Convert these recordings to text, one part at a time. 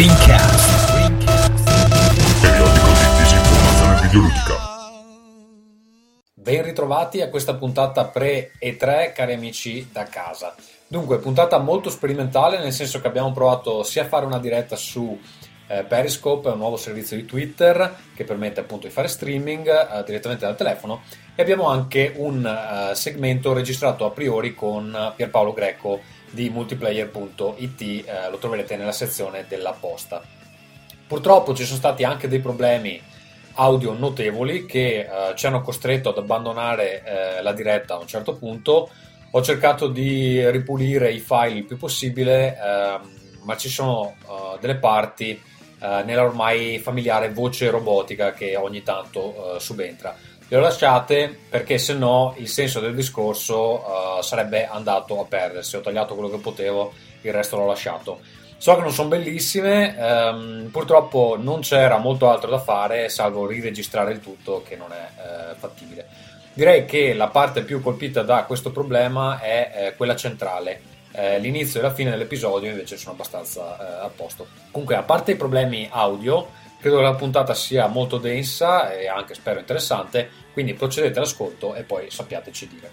Rincast. Periodico di disinformazione videoludica. Ben ritrovati a questa puntata pre E3, cari amici da casa. Dunque, puntata molto sperimentale, nel senso che abbiamo provato sia a fare una diretta su eh, Periscope, un nuovo servizio di Twitter che permette appunto di fare streaming eh, direttamente dal telefono, e abbiamo anche un uh, segmento registrato a priori con Pierpaolo Greco di multiplayer.it, eh, lo troverete nella sezione della posta. Purtroppo ci sono stati anche dei problemi audio notevoli che eh, ci hanno costretto ad abbandonare eh, la diretta a un certo punto. Ho cercato di ripulire i file il più possibile, ehm, ma ci sono eh, delle parti eh, nella ormai familiare voce robotica che ogni tanto eh, subentra le ho lasciate perché se no il senso del discorso uh, sarebbe andato a perdersi. Ho tagliato quello che potevo, il resto l'ho lasciato. So che non sono bellissime, um, purtroppo non c'era molto altro da fare salvo riregistrare il tutto che non è uh, fattibile. Direi che la parte più colpita da questo problema è eh, quella centrale. Eh, l'inizio e la fine dell'episodio invece sono abbastanza eh, a posto. Comunque, a parte i problemi audio, credo che la puntata sia molto densa e anche spero interessante quindi procedete all'ascolto e poi sappiateci dire.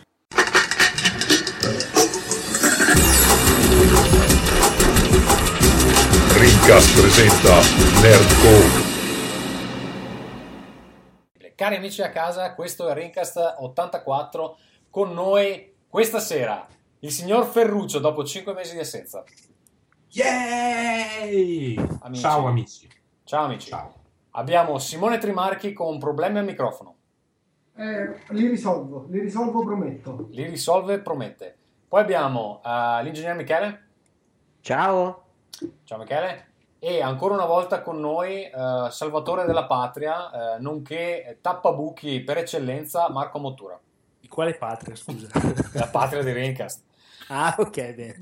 Rincast presenta Nerdcore. Cari amici a casa, questo è Rincast 84 con noi questa sera il signor Ferruccio dopo 5 mesi di assenza. Yay! Amici. Ciao amici. Ciao amici. Ciao. Abbiamo Simone Trimarchi con problemi al microfono. Eh, li risolvo, li risolvo, prometto. Li risolve, promette. Poi abbiamo uh, l'ingegnere Michele. Ciao. Ciao Michele. E ancora una volta con noi, uh, Salvatore della Patria, uh, nonché tappabuchi per eccellenza, Marco Mottura. Di quale patria, scusa? La patria di Rincast. Ah, ok, bene.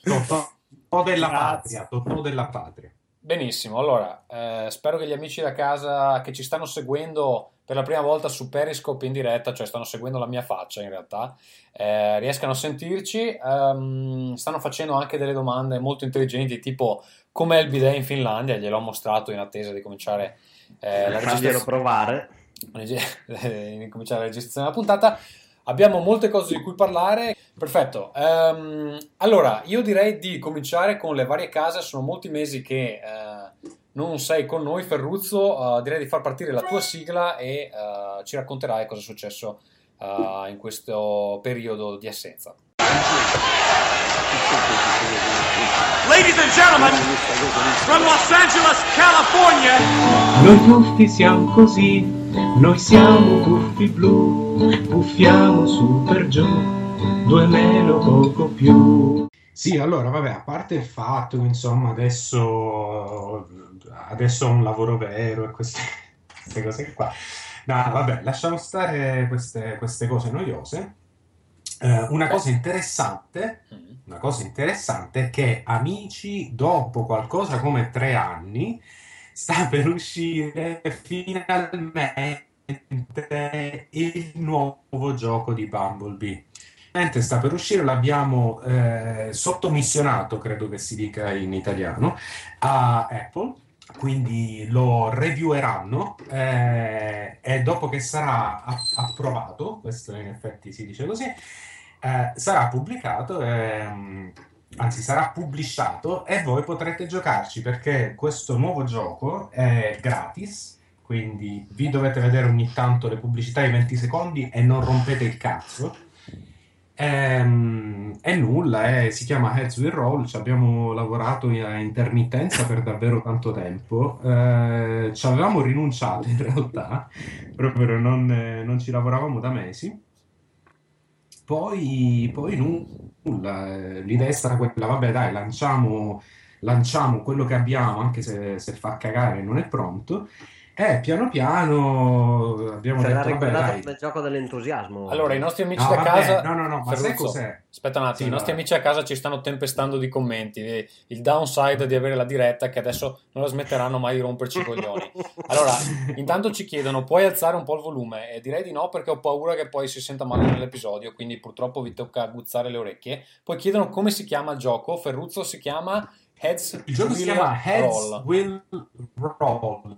Totò della patria, Totò della patria. Benissimo, allora eh, spero che gli amici da casa che ci stanno seguendo per la prima volta su Periscope in diretta, cioè stanno seguendo la mia faccia in realtà, eh, riescano a sentirci, um, stanno facendo anche delle domande molto intelligenti tipo com'è il bidet in Finlandia, gliel'ho mostrato in attesa di cominciare eh, la registrazione. provare. di cominciare la registrazione della puntata. Abbiamo molte cose di cui parlare. Perfetto. Um, allora, io direi di cominciare con le varie case. Sono molti mesi che uh, non sei con noi, Ferruzzo. Uh, direi di far partire la tua sigla e uh, ci racconterai cosa è successo in questo periodo di assenza. Ladies and gentlemen, from Los Angeles, California. Noi tuffi siamo così, noi siamo tuffi blu, buffiamo su per giù, due meno poco più. Sì, allora, vabbè, a parte il fatto che insomma adesso, adesso ho un lavoro vero e queste, queste cose qua. No, vabbè, lasciamo stare queste, queste cose noiose. Eh, una cosa interessante, mm. una cosa interessante è che Amici, dopo qualcosa come tre anni, sta per uscire finalmente il nuovo gioco di Bumblebee. Sta per uscire, l'abbiamo eh, sottomissionato, credo che si dica in italiano, a Apple, quindi lo revieweranno eh, e dopo che sarà approvato, questo in effetti si dice così, eh, sarà pubblicato, ehm, anzi sarà pubblicizzato e voi potrete giocarci perché questo nuovo gioco è gratis, quindi vi dovete vedere ogni tanto le pubblicità di 20 secondi e non rompete il cazzo. Ehm, è nulla, eh, si chiama Heads Will Roll, ci abbiamo lavorato a intermittenza per davvero tanto tempo, eh, ci avevamo rinunciato in realtà, proprio non, eh, non ci lavoravamo da mesi. Poi, poi nulla, eh, l'idea sarà quella, vabbè dai, lanciamo, lanciamo quello che abbiamo, anche se, se fa cagare non è pronto, eh, piano piano abbiamo cioè, detto, vabbè, dai. gioco dell'entusiasmo. Allora, i nostri amici no, da vabbè, casa... No, no, no, ma sai cos'è? Aspetta un attimo, sì, i nostri amici a casa ci stanno tempestando di commenti. Il downside di avere la diretta è che adesso non la smetteranno mai di romperci i coglioni. Allora, intanto ci chiedono, puoi alzare un po' il volume? E direi di no perché ho paura che poi si senta male nell'episodio, quindi purtroppo vi tocca aguzzare le orecchie. Poi chiedono come si chiama il gioco. Ferruzzo si chiama Heads Il gioco si chiama Heads Roll. Will Roll,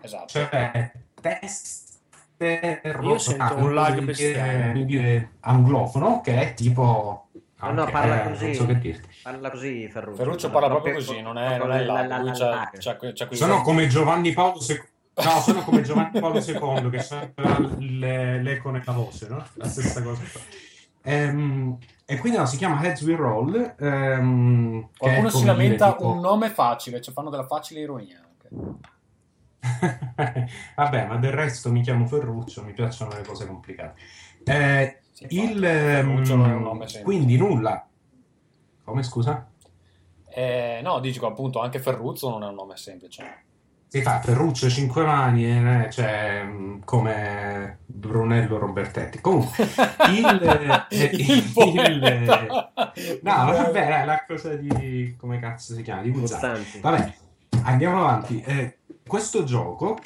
Esatto. cioè teste Io sento un lag bestiale. dire anglofono, che è tipo... No, no, anche- parla eh, così. So che dirti. Parla così Ferruccio. Ferruccio parla proprio così, non è, non è la- la- Sono come Giovanni Paolo II. No, sono come Giovanni Paolo II che le- l'eco nella voce, no? La stessa cosa. Ehm, e quindi no, si chiama Heads We Roll. ehm, Qualcuno si come dire, lamenta tipo- un nome facile, cioè fanno della facile ironia. anche. Vabbè, ma del resto mi chiamo Ferruccio, mi piacciono le cose complicate. Eh, Sì, il, Ferruccio ehm, non è un nome semplice. quindi nulla. Come scusa? Eh, no, dico appunto, anche Ferruzzo non è un nome semplice. Si fa Ferruccio cinque mani, eh, cioè mh, come Brunello Robertetti. Comunque, il, eh, Il poeta. no, vabbè, la cosa di come cazzo si chiama? Di. Buzzanti. Vabbè, andiamo avanti. Eh, questo gioco,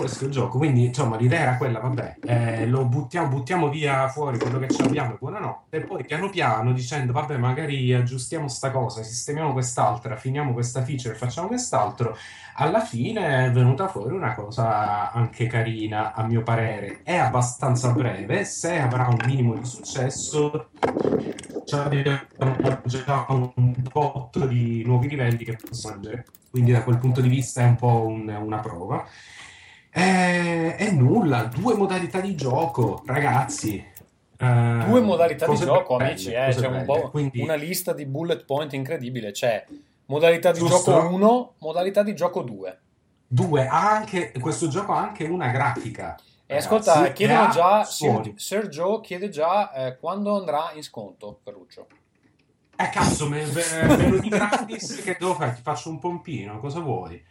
questo gioco, quindi insomma l'idea era quella, vabbè, eh, lo buttiamo, buttiamo via fuori quello che ci abbiamo e buonanotte, e poi piano piano dicendo, vabbè, magari aggiustiamo sta cosa, sistemiamo quest'altra, finiamo questa feature, facciamo quest'altro, alla fine è venuta fuori una cosa anche carina, a mio parere, è abbastanza breve, se avrà un minimo di successo, cioè abbiamo già un botto di nuovi livelli che possiamo aggiungere. Quindi da quel punto di vista è un po' un- una prova. E, e nulla, due modalità di gioco, ragazzi. Eh, Due modalità di gioco, belle, amici, eh, c'è un po' Quindi- una lista di bullet point incredibile. C'è modalità di Giusto. gioco 1, modalità di gioco 2. Due, ha anche, questo gioco ha anche una grafica. E ascolta, che chiedono già. Sir, Sir Joe chiede già eh, quando andrà in sconto, Ferruccio. Eh cazzo, me, me, me lo di gratis che devo fare? Ti faccio un pompino, cosa vuoi?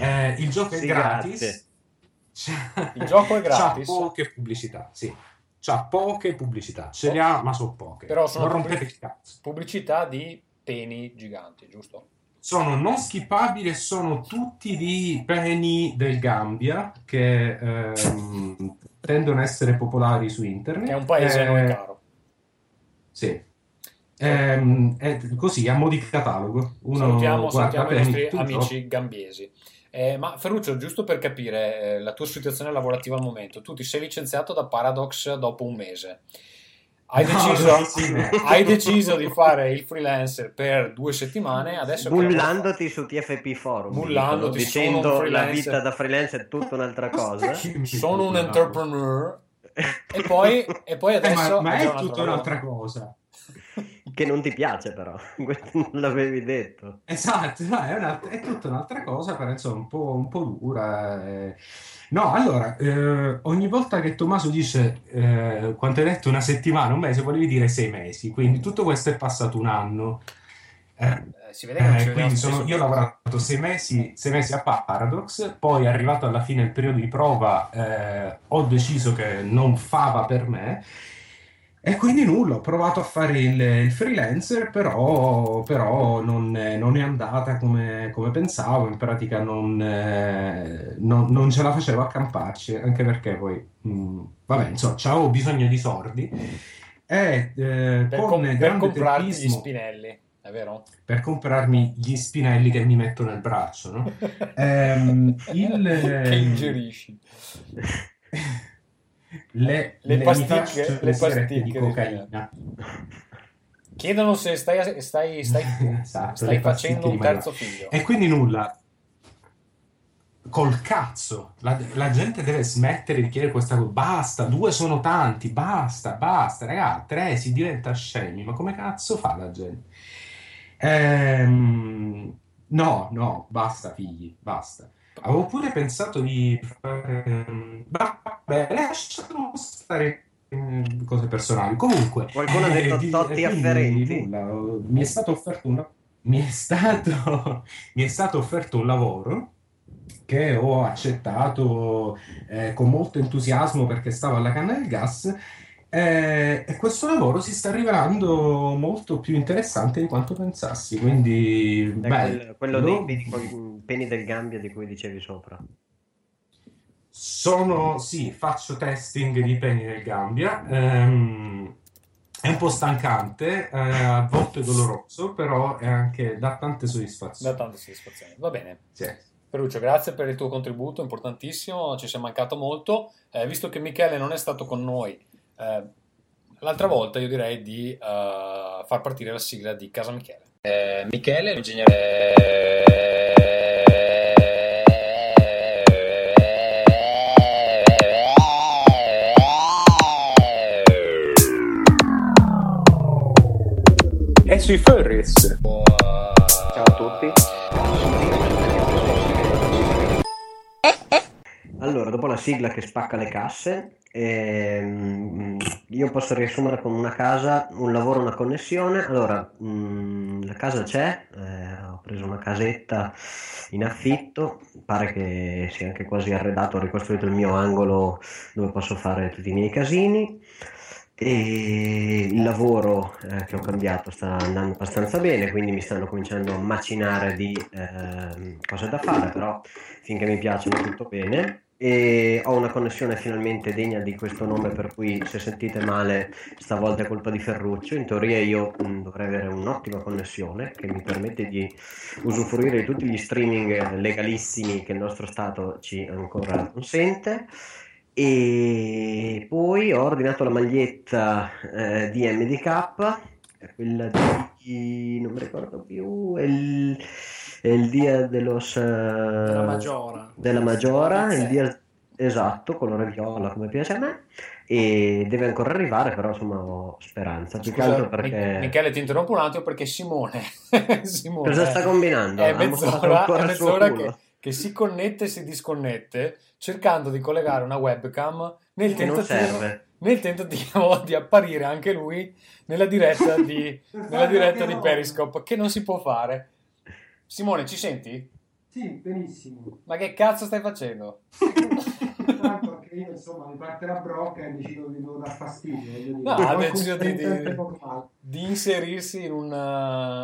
Eh, il gioco è Sì, gratis. grazie. Il gioco è gratis. C'ha poche pubblicità, sì. C'ha poche pubblicità. Ce le ha, ma sono poche. Però sono non pubblic-. Pubblicità di peni giganti, giusto? Sono non skippabili e sono tutti di peni del Gambia che ehm, tendono a essere popolari su internet. È un paese Eh, noi caro. Sì. È così, a mo' di catalogo. Uno salutiamo guarda salutiamo i nostri tu amici gambiesi. Eh, ma Ferruccio, giusto per capire eh, la tua situazione lavorativa al momento, tu ti sei licenziato da Paradox dopo un mese. Hai, No, deciso, sì. hai deciso di fare il freelancer per due settimane, adesso Bullandoti su TFP Forum. Bullandoti, dicendo la freelancer. vita da freelance è tutta un'altra cosa. sono un entrepreneur e poi, e poi Eh, adesso ma, ma è è tutta un'altra cosa. Che non ti piace però, non l'avevi detto. Esatto, no, è, una- è tutta un'altra cosa, però insomma un po', un po' dura. eh. No, allora, eh, ogni volta che Tommaso dice eh, quanto hai detto una settimana, un mese, volevi dire sei mesi, quindi tutto questo è passato un anno. Eh, Eh, si vede che eh, quindi sono- io ho lavorato sei mesi, sei mesi a Paradox, poi arrivato alla fine il periodo di prova, eh, ho deciso che non fava per me e quindi nulla, ho provato a fare il, il freelancer, però, però non, è- non è andata come, come pensavo, in pratica non, eh, non- non ce la facevo a camparci, anche perché poi, mh, vabbè, insomma, avevo bisogno di soldi e eh, per, com- per comprarti gli spinelli, è vero? per comprarmi gli spinelli che mi metto nel braccio, no? Ehm, il, che ingerisci. le, Le mi pasticche, le le pasticche di cocaina. Chiedono se stai, stai, stai, Esatto, stai le facendo un terzo figlio. E quindi nulla. Col cazzo, la, la gente deve smettere di chiedere questa cosa. Basta, due sono tanti, basta, basta, raga, tre si diventa scemi. Ma come cazzo fa la gente? Ehm, no, no, basta, figli, basta. Avevo pure pensato di fare. ehm, Vabbè, lasciamo stare ehm, cose personali. Comunque, Qualcuno ha detto eh, Totti e quindi afferenti? nulla, mi è stato offerto un, mi è stato, mi è stato offerto un lavoro che ho accettato eh, con molto entusiasmo perché stavo alla canna del gas. Eh, e questo lavoro si sta rivelando molto più interessante di quanto pensassi. Quindi, È beh, quel- quello lo- dei peni, peni del Gambia di cui dicevi sopra. Sono, sì, faccio testing di peni del Gambia. ehm, È un po' stancante, eh, a volte doloroso, però è anche dà tante Da soddisfazioni. tante soddisfazioni. Va bene. Sì. Ferruccio, grazie per il tuo contributo, importantissimo, ci sia mancato molto. Eh, visto che Michele non è stato con noi eh, l'altra volta, io direi di eh, far partire la sigla di Casa Michele. Eh, Michele, È sui furries. Ciao a tutti. Allora, dopo la sigla che spacca le casse, ehm, io posso riassumere con una casa, un lavoro, una connessione. Allora, mm, la casa c'è, eh, ho preso una casetta in affitto, pare che sia anche quasi arredato, ho ricostruito il mio angolo dove posso fare tutti i miei casini. E il lavoro eh, che ho cambiato sta andando abbastanza bene, quindi mi stanno cominciando a macinare di ehm, cose da fare, però finché mi piacciono tutto bene. E ho una connessione finalmente degna di questo nome, per cui se sentite male, stavolta è colpa di Ferruccio. In teoria io mh, dovrei avere un'ottima connessione che mi permette di usufruire di tutti gli streaming legalissimi che il nostro Stato ci ancora consente. E poi ho ordinato la maglietta eh, di MDK, quella di non mi ricordo più, è il, il dia dellos, eh, La Maggiora. della Maggiora, il dia esatto, colore viola come piace a me, e deve ancora arrivare, però insomma ho speranza. Più Scusa, altro perché Mi- Michele, ti interrompo un attimo perché Simone, Simone cosa sta combinando? È mezz'ora, è mezz'ora che, che si connette e si disconnette cercando di collegare una webcam nel Che non tentativo, serve. nel tentativo di apparire anche lui nella diretta di, nella diretta di Periscope, che non si può fare. Simone, ci senti? Sì, benissimo. Ma che cazzo stai facendo? Tanto anche io, insomma, mi parte la brocca e decido di non dar fastidio. No, ha deciso di- di-. Di inserirsi in un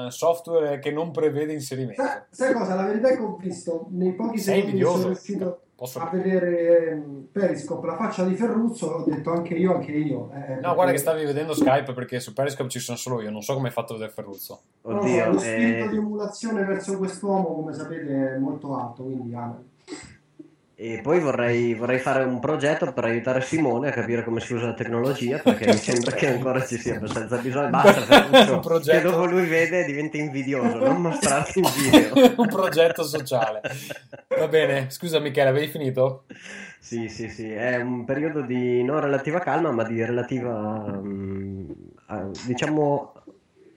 uh, software che non prevede inserimento. Sai, sai cosa? La verità è che ho visto nei pochi Sei secondi che sono riuscito Posso- a vedere ehm, Periscope la faccia di Ferruzzo, ho detto anche io, anche io. Eh, No, perché- guarda che stavi vedendo Skype perché su Periscope ci sono solo io, non so come hai fatto a vedere Ferruzzo. No, Oddio, lo spirito eh, di emulazione verso quest'uomo, come sapete, è molto alto, quindi amen. E poi vorrei, vorrei fare un progetto per aiutare Simone a capire come si usa la tecnologia, perché mi sembra che ancora ci sia abbastanza bisogno. Basta, Ferruccio, Un progetto- che dopo lui vede diventa invidioso, non mostrarti in video. un progetto sociale. Va bene, scusa Michele, avevi finito? Sì, sì, sì, è un periodo di non relativa calma, ma di relativa, mm, diciamo,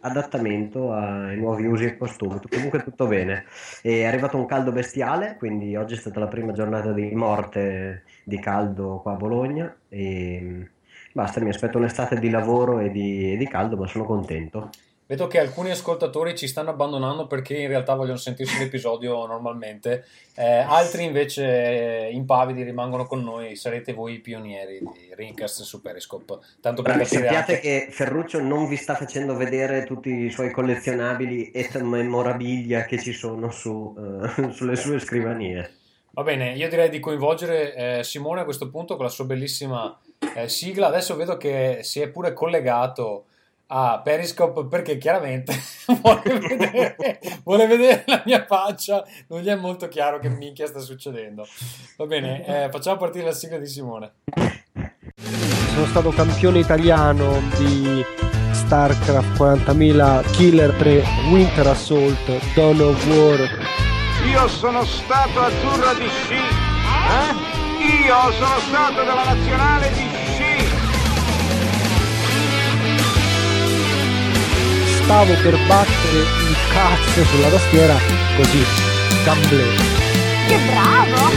adattamento ai nuovi usi e costumi. Tu- Comunque tutto bene. È arrivato un caldo bestiale, quindi oggi è stata la prima giornata di morte di caldo qua a Bologna e mm, basta, mi aspetto un'estate di lavoro e di, e di caldo, ma sono contento. Vedo che alcuni ascoltatori ci stanno abbandonando perché in realtà vogliono sentirsi l'episodio normalmente, Eh, altri invece eh, impavidi rimangono con noi, sarete voi i pionieri di Rincast su Periscope. Tanto per capire sappiate anche... che Ferruccio non vi sta facendo vedere tutti i suoi collezionabili et memorabilia che ci sono su, eh, sulle sue scrivanie. Va bene, io direi di coinvolgere eh, Simone a questo punto con la sua bellissima eh, sigla. Adesso vedo che si è pure collegato a Periscope perché chiaramente vuole vedere, vuole vedere la mia faccia. Non gli è molto chiaro che minchia sta succedendo. Va bene, eh, facciamo partire la sigla di Simone. sono stato campione italiano di StarCraft 40.000 Killer 3 Winter Assault Dawn of War Io sono stato azzurro di sci. Eh? Io sono stato della nazionale di sci. Stavo per battere il cazzo sulla tastiera così gamble Che bravo!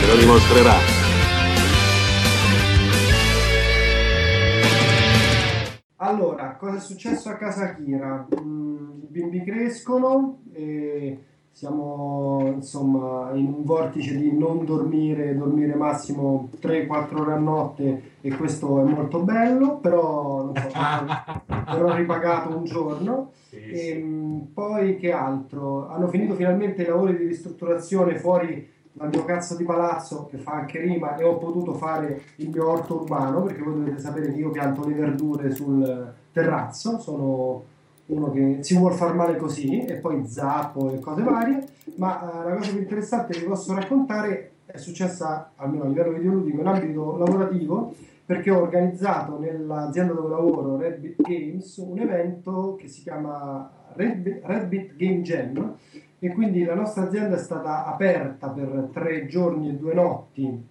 Te lo dimostrerà. Allora, cosa è successo a casa Kira? Mm, I bimbi crescono e siamo insomma in un vortice di non dormire, dormire massimo 3-4 ore a notte e questo è molto bello, però non so, verrò ripagato un giorno. E, mm, poi che altro? Hanno finito finalmente i lavori di ristrutturazione fuori dal mio cazzo di palazzo che fa anche rima e ho potuto fare il mio orto urbano perché voi dovete sapere che io pianto le verdure sul terrazzo, sono uno che si vuol far male così e poi zappo e cose varie, ma eh, la cosa più interessante che vi posso raccontare è successa almeno a livello videoludico in ambito lavorativo perché ho organizzato nell'azienda dove lavoro, Redbit Games, un evento che si chiama Redbit, Redbit Game Jam e quindi la nostra azienda è stata aperta per tre giorni e due notti,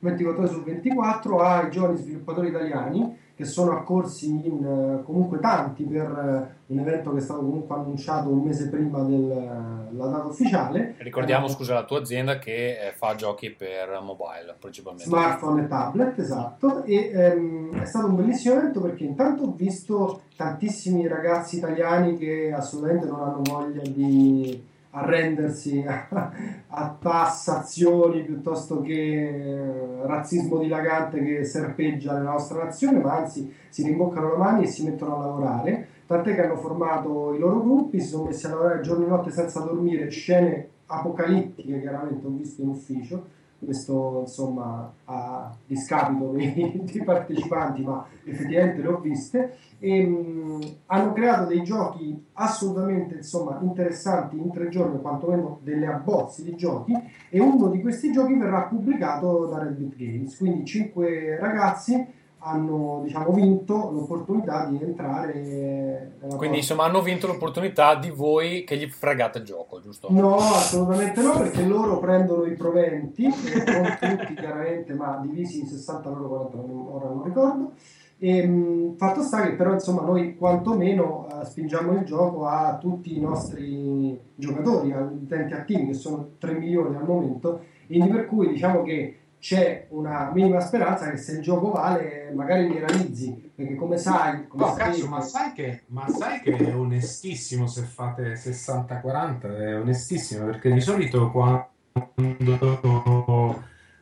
24 ore su 24, ai giovani sviluppatori italiani che sono accorsi in eh, comunque tanti per eh, un evento che è stato comunque annunciato un mese prima della data ufficiale. Ricordiamo, Eh, scusa, la tua azienda che eh, fa giochi per mobile principalmente. smartphone e tablet, esatto, e ehm, è stato un bellissimo evento perché intanto ho visto tantissimi ragazzi italiani che assolutamente non hanno voglia di arrendersi a, tassazioni piuttosto che eh, razzismo dilagante che serpeggia nella nostra nazione, ma anzi si rimboccano le mani e si mettono a lavorare, tant'è che hanno formato i loro gruppi, si sono messi a lavorare giorno e notte senza dormire, scene apocalittiche chiaramente ho visto in ufficio, questo insomma a discapito dei, dei partecipanti, ma effettivamente le ho viste, e mh, hanno creato dei giochi assolutamente insomma, interessanti in tre giorni, o quantomeno delle abbozzi di giochi, e uno di questi giochi verrà pubblicato da Redbit Games, quindi cinque ragazzi hanno diciamo, vinto l'opportunità di entrare Quindi insomma hanno vinto l'opportunità di voi che gli fregate il gioco, giusto? No, assolutamente no, perché loro prendono i proventi, non tutti chiaramente, ma divisi in 60 loro 40, non- ora non ricordo. E, mh, fatto sta che però insomma noi quantomeno eh, spingiamo il gioco a tutti i nostri giocatori, agli utenti attivi che sono 3 milioni al momento, quindi per cui diciamo che c'è una minima speranza che se il gioco vale magari li realizzi, perché come sai, come No, sai- cazzo, ma sai, che, ma sai che è onestissimo se fate 60-40, è onestissimo, perché di solito quando,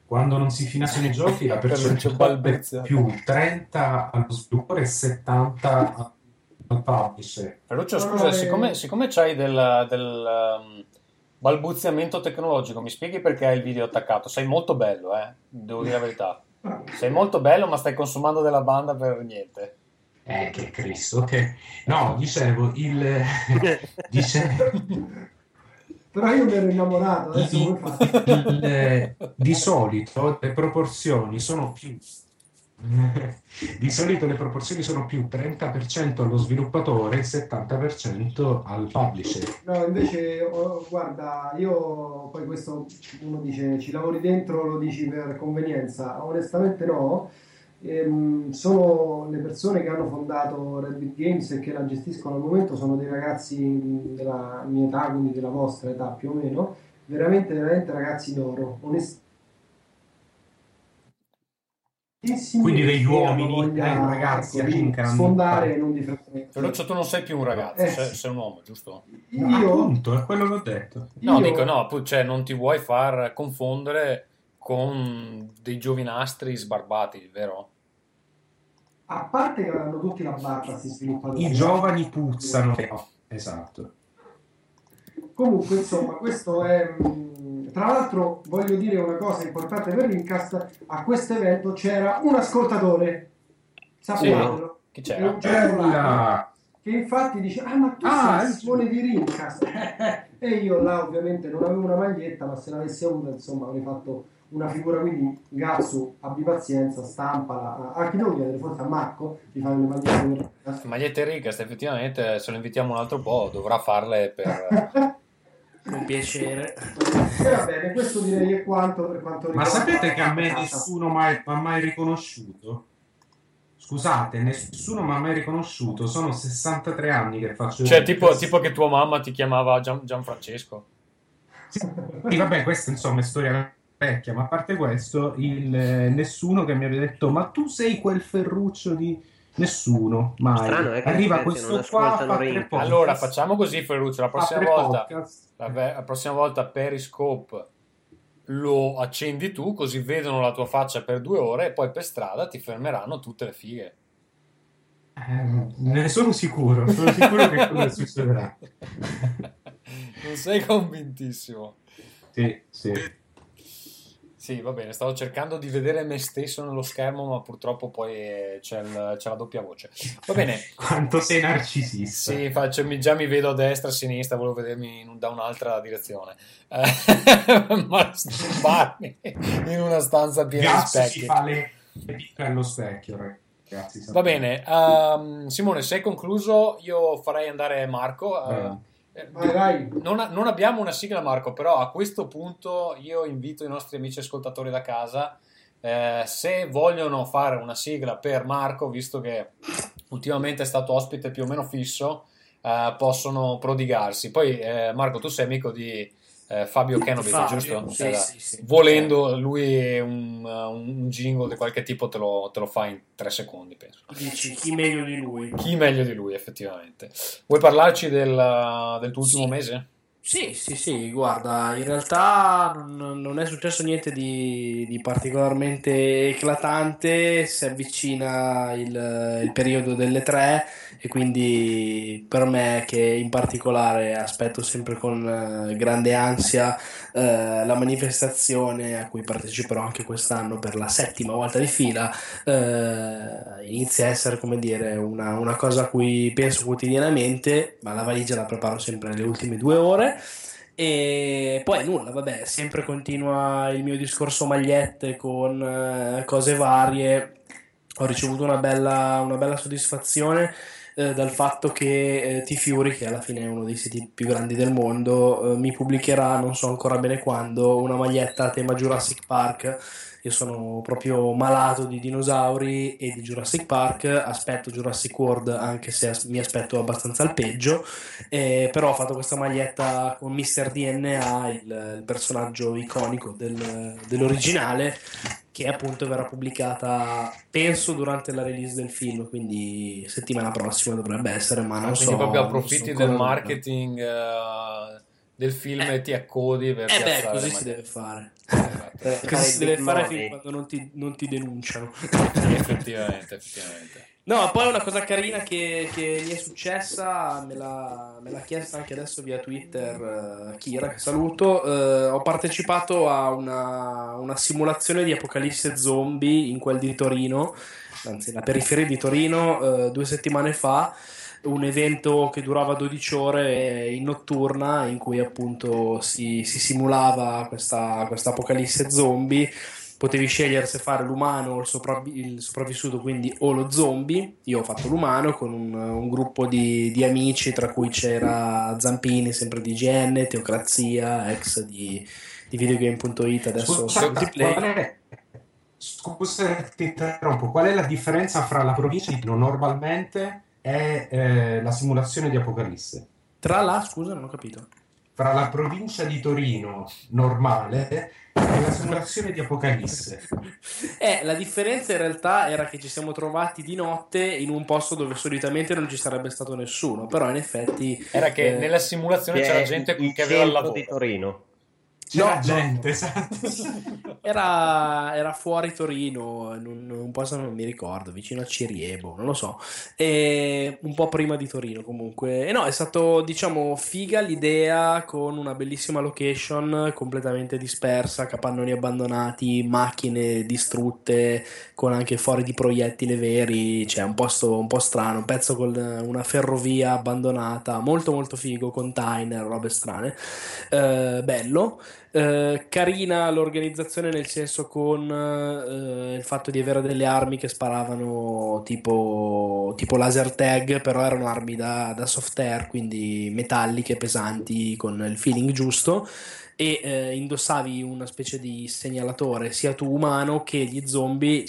quando non si finanziano i giochi la percentuale è più 30 allo sviluppatore e 70 al publisher. Ferruccio, scusa, no, eh, siccome, siccome c'hai del, del, um, balbuziamento tecnologico, mi spieghi perché hai il video attaccato? Sei molto bello, eh? Devo dire la verità. Sei molto bello, ma stai consumando della banda per niente. Eh, che Cristo, ok. No, dicevo, il... dice- Però io mi ero innamorato, adesso fate? il- di solito le proporzioni sono più di solito le proporzioni sono più 30% allo sviluppatore e 70% al publisher. No, invece, oh, guarda, io poi questo uno dice ci lavori dentro, lo dici per convenienza. Onestamente no. Ehm, sono le persone che hanno fondato Redbit Games e che la gestiscono al momento, sono dei ragazzi della mia età, quindi della vostra età più o meno, veramente, veramente ragazzi d'oro, onestissimi. Quindi degli uomini, eh, ragazzi, ecco, sfondare e non di frequenza. Ferruccio, tu non sei più un ragazzo, Eh, sei, sei un uomo, giusto? Io, appunto, è quello che ho detto. No, io- dico no, cioè, non ti vuoi far confondere con dei giovinastri sbarbati, vero? A parte che hanno tutti la barba, si sviluppano. I giovani puzzano. Esatto. Comunque, insomma, questo è. Tra l'altro, voglio dire una cosa importante per Rincast: a questo evento c'era un ascoltatore. Sappiatelo. Chi È c'era? Bella! che infatti dice: Ah, ma tu Ah, sei il- Simone di Rincast. e io là, ovviamente, non avevo una maglietta, ma se l'avessi avuta, insomma, avrei fatto una figura. Quindi, Gazzo, abbi pazienza, stampala. A chi devo chiedere? Forse a Marco di fare le magliette Rincast. Magliette Ricast, effettivamente, se lo invitiamo un altro po', dovrà farle per... Con piacere. E va bene, questo direi è quanto per quanto Ma riguarda. sapete che a me nessuno mai- mi ha mai riconosciuto? Scusate, nessuno mi ha mai riconosciuto. Sono 63 anni che faccio Cioè, tipo, tipo che tua mamma ti chiamava Gian- Gianfrancesco. Sì, vabbè, questa insomma è storia vecchia, ma a parte questo, il, eh, nessuno che mi abbia detto ma tu sei quel Ferruccio di... Nessuno, mai. Strano, eh, che Arriva questo non qua, fa Allora, facciamo così, Ferruccio, la prossima volta... podcast. La, la prossima volta Periscope lo accendi tu, così vedono la tua faccia per due ore e poi per strada ti fermeranno tutte le fighe. Eh, ne sono sicuro, sono sicuro che quello succederà. non sei convintissimo. Sì, sì. Sì, va bene, stavo cercando di vedere me stesso nello schermo, ma purtroppo poi eh, c'è, il- c'è la doppia voce. Va bene. Quanto sei narcisista. Sì, faccio- mi- già mi vedo a destra, a sinistra, volevo vedermi in- da un'altra direzione. Eh, ma sbarmi in una stanza piena di Gas si specchi. fa le le picche allo specchio, ragazzi. Va bene, ehm, Simone, sei concluso? Io farei andare Marco. eh, Vai. Vai. Non, non abbiamo una sigla, Marco, però a questo punto io invito i nostri amici ascoltatori da casa. eh, se vogliono fare una sigla per Marco, visto che ultimamente è stato ospite più o meno fisso, eh, possono prodigarsi. Poi, eh, Marco, tu sei amico di eh, Fabio Fabio, giusto? sì, Eh, sì, sì. Volendo, lui un, un jingle di qualche tipo te lo, te lo fa in tre secondi, penso. Dici chi meglio di lui? Chi meglio di lui, effettivamente. Vuoi parlarci del, del tuo ultimo mese? Sì, sì, sì, guarda, in realtà non, non è successo niente di, di particolarmente eclatante, si avvicina il, il periodo delle tre e quindi per me che in particolare aspetto sempre con eh, grande ansia eh, la manifestazione a cui parteciperò anche quest'anno per la settima volta di fila, eh, inizia a essere come dire una, una cosa a cui penso quotidianamente, ma la valigia la preparo sempre nelle ultime due ore. E poi nulla, vabbè, sempre continua il mio discorso magliette con eh, cose varie. Ho ricevuto una bella, una bella soddisfazione eh, dal fatto che eh, T-Fury, che alla fine è uno dei siti più grandi del mondo, eh, mi pubblicherà, non so ancora bene quando, una maglietta a tema Jurassic Park. Io sono proprio malato di dinosauri e di Jurassic Park, aspetto Jurassic World anche se mi aspetto abbastanza al peggio, eh, però ho fatto questa maglietta con Mr. DNA, il, il personaggio iconico del- dell'originale, che appunto verrà pubblicata, penso, durante la release del film, quindi settimana prossima dovrebbe essere, ma non so. Quindi proprio so approfitti del marketing eh, del film e ti accodi per Eh beh, così si deve fare. Eh, Così si deve fare fin quando non ti, non ti denunciano. effettivamente, effettivamente. No, poi una cosa carina che, che mi è successa, me l'ha, me l'ha chiesta anche adesso via Twitter eh, Kira, che saluto. eh, ho partecipato a una, una simulazione di apocalisse zombie in quel di Torino, anzi la periferia di Torino, eh, due settimane fa. Un evento che durava 12 ore eh, in notturna in cui appunto si, si simulava questa, questa apocalisse zombie potevi scegliere se fare l'umano o il, sopravvi- il sopravvissuto, quindi o lo zombie. Io ho fatto l'umano con un, un gruppo di, di amici, tra cui c'era Zampini, sempre di IGN, Teocrazia, ex di, di videogame.it, adesso Scusa, è- scusa, ti interrompo. Qual è la differenza fra la provincia di normalmente e eh, la simulazione di Apocalisse? Tra la, scusa, non ho capito. Fra la provincia di Torino normale e la simulazione di Apocalisse. Eh, la differenza in realtà era che ci siamo trovati di notte in un posto dove solitamente non ci sarebbe stato nessuno, però in effetti... Era che eh, nella simulazione Che c'era è gente che aveva il lavoro. di Torino. C'era No, gente, esatto. Era, era fuori Torino, in un, un posto non mi ricordo, vicino a Ciriebo, non lo so, e un po' prima di Torino comunque. E no, è stato diciamo figa l'idea con una bellissima location completamente dispersa, capannoni abbandonati, macchine distrutte, con anche fuori di proiettili veri, cioè un posto un po' strano, un pezzo con una ferrovia abbandonata, molto molto figo, container, robe strane. Eh, bello. Eh, carina l'organizzazione nel senso con eh, il fatto di avere delle armi che sparavano tipo, tipo laser tag, però erano armi da, da soft air, quindi metalliche, pesanti, con il feeling giusto. E eh, indossavi una specie di segnalatore sia tu umano che gli zombie.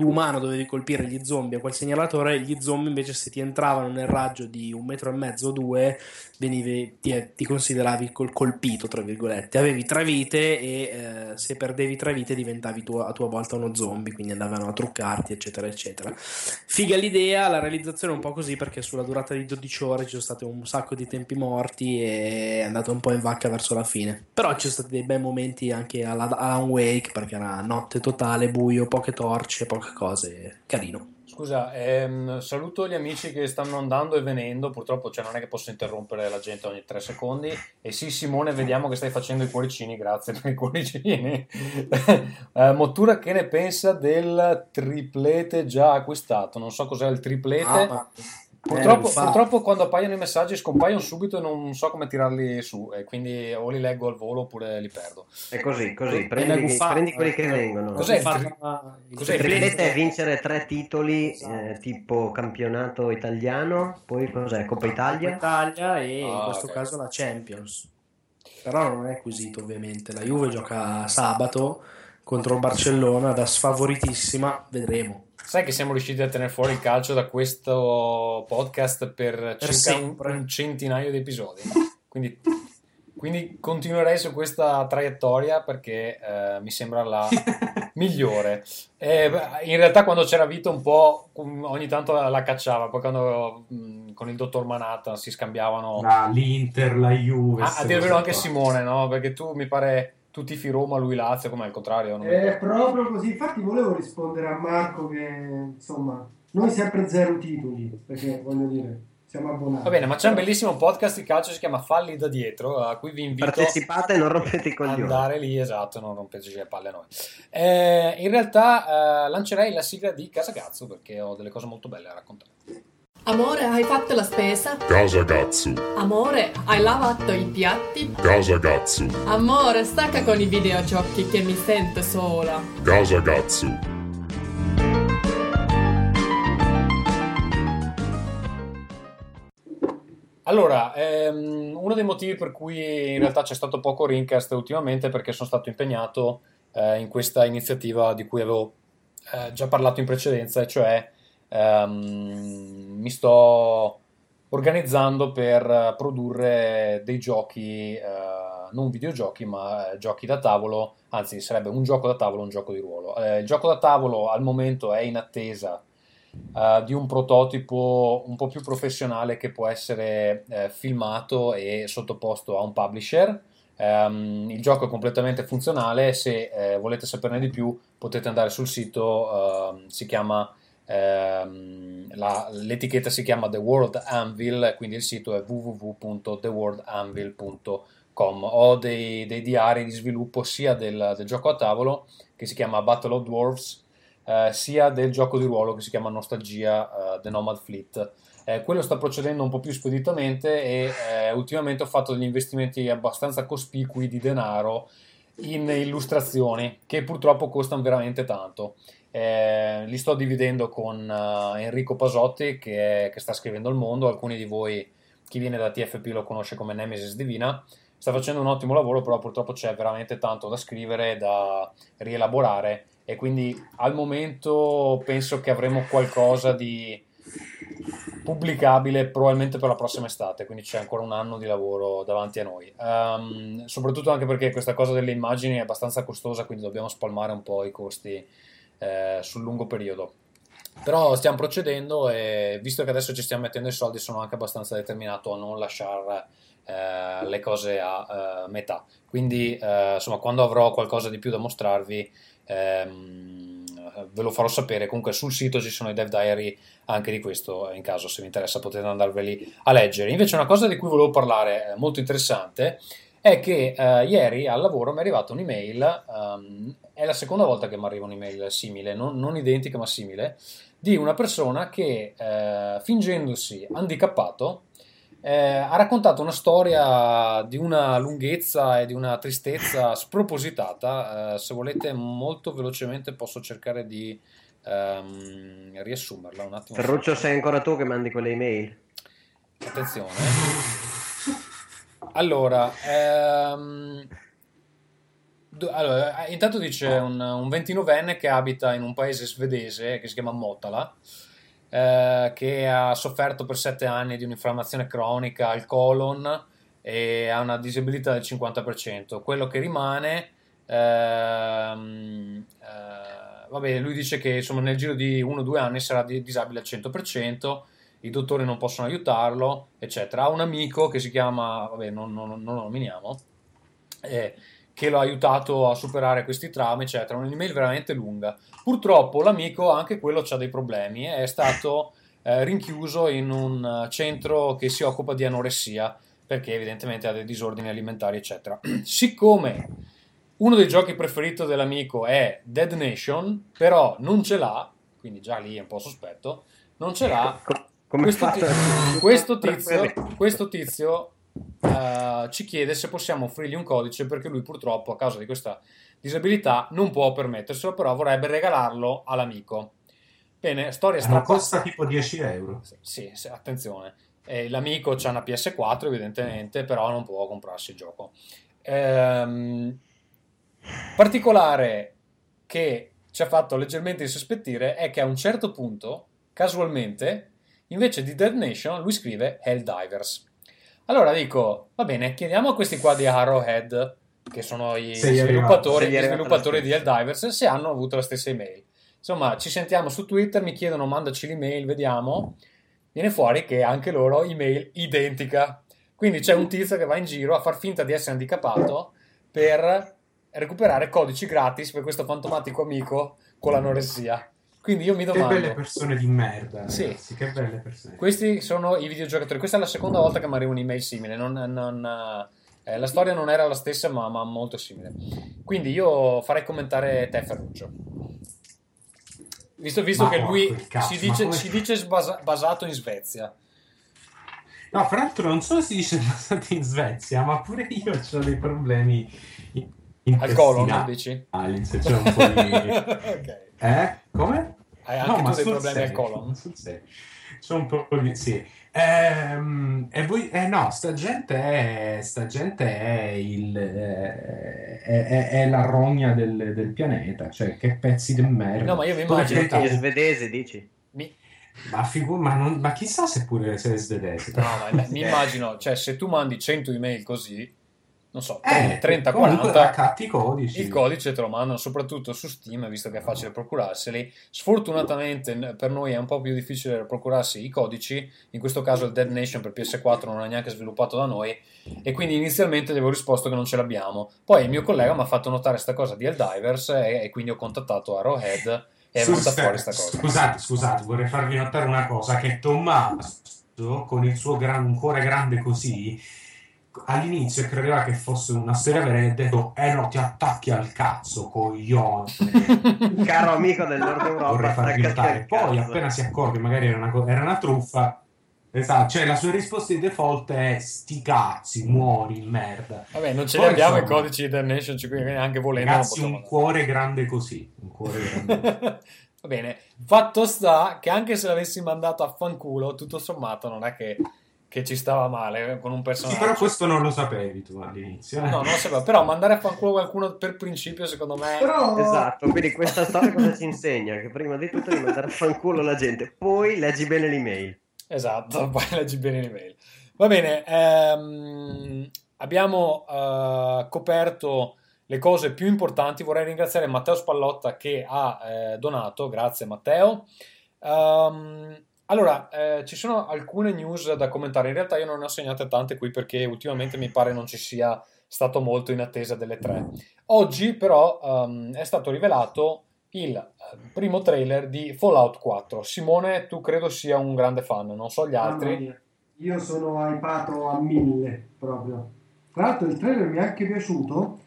Tu umano dovevi colpire gli zombie a quel segnalatore, gli zombie invece se ti entravano nel raggio di un metro e mezzo o due venivi, ti, ti consideravi col colpito, tra virgolette. Avevi tre vite e eh, se perdevi tre vite diventavi tu, a tua volta uno zombie, quindi andavano a truccarti, eccetera, eccetera. Figa l'idea, la realizzazione è un po' così perché sulla durata di 12 ore ci sono stati un sacco di tempi morti e è andato un po' in vacca verso la fine. Però ci sono stati dei bei momenti anche alla Alan Wake perché era notte totale, buio, poche torce, poca cose, carino. Scusa, ehm, saluto gli amici che stanno andando e venendo. Purtroppo cioè, non è che posso interrompere la gente ogni tre secondi. E sì, Simone, vediamo che stai facendo i cuoricini. Grazie per i cuoricini. Eh, Mottura, che ne pensa del triplete già acquistato? Non so cos'è il triplete. Ah, ma- Purtroppo, eh, purtroppo quando appaiono i messaggi scompaiono subito e non so come tirarli su. E quindi o li leggo al volo oppure li perdo. È così, così. Prendi, prendi quelli che eh. vengono. Cos'è il tri- cos'è Il triplete è vincere tre titoli, eh, Esatto. tipo campionato italiano, poi cos'è? Coppa Italia? Italia e in Ah, questo ok. caso la Champions. Però non è acquisito ovviamente. La Juve gioca sabato contro il Barcellona da sfavoritissima, vedremo. Sai che siamo riusciti a tenere fuori il calcio da questo podcast per circa un, un centinaio di episodi. Quindi, quindi continuerei su questa traiettoria perché eh, mi sembra la migliore. Eh, in realtà quando c'era Vito un po' ogni tanto la, cacciava, poi quando mh, con il dottor Manhattan si scambiavano... La- L'Inter, la Juve. Ah, a vero anche. Simone, no? Perché tu mi pare tu tifi Roma, lui Lazio, come al contrario? Non È proprio così. Infatti, volevo rispondere a Marco che insomma, noi sempre zero titoli perché voglio dire, siamo abbonati. Va bene, ma c'è un bellissimo podcast di calcio che si chiama Falli da dietro, a cui vi invito Partecipate e non rompete i coglioni. andare lì, esatto, non rompeteci le palle a noi. Eh, in realtà eh, lancerei la sigla di Casa Cazzo perché ho delle cose molto belle da raccontare. Amore, hai fatto la spesa? Casa Gatsu, Amore, hai lavato i piatti? Casa Gatsu, Amore, stacca con i videogiochi che mi sento sola. Casa Gatsu. Allora, ehm, uno dei motivi per cui in realtà c'è stato poco Rincast ultimamente è perché sono stato impegnato eh, in questa iniziativa di cui avevo eh, già parlato in precedenza, e cioè ehm, mi sto organizzando per produrre dei giochi, eh, non videogiochi, ma eh, giochi da tavolo, anzi sarebbe un gioco da tavolo, un gioco di ruolo. Eh, il gioco da tavolo al momento è in attesa eh, di un prototipo un po' più professionale che può essere filmato e sottoposto a un publisher. Ehm, il gioco è completamente funzionale, se volete saperne di più potete andare sul sito, ehm, si chiama, ehm, la- l'etichetta si chiama The World Anvil, quindi il sito è www.theworldanvil.com. Ho dei, dei diari di sviluppo sia del, del gioco a tavolo che si chiama Battle of Dwarfs, eh, sia del gioco di ruolo che si chiama Nostalgia eh, The Nomad Fleet. Eh, quello sta procedendo un po' più speditamente e eh, ultimamente ho fatto degli investimenti abbastanza cospicui di denaro in illustrazioni che purtroppo costano veramente tanto. Eh, li sto dividendo con eh, Enrico Pasotti che, è- che sta scrivendo Il Mondo, alcuni di voi chi viene da TFP lo conosce come Nemesis Divina, sta facendo un ottimo lavoro però purtroppo c'è veramente tanto da scrivere, da rielaborare. E quindi al momento penso che avremo qualcosa di pubblicabile probabilmente per la prossima estate, quindi c'è ancora un anno di lavoro davanti a noi. Ehm, soprattutto anche perché questa cosa delle immagini è abbastanza costosa, quindi dobbiamo spalmare un po' i costi eh, sul lungo periodo. Però stiamo procedendo e visto che adesso ci stiamo mettendo i soldi, sono anche abbastanza determinato a non lasciare eh, le cose a eh, metà. Quindi, eh, insomma, quando avrò qualcosa di più da mostrarvi, ehm, ve lo farò sapere. Comunque sul sito ci sono i dev diary anche di questo, in caso se vi interessa potete andarveli a leggere. Invece una cosa di cui volevo parlare, eh, molto interessante, è che eh, ieri al lavoro mi è arrivata un'email, ehm, è la seconda volta che mi arriva un'email simile, non, non identica ma simile, di una persona che eh, fingendosi handicappato eh, ha raccontato una storia di una lunghezza e di una tristezza spropositata. Eh, se volete molto velocemente posso cercare di ehm, riassumerla un attimo. Ferruccio, sei ancora tu che mandi quelle email? Attenzione. Allora, ehm, allora, intanto dice un, un 29enne che abita in un paese svedese che si chiama Motala, eh, che ha sofferto per 7 anni di un'infiammazione cronica al colon e ha una disabilità del 50%. Quello che rimane, ehm, eh, vabbè, lui dice che insomma, nel giro di 1-2 anni sarà di- disabile al 100%, i dottori non possono aiutarlo, eccetera. Ha un amico che si chiama, vabbè, non, non- non lo nominiamo, eh, che l'ha aiutato a superare questi traumi, eccetera. Un'email veramente lunga. Purtroppo l'amico, anche quello, ha dei problemi. È stato eh, rinchiuso in un eh, centro che si occupa di anoressia perché evidentemente ha dei disordini alimentari, eccetera. Siccome uno dei giochi preferiti dell'amico è Dead Nation, però non ce l'ha, quindi già lì è un po' sospetto, non ce l'ha. Questo, fatto? ti- questo tizio, questo tizio eh, ci chiede se possiamo offrirgli un codice perché lui purtroppo a causa di questa disabilità non può permetterselo, però vorrebbe regalarlo all'amico. Bene, storia Ma strappata. costa tipo 10 euro. Sì, sì, attenzione. Eh, l'amico ha una PS4 evidentemente, però non può comprarsi il gioco. Ehm, particolare che ci ha fatto leggermente insospettire è che a un certo punto, casualmente, invece di Dead Nation, lui scrive Helldivers. Allora dico, va bene, chiediamo a questi qua di Arrowhead, che sono i Se sviluppatori, gli sviluppatori di Helldivers, se hanno avuto la stessa email. Insomma, ci sentiamo su Twitter, mi chiedono mandaci l'email, vediamo. Viene fuori che anche loro email identica. Quindi c'è un tizio che va in giro a far finta di essere handicappato per recuperare codici gratis per questo fantomatico amico con l'anoressia. Quindi io mi Che domando... belle persone di merda, Sì. ragazzi, che belle persone. Questi sono i videogiocatori. Questa è la seconda volta che mi arriva un'email simile. Non, non, eh, la storia non era la stessa, ma, ma molto simile. Quindi io farei commentare te, Ferruccio. Visto, visto che lui cazzo, si dice, come- si dice sbasa- basato in Svezia. No, fra l'altro non solo si dice basati in Svezia, ma pure io ho dei problemi Al colon, dici? se c'è un po' di... ok. Eh? Come? Hai anche tu ma dei problemi al serio, colon? sul serio. C'è un po' di... sì. Ehm, e voi... Eh no, sta gente è... Sta gente è il... eh, È, è- è la rogna del, del pianeta. Cioè, che pezzi di merda. No, ma io mi immagino diventa- È svedese, dici? Mi- Ma, figu- ma, non- ma chissà se pure se è svedese. No, ma mi immagino, cioè, se tu mandi 100 email così, non so, Eh, 30, comunque 40, accatti i codici. il codice te lo mandano soprattutto su Steam, visto che è facile procurarseli. Sfortunatamente per noi è un po' più difficile procurarsi i codici, in questo caso il Dead Nation per PS4 non è neanche sviluppato da noi, e quindi inizialmente gli avevo risposto che non ce l'abbiamo. Poi il mio collega mi ha fatto notare questa cosa di Helldivers e, e quindi ho contattato Arrowhead e è venuta fuori questa cosa. Scusate, scusate, vorrei farvi notare una cosa, che Tommaso, con il suo gran- un cuore grande così, all'inizio credeva che fosse una storia vera e ha detto, eh no, ti attacchi al cazzo, coglione. Caro amico del Nord Europa, Vorrei notare. al Poi, cazzo. appena si accorge, magari era una, co- era una truffa, esatto, cioè la sua risposta di default è sti cazzi, muori, merda. Vabbè, non ce Poi, li abbiamo i insomma, codici di Dead Nation, quindi neanche volendo Ragazzi, un cuore grande così, un cuore grande Va bene, fatto sta che anche se l'avessi mandato a fanculo, tutto sommato non è che, che ci stava male con un Sì, personaggio. però questo non lo sapevi tu all'inizio. eh? No, non lo sapevo, però mandare a fanculo qualcuno per principio, secondo me... Però Esatto, quindi questa storia cosa ci insegna? Che prima di tutto devi mandare a fanculo la gente, poi leggi bene l'email. Esatto, poi leggi bene l'email. Va bene, ehm, abbiamo eh, coperto le cose più importanti. Vorrei ringraziare Matteo Spallotta che ha eh, donato, grazie Matteo. Ehm, allora, eh, ci sono alcune news da commentare. In realtà io non ne ho segnate tante qui perché ultimamente mi pare non ci sia stato molto in attesa delle tre. Oggi però ehm, è stato rivelato il eh, primo trailer di Fallout 4. Simone, tu credo sia un grande fan, non so gli altri. Io sono hypato a mille proprio. Tra l'altro il trailer mi è anche piaciuto.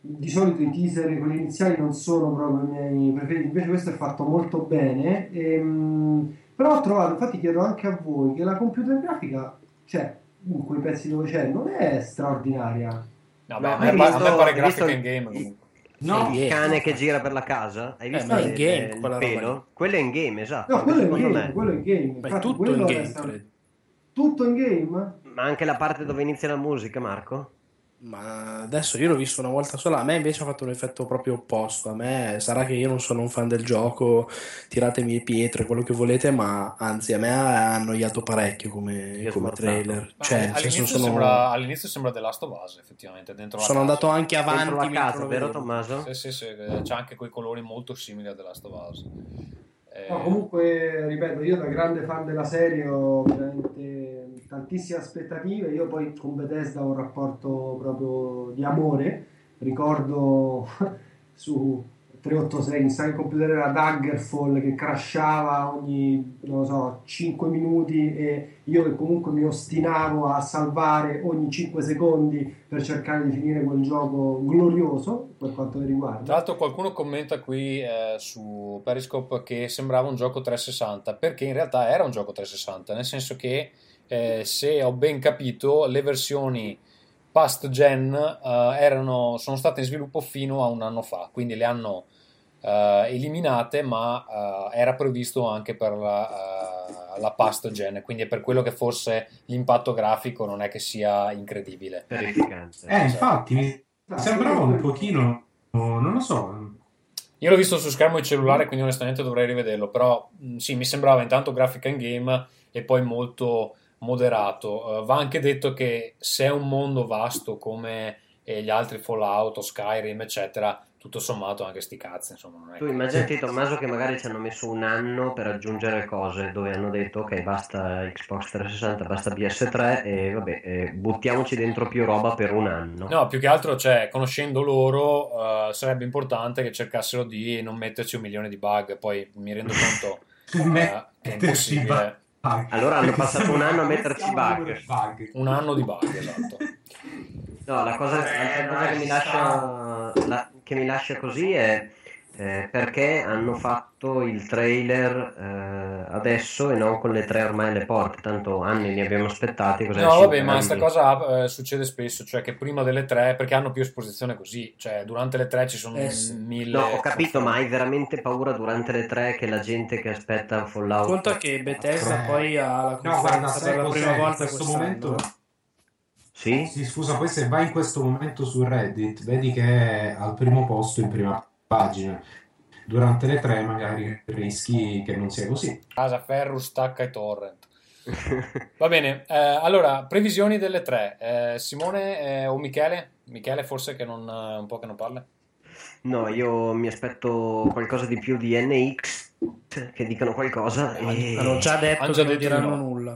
Di solito i teaser, quelli iniziali, non sono proprio i miei preferiti, invece questo è fatto molto bene. Ehm, però ho trovato, infatti chiedo anche a voi, che la computer grafica, cioè in quei pezzi dove c'è, non è straordinaria. No, beh, a hai me, pa- a visto- me pare hai grafica visto in game. il- comunque. No, il cane che gira per la casa? Hai visto ma è il, in game il roba pelo? Quello è in game, esatto. No, quello è in game, me. quello è in game. Ma è Infatti, tutto quello in game, sta- credo. Tutto in game? Ma anche la parte dove inizia la musica, Marco? Ma adesso io l'ho visto una volta sola, a me invece ha fatto un effetto proprio opposto. A me sarà che io non sono un fan del gioco, tiratemi le pietre, quello che volete, ma anzi a me ha annoiato parecchio come, come trailer. Cioè, all'inizio, senso, sono, sembra, all'inizio sembra The Last of Us, effettivamente, dentro la sono casa. andato anche avanti. Dentro la casa, vero. Tommaso? Sì, sì, sì, eh, c'ha anche quei colori molto simili a The Last of Us. Eh, No, comunque, ripeto, io da grande fan della serie ho veramente tantissime aspettative. Io poi con Bethesda ho un rapporto proprio di amore ricordo su 386 in di computer era Daggerfall che crashava ogni, so, 5 minuti e io che comunque mi ostinavo a salvare ogni 5 secondi per cercare di finire quel gioco glorioso per quanto mi Tra riguarda. l'altro qualcuno commenta qui eh, su Periscope che sembrava un gioco 360 perché in realtà era un gioco 360, nel senso che eh, se ho ben capito le versioni past gen eh, erano, sono state in sviluppo fino a un anno fa, quindi le hanno eh, eliminate ma eh, era previsto anche per la, eh, la past gen, quindi è per quello che forse l'impatto grafico non è che sia incredibile. Terrificante. Eh, infatti, mi sembrava un pochino, non lo so, Io l'ho visto su schermo di cellulare, quindi onestamente dovrei rivederlo, però mh, sì, mi sembrava intanto grafica in game e poi molto moderato. Eh, va anche detto che se è un mondo vasto come eh, gli altri Fallout o Skyrim, eccetera, tutto sommato anche sti cazzi, insomma, non è Tu immaginati Tommaso che magari ci hanno messo un anno per aggiungere cose dove hanno detto ok basta Xbox 360, basta PS3 e vabbè eh, buttiamoci dentro più roba per un anno. No, più che altro, cioè, conoscendo loro, eh, sarebbe importante che cercassero di non metterci un milione di bug. Poi mi rendo conto eh, che è impossibile. Allora hanno passato un anno a metterci bug. Un anno di bug, esatto. No, la cosa, l'altra cosa che mi lascia, la- che mi lascia così è eh, perché hanno fatto il trailer eh, adesso e non con le tre ormai alle porte. Tanto anni li abbiamo aspettati. cos'è, No, vabbè, ma questa cosa eh, succede spesso, cioè che prima delle tre, perché hanno più esposizione così, cioè durante le tre ci sono Eh sì. mille... No, ho capito, ma hai veramente paura durante le tre che la gente che aspetta Fallout... Conta che Bethesda Eh. poi ha la No, conferenza sai per la prima In volta questo quest'anno. momento... Sì? Sì, scusa, poi se vai in questo momento su Reddit, vedi che è al primo posto in prima pagina. Durante le tre magari rischi che non sia così. Casa Ferro, stacca e torrent. Va bene, eh, allora, previsioni delle tre. Eh, Simone eh, o Michele? Michele forse che non, eh, un po' che non parla. No, io mi aspetto qualcosa di più di NX, che dicano qualcosa. e- Hanno già detto Hanno già che non diranno no. nulla.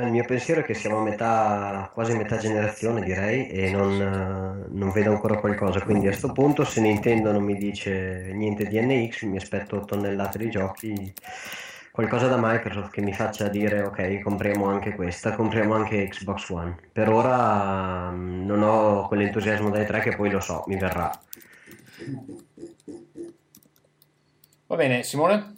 Il mio pensiero è che siamo a metà, quasi metà generazione, direi, e non, non vedo ancora qualcosa. Quindi a sto punto, se Nintendo non mi dice niente di NX, mi aspetto tonnellate di giochi, qualcosa da Microsoft che mi faccia dire ok, compriamo anche questa, compriamo anche Xbox One. Per ora non ho quell'entusiasmo dai tre che poi lo so, mi verrà. Va bene, Simone?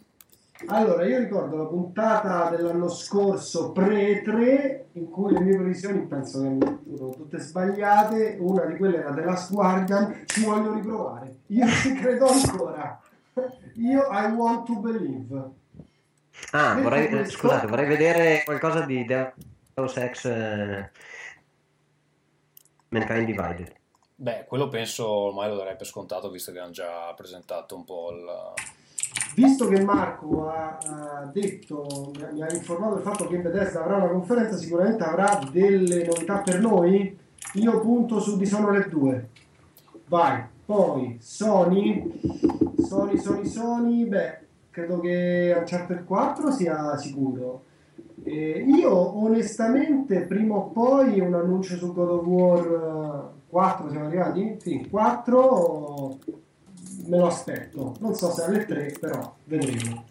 Allora, io ricordo la puntata dell'anno scorso pre-3 in cui le mie previsioni penso che furono tutte sbagliate. Una di quelle era The Last Guardian. Ci voglio riprovare. Io ci credo ancora. Io I want to believe. Ah, vorrei, eh, questo- scusate, vorrei vedere qualcosa di Deus Ex eh, Mankind Divided. Beh, quello penso ormai lo darei per scontato visto che hanno già presentato un po' il... Visto che Marco ha, ha detto, mi ha- informato del fatto che Bethesda avrà una conferenza, sicuramente avrà delle novità per noi. Io punto su Dishonored 2. Vai. Poi Sony, Sony, Sony, Sony, beh, credo che Uncharted 4 sia sicuro. Eh, io onestamente prima o poi un annuncio su God of War eh, 4 siamo arrivati? Sì, 4 me lo aspetto. Non so se alle 3, però vedremo.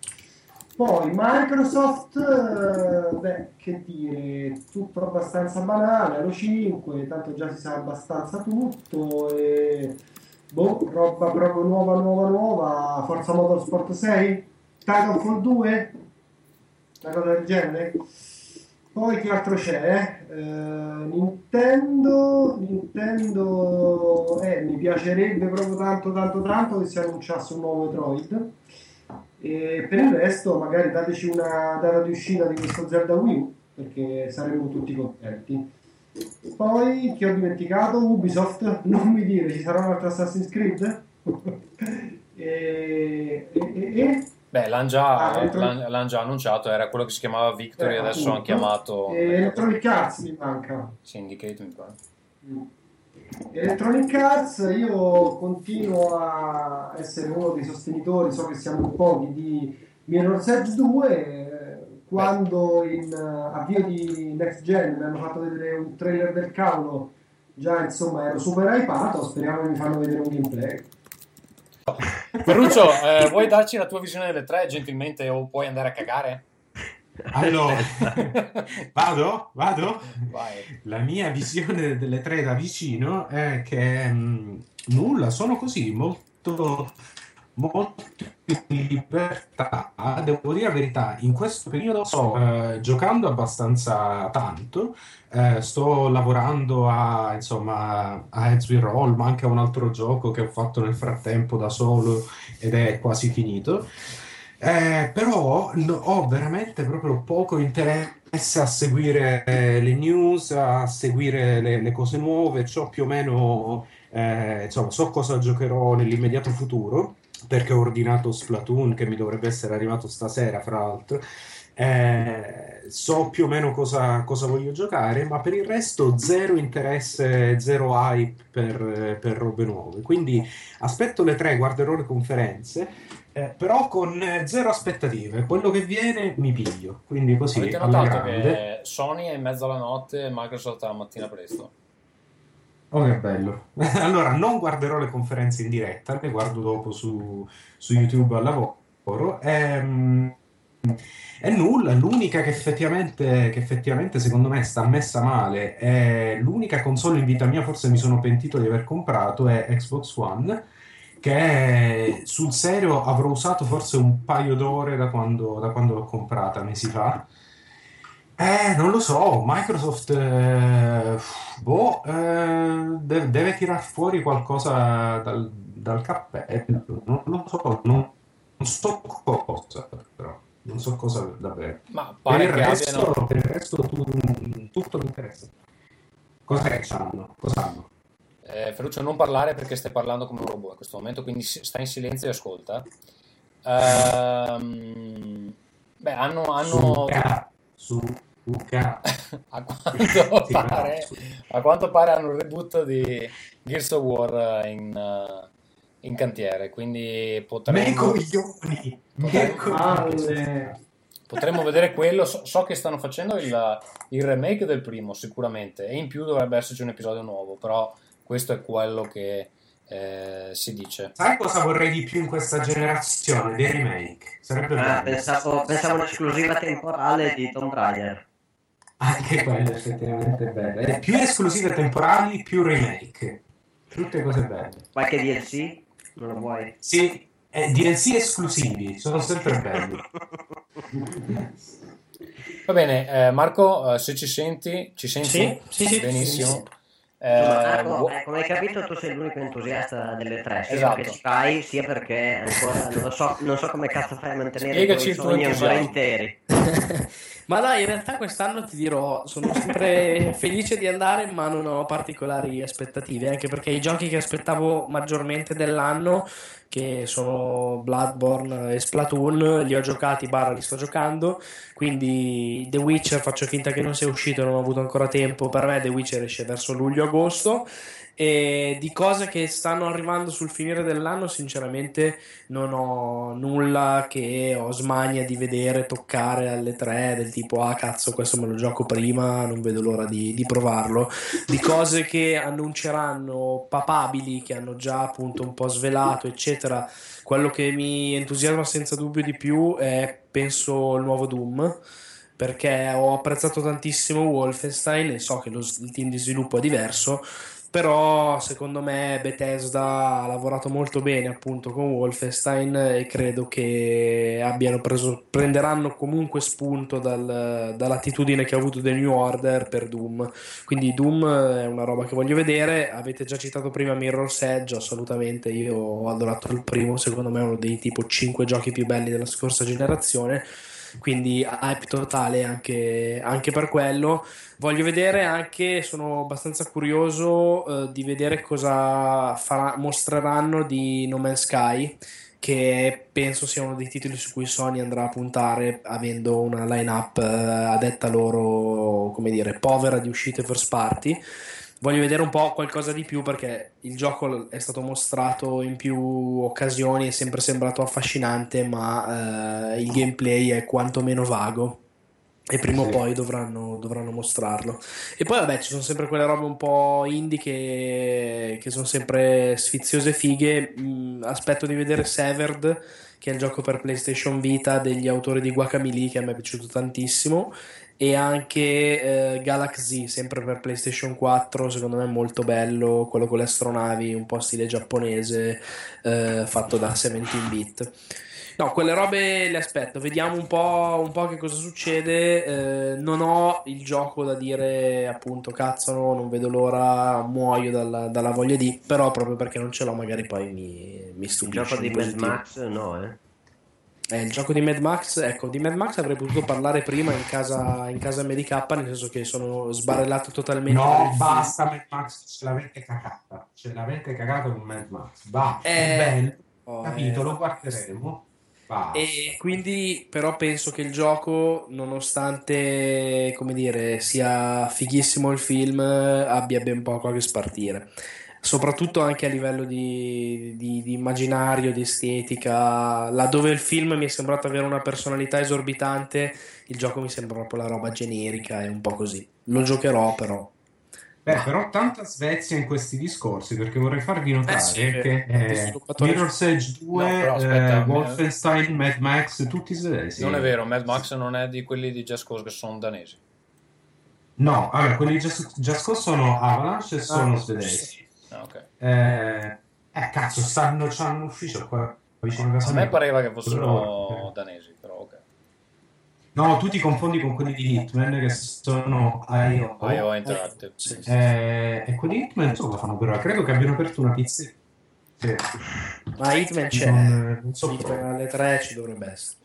Poi Microsoft, eh, beh, che dire, tutto abbastanza banale, Halo 5, tanto già si sa abbastanza tutto e boh, roba proprio nuova, nuova, nuova, Forza Motorsport 6, Titanfall 2, una cosa del genere. Poi che altro c'è? Eh, Nintendo, Nintendo, eh, mi piacerebbe proprio tanto, tanto, tanto che si annunciasse un nuovo Metroid. E per il resto, magari dateci una data di uscita di questo Zelda Wii U, perché saremmo tutti contenti. Poi, che ho dimenticato, Ubisoft, non mi dire, ci sarà un altro Assassin's Creed? e, e, e- e- Beh, l'hanno già, Ah, l'han- l'han già annunciato, era quello che si chiamava Victory, Eh, adesso hanno chiamato e Electronic Arts mi manca. Syndicate, mi pare. Electronic Arts, io continuo a essere uno dei sostenitori, so che siamo pochi, di Mirror's Edge 2. eh, Quando in eh, avvio di Next Gen mi hanno fatto vedere un trailer del cavolo già insomma ero super hypato, speriamo che mi fanno vedere un gameplay. Ferruccio, eh, vuoi darci la tua visione delle tre gentilmente o puoi andare a cagare? Allora, vado? Vado? Vai. La mia visione delle tre da vicino è che mh, nulla, sono così, molto, molto in libertà. Devo dire la verità, in questo periodo sto eh, giocando abbastanza tanto, eh, sto lavorando a, insomma, a Heads We Roll, ma anche a un altro gioco che ho fatto nel frattempo da solo ed è quasi finito. Eh, però no- ho veramente proprio poco interesse a seguire le news, a seguire le, le cose nuove, so più o meno, eh, insomma, so cosa giocherò nell'immediato futuro, perché ho ordinato Splatoon che mi dovrebbe essere arrivato stasera, fra l'altro. Eh, so più o meno cosa, cosa voglio giocare, ma per il resto zero interesse, zero hype per, per robe nuove. Quindi aspetto le tre, guarderò le conferenze. Eh, però con eh, zero aspettative, quello che viene mi piglio, quindi così Avete notato che Sony è in mezzo alla notte e Microsoft alla mattina presto? Oh, che bello! Allora, non guarderò le conferenze in diretta, le guardo dopo su, su YouTube al lavoro. Ehm, è nulla, l'unica che effettivamente, che effettivamente secondo me sta messa male, è l'unica console in vita mia, forse mi sono pentito di aver comprato, è Xbox One, che sul serio avrò usato forse un paio d'ore da quando, da quando l'ho comprata, mesi fa. Eh, non lo so, Microsoft eh, boh, eh, de- deve tirar fuori qualcosa dal, dal cappello, non lo so, non, non so cosa, però, non so cosa davvero. Ma Per il resto, abbiano... per il resto tu- tutto mi interessa. Cos'è che hanno? Eh, Ferruccio, non parlare perché stai parlando come un robot in questo momento, quindi stai in silenzio e ascolta. Ehm, beh, hanno, hanno Suca, suca. a, quanto pare, a quanto pare hanno un reboot di Gears of War in, eh, in cantiere, quindi potremmo, coglioni! Potremmo- potremmo vedere quello. So, so che stanno facendo il, il remake del primo sicuramente e in più dovrebbe esserci un episodio nuovo, però questo è quello che eh, si dice. Sai cosa vorrei di più in questa generazione? Dei remake. Sarebbe Ah, bello. pensavo, pensavo un'esclusiva temporale di Tomb Raider. Anche quello effettivamente è bello. E più esclusive temporali, più remake. Tutte cose belle. Qualche DLC? Non lo vuoi? Sì, e DLC esclusivi, sono sempre belli. Va bene, eh, Marco, eh, se ci senti, ci senti? Sì, sì, sì. Benissimo. Insomma, Eh, Marco, eh, come hai capito tu sei l'unico entusiasta delle tre, sia Esatto. perché ci fai, sia perché ancora non so, non so come cazzo fai a mantenere Spiegaci i tuoi sogni interi. Ma dai, in realtà quest'anno ti dirò, sono sempre felice di andare, ma non ho particolari aspettative, anche perché i giochi che aspettavo maggiormente dell'anno, che sono Bloodborne e Splatoon, li ho giocati, barra li sto giocando, quindi The Witcher faccio finta che non sia uscito, non ho avuto ancora tempo, per me The Witcher esce verso luglio-agosto, e di cose che stanno arrivando sul finire dell'anno, sinceramente non ho nulla che ho smania di vedere, toccare alle tre, del tipo ah cazzo questo me lo gioco prima, non vedo l'ora di, di provarlo. Di cose che annunceranno papabili, che hanno già appunto un po' svelato, eccetera. Quello che mi entusiasma senza dubbio di più è penso il nuovo Doom. Perché ho apprezzato tantissimo Wolfenstein e so che lo- il team di sviluppo è diverso, però secondo me Bethesda ha lavorato molto bene appunto con Wolfenstein e credo che preso, prenderanno comunque spunto dal- dall'attitudine che ha avuto The New Order per Doom. Quindi Doom è una roba che voglio vedere. Avete già citato prima Mirror's Edge, assolutamente. Io ho adorato il primo, secondo me è uno dei tipo 5 giochi più belli della scorsa generazione. Quindi hype totale anche, anche per quello. Voglio vedere anche, sono abbastanza curioso eh, di vedere cosa farà- mostreranno di No Man's Sky, che penso sia uno dei titoli su cui Sony andrà a puntare, avendo una line-up eh, a detta loro, come dire, povera di uscite first party. Voglio vedere un po' qualcosa di più perché il gioco è stato mostrato in più occasioni, è sempre sembrato affascinante, ma eh, il gameplay è quantomeno vago. E prima o Sì. poi dovranno, dovranno mostrarlo. E poi, vabbè, ci sono sempre quelle robe un po' indie che, che sono sempre sfiziose fighe. Mm, aspetto di vedere Severed, che è il gioco per PlayStation Vita degli autori di Guacamole, che a me è piaciuto tantissimo. E anche eh, Galaxy, sempre per PlayStation 4, secondo me è molto bello. Quello con le astronavi, un po' stile giapponese, eh, fatto da 17-bit. No, quelle robe le aspetto, vediamo un po', un po' che cosa succede. Eh, non ho il gioco da dire, appunto, cazzo, no, non vedo l'ora, muoio dalla, dalla voglia di, però proprio perché non ce l'ho, magari poi mi, mi Il stupisce. gioco di Mad. Max no, eh. Eh, il gioco di Mad Max, ecco, di Mad Max avrei potuto parlare prima in casa, in casa MDK, nel senso che sono sbarellato totalmente. No, basta Mad Max, ce l'avete cagata. Ce l'avete cagato con Mad Max. Basta, Eh, bello. oh, Capito, eh. lo guarderemo. Basta. E quindi però penso che il gioco, nonostante, come dire, sia fighissimo il film, abbia ben poco a che spartire. Soprattutto anche a livello di, di- di immaginario, di estetica, laddove il film mi è sembrato avere una personalità esorbitante, il gioco mi sembra proprio la roba generica e un po' così. Lo giocherò però. Beh, però tanta Svezia in questi discorsi, perché vorrei farvi notare Eh sì, che eh, eh, Mirror's Edge 2, No, però aspetta, eh, Wolfenstein, Mad Max, tutti svedesi. Non è vero, Mad Max non è di quelli di Just Cause che sono danesi. No, allora, quelli di Just, Just Cause sono Avalanche e sono Ah, svedesi. Ah, ok. Eh, eh, cazzo, stanno, c'hanno un ufficio qua vicino a casa A me pareva che fossero eh, danesi, però ok. No, tu ti confondi con quelli di Hitman che sono IO. IO Interactive. Eh, e quelli di Hitman insomma fanno però, credo che abbiano aperto una pizzeria. Sì. Ma Hitman c'è, Non- non so Hitman alle 3 ci dovrebbe essere.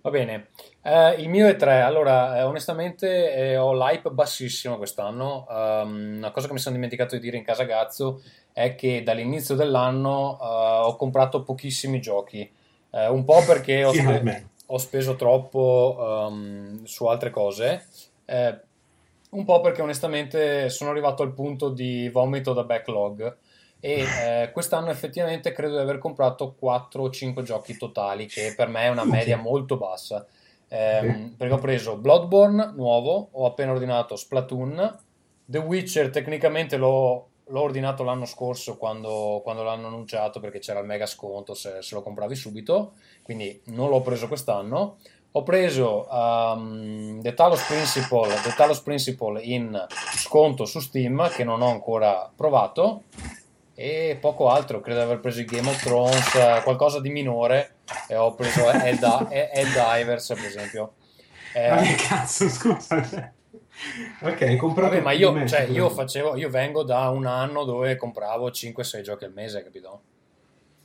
Va bene, Eh, il mio è 3. Allora, eh, onestamente eh, ho l'hype bassissimo quest'anno. Um, una cosa che mi sono dimenticato di dire in casa Gazzo è che dall'inizio dell'anno eh, ho comprato pochissimi giochi. Eh, un po' perché ho, spe- ho speso troppo um, su altre cose, eh, un po' perché onestamente sono arrivato al punto di vomito da backlog. E eh, quest'anno effettivamente credo di aver comprato 4 o 5 giochi totali, che per me è una media molto bassa. Ehm, perché ho preso Bloodborne nuovo, ho appena ordinato Splatoon, The Witcher tecnicamente l'ho, l'ho ordinato l'anno scorso quando, quando l'hanno annunciato perché c'era il mega sconto se, se lo compravi subito, quindi non l'ho preso quest'anno. Ho preso um, The, Talos Principle, The Talos Principle in sconto su Steam che non ho ancora provato e poco altro, credo di aver preso i Game of Thrones, eh, qualcosa di minore e ho preso Ed- Divers per esempio. Eh, Ma che cazzo, scusa. Ok, hai comprato Vabbè, ma io, cioè, io facevo, io vengo da un anno dove compravo 5-6 giochi al mese, capito?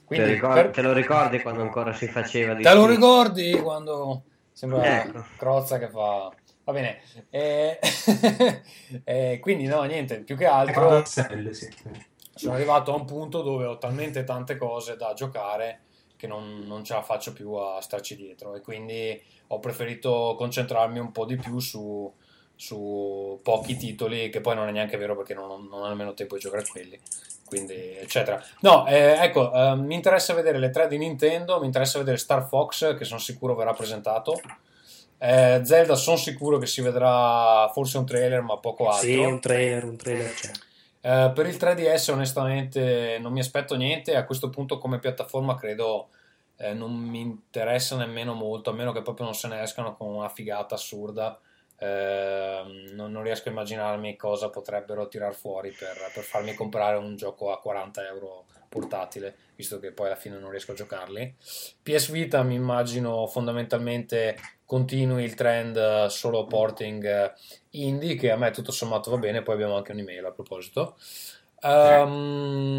Te, lo ricordi, per- te lo ricordi quando ancora si faceva di te lo più? ricordi quando sembra Ecco. Crozza che fa... Va bene, eh, eh, quindi no, niente, più che altro Excel, sì. Sono arrivato a un punto dove ho talmente tante cose da giocare che non, non ce la faccio più a starci dietro e quindi ho preferito concentrarmi un po' di più su, su pochi titoli che poi non è neanche vero perché non, non ho nemmeno tempo di giocare a quelli quindi eccetera. No eh, ecco eh, mi interessa vedere le tre di Nintendo mi interessa vedere Star Fox che sono sicuro verrà presentato. Eh, Zelda sono sicuro che si vedrà forse un trailer ma poco altro. Sì, un trailer, un trailer c'è. Eh, per il 3DS onestamente non mi aspetto niente, a questo punto come piattaforma credo eh, non mi interessa nemmeno molto, a meno che proprio non se ne escano con una figata assurda. Eh, non, non riesco a immaginarmi cosa potrebbero tirar fuori per, per farmi comprare un gioco a 40 euro portatile, visto che poi alla fine non riesco a giocarli. PS Vita mi immagino fondamentalmente continui il trend eh, solo porting eh, indie, che a me tutto sommato va bene, poi abbiamo anche un'email a proposito. Ehm,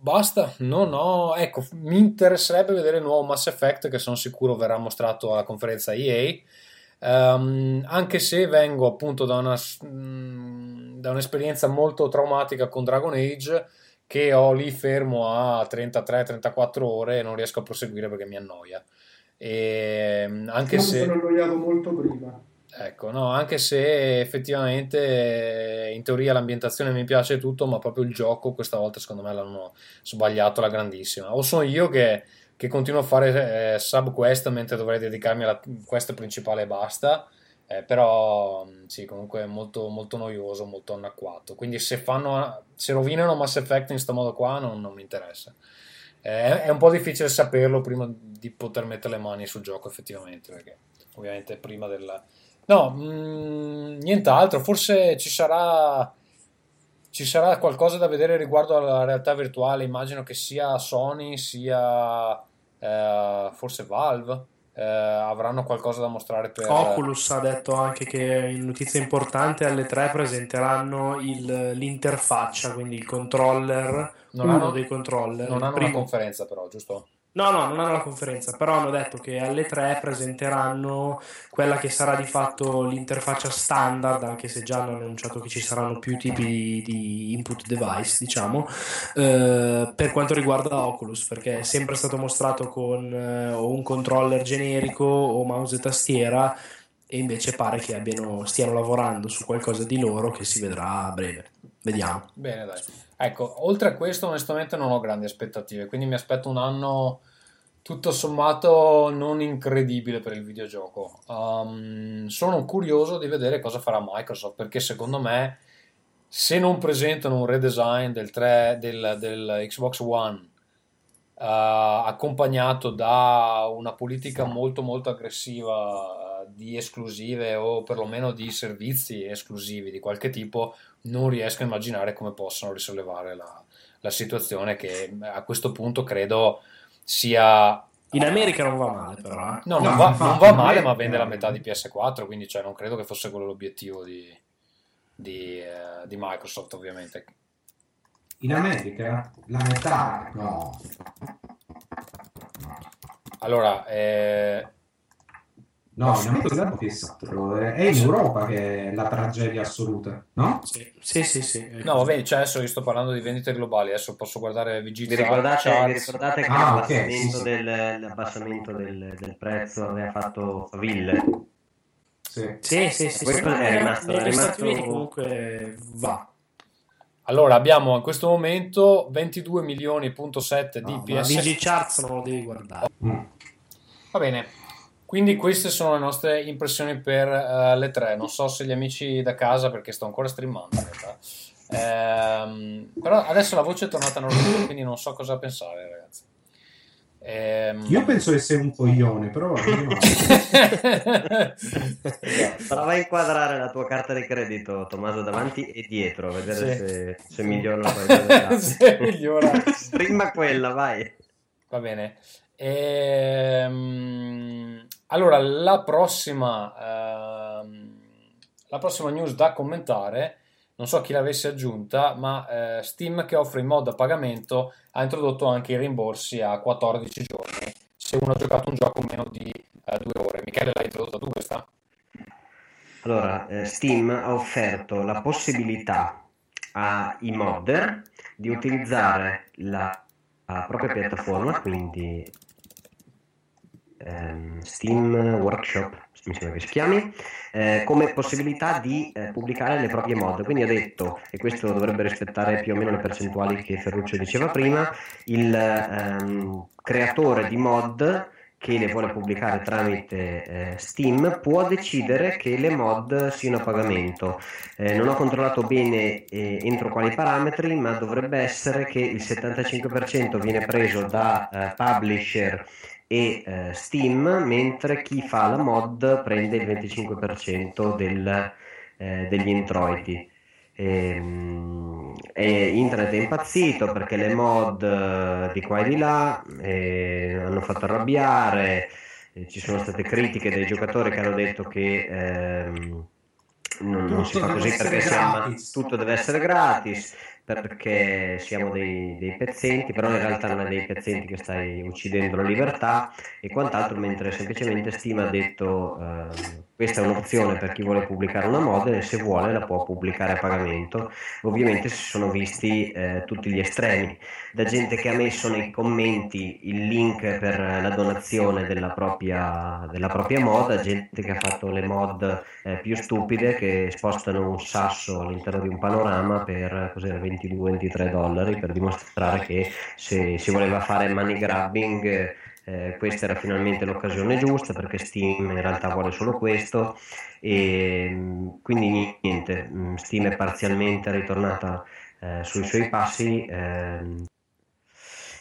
basta, no, no, ecco, mi interesserebbe vedere il nuovo Mass Effect che sono sicuro verrà mostrato alla conferenza EA. Ehm, anche se vengo appunto da, una, mm, da un'esperienza molto traumatica con Dragon Age che ho lì fermo a 33-34 ore e non riesco a proseguire perché mi annoia. E, mm, anche mi se... sono annoiato molto prima. Ecco, no, anche se effettivamente in teoria l'ambientazione mi piace tutto, ma proprio il gioco questa volta secondo me l'hanno sbagliato alla grandissima. O sono io che che continuo a fare eh, sub quest mentre dovrei dedicarmi alla quest principale e basta. Eh, però mh, sì, comunque è molto, molto noioso, molto anacquato. Quindi se, fanno, se rovinano Mass Effect in questo modo qua non, non mi interessa. Eh, è un po' difficile saperlo prima di poter mettere le mani sul gioco effettivamente, perché ovviamente prima del... No, mh, nient'altro, forse ci sarà ci sarà qualcosa da vedere riguardo alla realtà virtuale. Immagino che sia Sony sia eh, forse Valve eh, avranno qualcosa da mostrare per Oculus ha detto anche che in notizia importante alle 3 presenteranno il- l'interfaccia, quindi il controller, Non uno hanno- dei controller. non hanno primo- una conferenza, però, giusto? No, no, non hanno la conferenza, però hanno detto che alle 3 presenteranno quella che sarà di fatto l'interfaccia standard, anche se già hanno annunciato che ci saranno più tipi di, di input device, diciamo, eh, per quanto riguarda Oculus, perché è sempre stato mostrato con eh, o un controller generico o mouse e tastiera, e invece pare che abbiano, stiano lavorando su qualcosa di loro che si vedrà a breve. Vediamo. Bene, dai. Ecco, oltre a questo, onestamente non ho grandi aspettative, quindi mi aspetto un anno tutto sommato non incredibile per il videogioco. Um, sono curioso di vedere cosa farà Microsoft, perché secondo me, se non presentano un redesign del, 3, del, del Xbox One eh, accompagnato da una politica molto molto aggressiva eh, di esclusive o perlomeno di servizi esclusivi di qualche tipo, non riesco a immaginare come possano risollevare la, la situazione che a questo punto credo sia... In America non va male, però. eh. No, non, No, va, infatti, non va male, eh, ma vende la eh. metà di PS4, quindi cioè, non credo che fosse quello l'obiettivo di, di, eh, di Microsoft, ovviamente. In America la metà, no. Allora, eh, No, in America l'hanno fissato. È in Europa che è la tragedia assoluta, no? Sì, sì, sì. sì. no, vabbè, cioè adesso io sto parlando di vendite globali, adesso posso guardare VG Vi ricordate, vi ricordate che Ah, l'abbassamento, sì. del, l'abbassamento del, del prezzo aveva fatto faville? Sì. Sì, sì, sì. Questo sì. è rimasto- Negli è rimasto- Stati Uniti comunque va. Allora, abbiamo in questo momento 22 milioni.7 di No, PS. VG Charts non lo devi guardare. Mm. Va bene. Quindi queste sono le nostre impressioni per eh, le tre. Non so se gli amici da casa, perché sto ancora streamando in realtà. Ehm, però adesso la voce è tornata normale, quindi non so cosa pensare, ragazzi. Ehm, Io penso che sei un coglione, però. Prova a inquadrare la tua carta di credito, Tommaso, davanti e dietro, a vedere Sì. se, se migliora la. Se migliora. Prima quella, vai. Va bene. Ehm, allora, la prossima, ehm, la prossima news da commentare, non so chi l'avesse aggiunta, ma eh, Steam che offre in mod a pagamento ha introdotto anche i rimborsi a 14 giorni se uno ha giocato un gioco meno di eh, due ore. Michele l'ha introdotta tu questa? Allora, eh, Steam ha offerto la possibilità ai modder di utilizzare la, la propria piattaforma, quindi ehm, Steam Workshop, mi sembra che si chiami, eh, come possibilità di eh, pubblicare le proprie mod. Quindi ha detto, e questo dovrebbe rispettare più o meno le percentuali che Ferruccio diceva prima, il ehm, creatore di mod che le vuole pubblicare tramite eh, Steam può decidere che le mod siano a pagamento. Eh, non ho controllato bene eh, entro quali parametri, ma dovrebbe essere che il 75% viene preso da eh, publisher e eh, Steam, mentre chi fa la mod prende il 25% del, eh, degli introiti. Ehm, e internet è impazzito perché le mod eh, di qua e di là eh, hanno fatto arrabbiare, eh, ci sono state critiche dai giocatori che hanno detto che ehm, non, non si fa così perché siamo- tutto deve essere gratis, perché siamo dei, dei pezzenti, però in realtà non è dei pezzenti che stai uccidendo la libertà e quant'altro, mentre semplicemente Steam ha detto ehm, questa è un'opzione per chi vuole pubblicare una mod e se vuole la può pubblicare a pagamento. Ovviamente si sono visti eh, tutti gli estremi, da gente che ha messo nei commenti il link per la donazione della propria, della propria mod, a gente che ha fatto le mod eh, più stupide che spostano un sasso all'interno di un panorama per cos'era, 22-23 dollari per dimostrare che se si voleva fare money grabbing eh, questa era finalmente l'occasione giusta perché Steam in realtà vuole solo questo e mh, quindi niente, mh, Steam è parzialmente ritornata eh, sui suoi passi. ehm.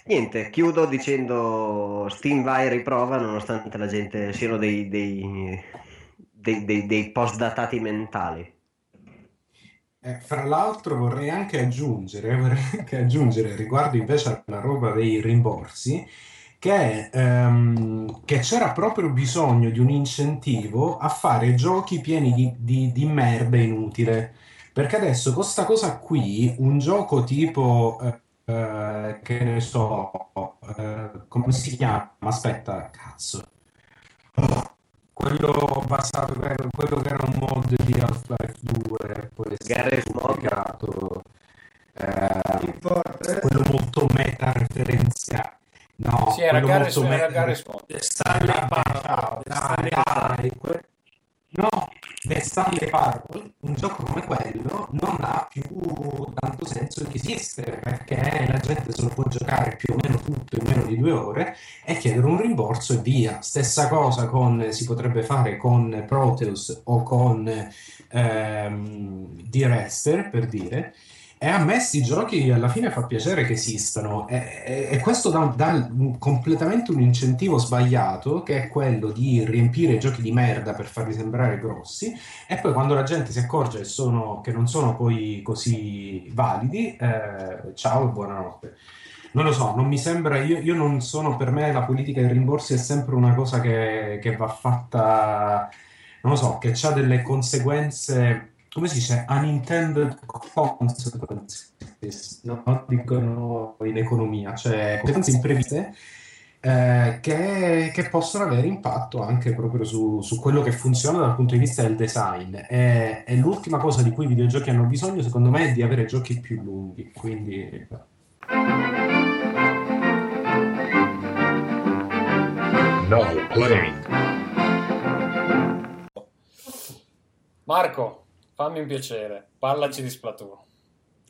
Niente, chiudo dicendo Steam vai e riprova nonostante la gente siano dei, dei, dei, dei, dei post-datati mentali. Eh, fra l'altro vorrei anche aggiungere, vorrei anche aggiungere riguardo invece alla roba dei rimborsi, che, ehm, che c'era proprio bisogno di un incentivo a fare giochi pieni di, di, di merda inutile. Perché adesso con sta cosa qui, un gioco tipo, eh, eh, che ne so, eh, come si chiama? Aspetta, cazzo. Quello basato, quello che era un mod di Half-Life 2, poi è stato Garry's Mod. pubblicato. Eh, quello molto meta-referenziale. No, Sì, era quello Garry's- molto era meta- Garry's Mod. Stanley Dai, No, The Stanley Parable, un gioco come quello non ha più tanto senso di esistere perché la gente se lo può giocare più o meno tutto in meno di due ore e chiedere un rimborso e via. Stessa cosa con, si potrebbe fare con Proteus o con ehm, D-Rester per dire. E a me sti giochi alla fine fa piacere che esistano e, e- e questo dà, dà un- completamente un incentivo sbagliato che è quello di riempire i giochi di merda per farli sembrare grossi e poi quando la gente si accorge che, sono- che non sono poi così validi, eh, ciao e buonanotte. Non lo so, non mi sembra, io, io non sono, per me la politica dei rimborsi è sempre una cosa che, che va fatta, non lo so, che ha delle conseguenze, come si dice, unintended consequences, no? Dicono in economia, cioè conseguenze impreviste eh, che, che possono avere impatto anche proprio su, su quello che funziona dal punto di vista del design. E, e l'ultima cosa di cui i videogiochi hanno bisogno, secondo me, è di avere giochi più lunghi, quindi... Now playing. Marco, fammi un piacere, parlaci di Splatoon.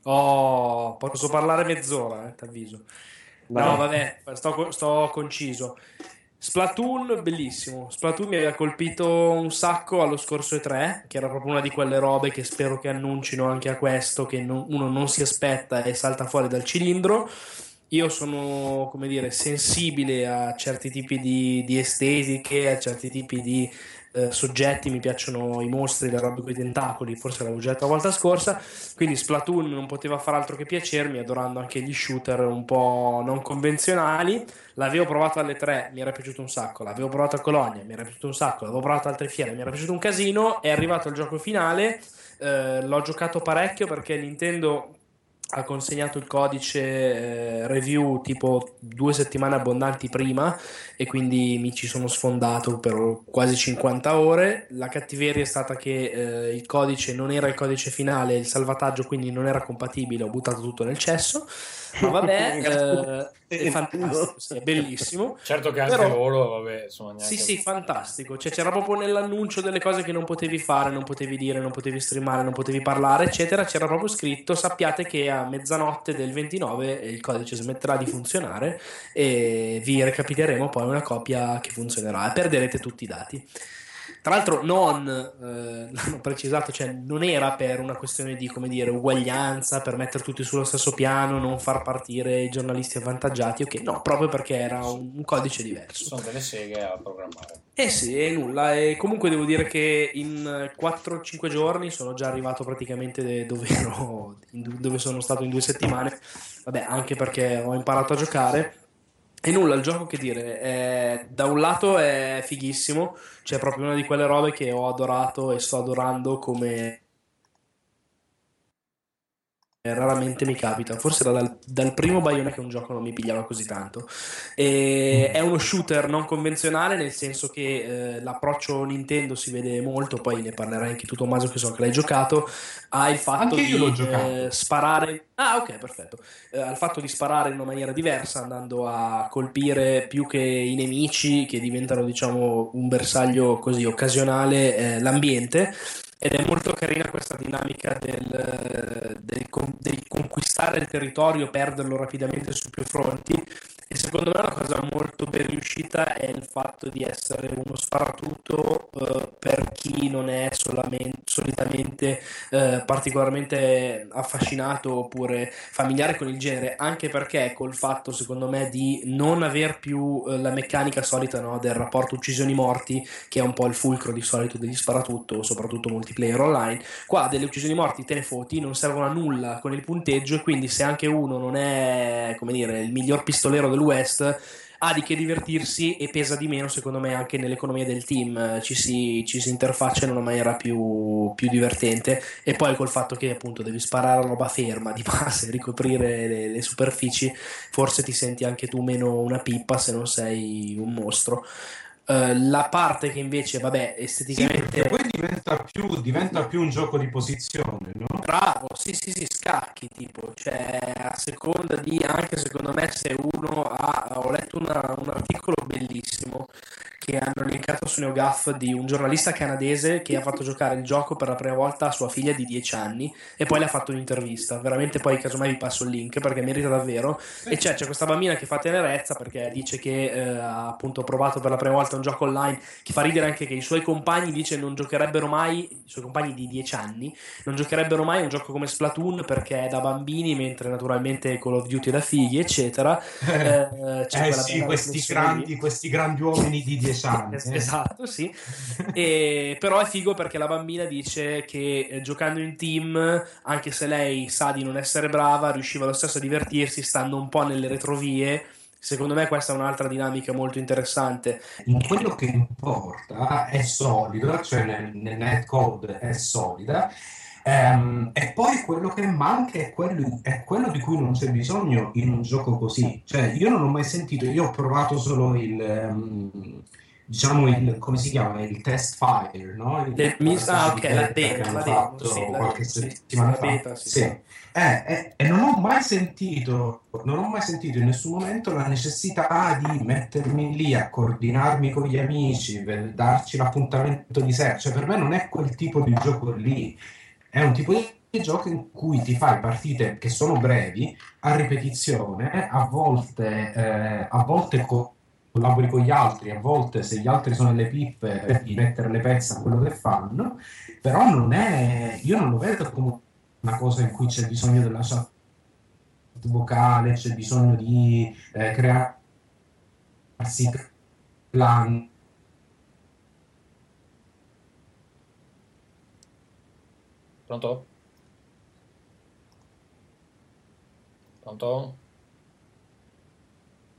Oh, posso parlare mezz'ora, eh, t'avviso. Vai. No, vabbè, sto, sto conciso. Splatoon, bellissimo. Splatoon mi aveva colpito un sacco allo scorso E3, che era proprio una di quelle robe che spero che annuncino anche a questo, che non- uno non si aspetta e salta fuori dal cilindro. Io sono, come dire, sensibile a certi tipi di, di estetiche, a certi tipi di eh, soggetti. Mi piacciono i mostri, le robe con i tentacoli, forse l'avevo già detto la volta scorsa. Quindi Splatoon non poteva far altro che piacermi, adorando anche gli shooter un po' non convenzionali. L'avevo provato alle 3, mi era piaciuto un sacco. L'avevo provato a Colonia, mi era piaciuto un sacco. L'avevo provato a altre fiere, mi era piaciuto un casino. È arrivato il gioco finale. eh, l'ho giocato parecchio perché Nintendo ha consegnato il codice eh, review tipo due settimane abbondanti prima e quindi mi ci sono sfondato per quasi 50 ore. La cattiveria è stata che eh, il codice non era il codice finale, il salvataggio quindi non era compatibile, ho buttato tutto nel cesso. Ma vabbè, eh, è fantastico, sì, è bellissimo. Certo che anche Però- loro, vabbè, insomma, neanche... Sì, sì, fantastico. Cioè, c'era proprio nell'annuncio delle cose che non potevi fare, non potevi dire, non potevi streamare, non potevi parlare, eccetera. C'era proprio scritto: sappiate che a mezzanotte del 29 il codice smetterà di funzionare e vi recapiteremo poi una copia che funzionerà e perderete tutti i dati. Tra l'altro, non eh, l'hanno precisato, cioè non era per una questione di come dire uguaglianza, per mettere tutti sullo stesso piano, non far partire i giornalisti avvantaggiati, ok, no, proprio perché era un, un codice diverso. Sono delle seghe a programmare. Eh sì, è nulla. E comunque devo dire che in 4-5 giorni sono già arrivato praticamente dove ero, dove sono stato in due settimane. Vabbè, anche perché ho imparato a giocare. E nulla, il gioco che dire, è- da un lato è fighissimo, cioè proprio una di quelle robe che ho adorato e sto adorando come raramente mi capita. Forse era dal, dal primo Bayonetta che un gioco non mi pigliava così tanto. E è uno shooter non convenzionale, nel senso che eh, l'approccio Nintendo si vede molto, poi ne parlerai anche tu Tommaso che so che l'hai giocato, ha il fatto Anche io di l'ho giocato. eh, sparare... Ah ok, perfetto. Eh, ha il fatto di sparare in una maniera diversa, andando a colpire più che i nemici, che diventano diciamo un bersaglio così occasionale, eh, l'ambiente. Ed è molto carina questa dinamica del, del del conquistare il territorio, perderlo rapidamente su più fronti E secondo me una cosa molto ben riuscita è il fatto di essere uno sparatutto eh, per chi non è solitamente eh, particolarmente affascinato oppure familiare con il genere, anche perché col fatto, secondo me, di non aver più eh, la meccanica solita no, del rapporto uccisioni-morti, che è un po' il fulcro di solito degli sparatutto, soprattutto multiplayer online, qua delle uccisioni morti te ne foti, non servono a nulla con il punteggio e quindi se anche uno non è, come dire, il miglior pistolero del West, ha di che divertirsi e pesa di meno secondo me anche nell'economia del team. Ci si, ci si interfaccia in una maniera più, più, divertente. E poi col fatto che appunto devi sparare a roba ferma di base ricoprire le, le, superfici forse ti senti anche tu meno una pippa se non sei un mostro Uh, la parte che invece, vabbè, esteticamente. Sì, poi diventa più, diventa più, un gioco di posizione, no? Bravo, sì, sì, sì, scacchi tipo, cioè a seconda di anche secondo me se uno ha. Ho letto una, un articolo bellissimo che hanno linkato su NeoGAF di un giornalista canadese che ha fatto giocare il gioco per la prima volta a sua figlia di 10 anni e poi le ha fatto un'intervista. Veramente poi casomai vi passo il link perché merita davvero. E c'è, c'è questa bambina che fa tenerezza perché dice che eh, ha appunto provato per la prima volta un gioco online che fa ridere anche che i suoi compagni dice non giocherebbero mai, i suoi compagni di 10 anni, non giocherebbero mai un gioco come Splatoon perché è da bambini mentre naturalmente Call of Duty è da figli eccetera. Eh, eh sì, questi grandi, questi grandi uomini di 10 anni. Eh. Esatto, sì. E, però è figo perché la bambina dice che eh, giocando in team, anche se lei sa di non essere brava, riusciva lo stesso a divertirsi stando un po' nelle retrovie. Secondo me questa è un'altra dinamica molto interessante. In quello che importa è solido, cioè nel, nel netcode è solida, Um, e poi quello che manca è quello, è quello, di cui non c'è bisogno in un gioco così. Cioè, io non ho mai sentito, io ho provato solo il. Um, diciamo il come si chiama? Il test fire no? Il, De, mi, ah ok la beta la fatto sì, qualche la, settimana sì, fa. beta, sì, sì. Eh, eh, e non ho mai sentito non ho mai sentito in nessun momento la necessità di mettermi lì a coordinarmi con gli amici per darci l'appuntamento di sera cioè per me non è quel tipo di gioco lì. È un tipo di gioco in cui ti fai partite che sono brevi, a ripetizione, a volte, eh, a volte collabori con gli altri, a volte se gli altri sono le pippe devi mettere le pezze a quello che fanno, però non è, io non lo vedo come una cosa in cui c'è bisogno della chat vocale, c'è bisogno di eh, crearsi plan Pronto? Pronto?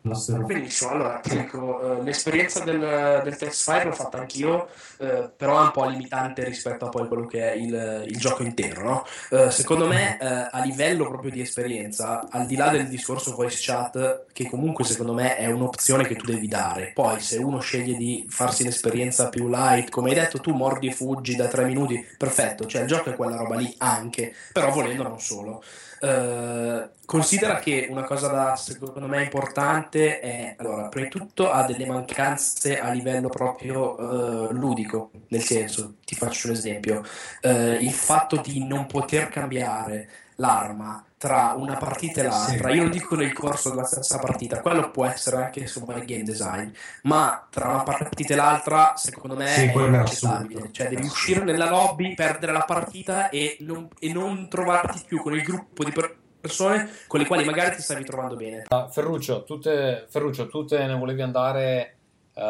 Benissimo, allora ti dico, eh, l'esperienza del, del test fire l'ho fatta anch'io, eh, però è un po' limitante rispetto a poi quello che è il, il gioco intero. No? Eh, secondo me, eh, a livello proprio di esperienza, al di là del discorso voice chat, che comunque secondo me è un'opzione che tu devi dare, poi se uno sceglie di farsi l'esperienza più light, come hai detto tu, mordi e fuggi da tre minuti, perfetto, cioè il gioco è quella roba lì anche, però volendo non solo. Uh, considera che una cosa da secondo me importante è allora, prima di tutto ha delle mancanze a livello proprio uh, ludico, nel senso, ti faccio un esempio, uh, il fatto di non poter cambiare l'arma tra una partita e l'altra, io non dico nel corso della stessa partita, quello può essere anche insomma il game design, ma tra una partita e l'altra secondo me sì, è inaccettabile, cioè devi uscire nella lobby, perdere la partita e non, e non trovarti più con il gruppo di persone con le quali magari ti stavi trovando bene. Uh, Ferruccio, tu te, Ferruccio, tu te ne volevi andare uh,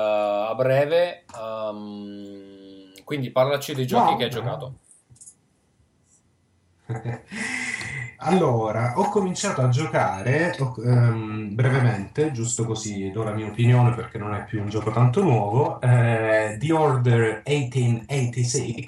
a breve, um, quindi parlaci dei giochi no, che hai no. giocato. Allora, ho cominciato a giocare um, brevemente, giusto così do la mia opinione perché non è più un gioco tanto nuovo, eh, The Order 1886,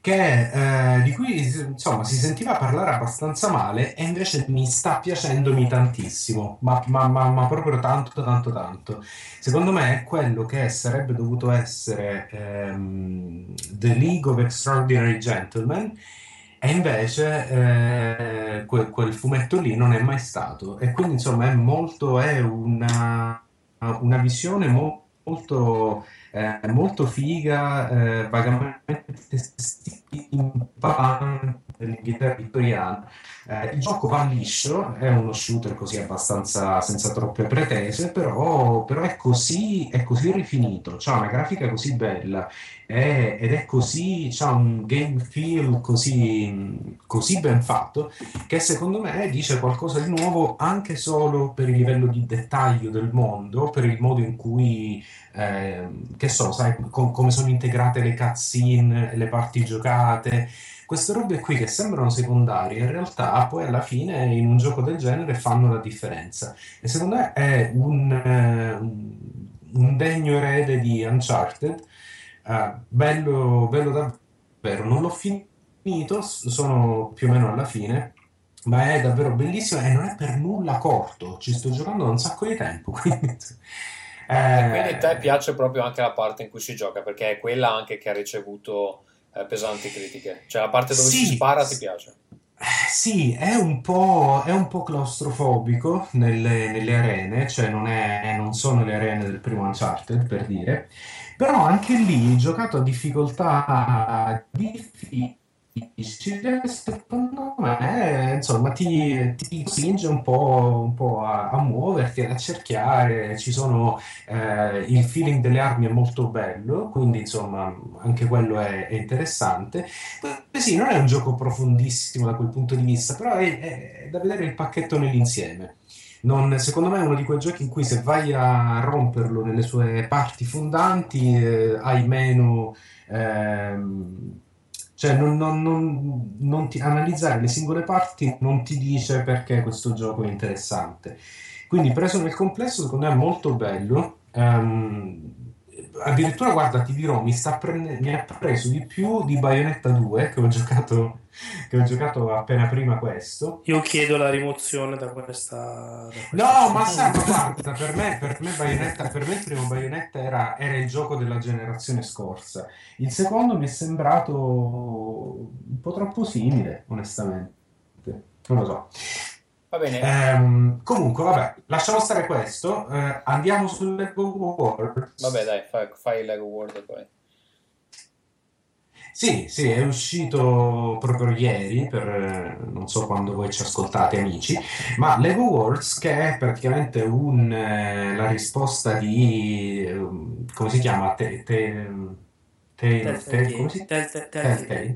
che, eh, di cui insomma si sentiva parlare abbastanza male e invece mi sta piacendomi tantissimo, ma, ma, ma, ma proprio tanto, tanto, tanto. Secondo me è quello che sarebbe dovuto essere um, The League of Extraordinary Gentlemen e invece eh, quel, quel, fumetto lì non è mai stato. E quindi insomma è molto, è una, una visione mo- molto eh, molto figa, eh, vagamente steampunk dell'Inghilterra vittoriana. Eh, il gioco va liscio, è uno shooter così abbastanza senza troppe pretese, però, però è, così, è così rifinito, ha una grafica così bella è- ed è così, c'ha un game feel così, così ben fatto che secondo me dice qualcosa di nuovo anche solo per il livello di dettaglio del mondo, per il modo in cui, ehm, che so, sai, com- come sono integrate le cutscene, le parti giocate. Queste robe qui che sembrano secondarie, in realtà poi alla fine in un gioco del genere fanno la differenza. E secondo me è un, eh, un- degno erede di Uncharted. Eh, bello, bello davvero. Non l'ho finito, sono più o meno alla fine, ma è davvero bellissimo e non è per nulla corto. Ci sto giocando da un sacco di tempo, quindi... E quindi a te Eh, piace proprio anche la parte in cui si gioca, perché è quella anche che ha ricevuto eh, pesanti critiche. Cioè la parte dove si sì, spara ti piace. Sì, è un po', è un po' claustrofobico nelle, nelle arene, cioè non, è- non sono le arene del primo Uncharted, per dire, però anche lì, giocato a difficoltà difficile, secondo me, insomma, ti, ti spinge un po', un po' a, a muoverti, ad accerchiare, ci sono, eh, il feeling delle armi è molto bello, quindi insomma anche quello è, è interessante. Beh, sì, non è un gioco profondissimo da quel punto di vista, però è, è da vedere il pacchetto nell'insieme. Non- secondo me è uno di quei giochi in cui se vai a romperlo nelle sue parti fondanti, eh, hai meno... ehm, cioè, non, non- non- non ti- analizzare le singole parti non ti dice perché questo gioco è interessante. Quindi, preso nel complesso, secondo me è molto bello. Ehm, addirittura, guarda, ti dirò, mi sta prende- mi ha preso di più di Bayonetta 2, che ho giocato, che ho giocato appena prima questo. Io chiedo la rimozione da questa. Da questa No, ma sai, guarda, per me, per me Bayonetta, per me il primo Bayonetta era, era il gioco della generazione scorsa. Il secondo mi è sembrato un po' troppo simile, onestamente. Non lo so. Va bene, Ehm, comunque, vabbè, lasciamo stare questo. eh, andiamo sul Lego World. vabbè dai, fai, fai il Lego World poi. Sì, sì, è uscito proprio ieri, per, eh, non so quando voi ci ascoltate amici, ma Lego Worlds che è praticamente un, eh, la risposta di, ehm, come si chiama? Te, te, come si- Telltale.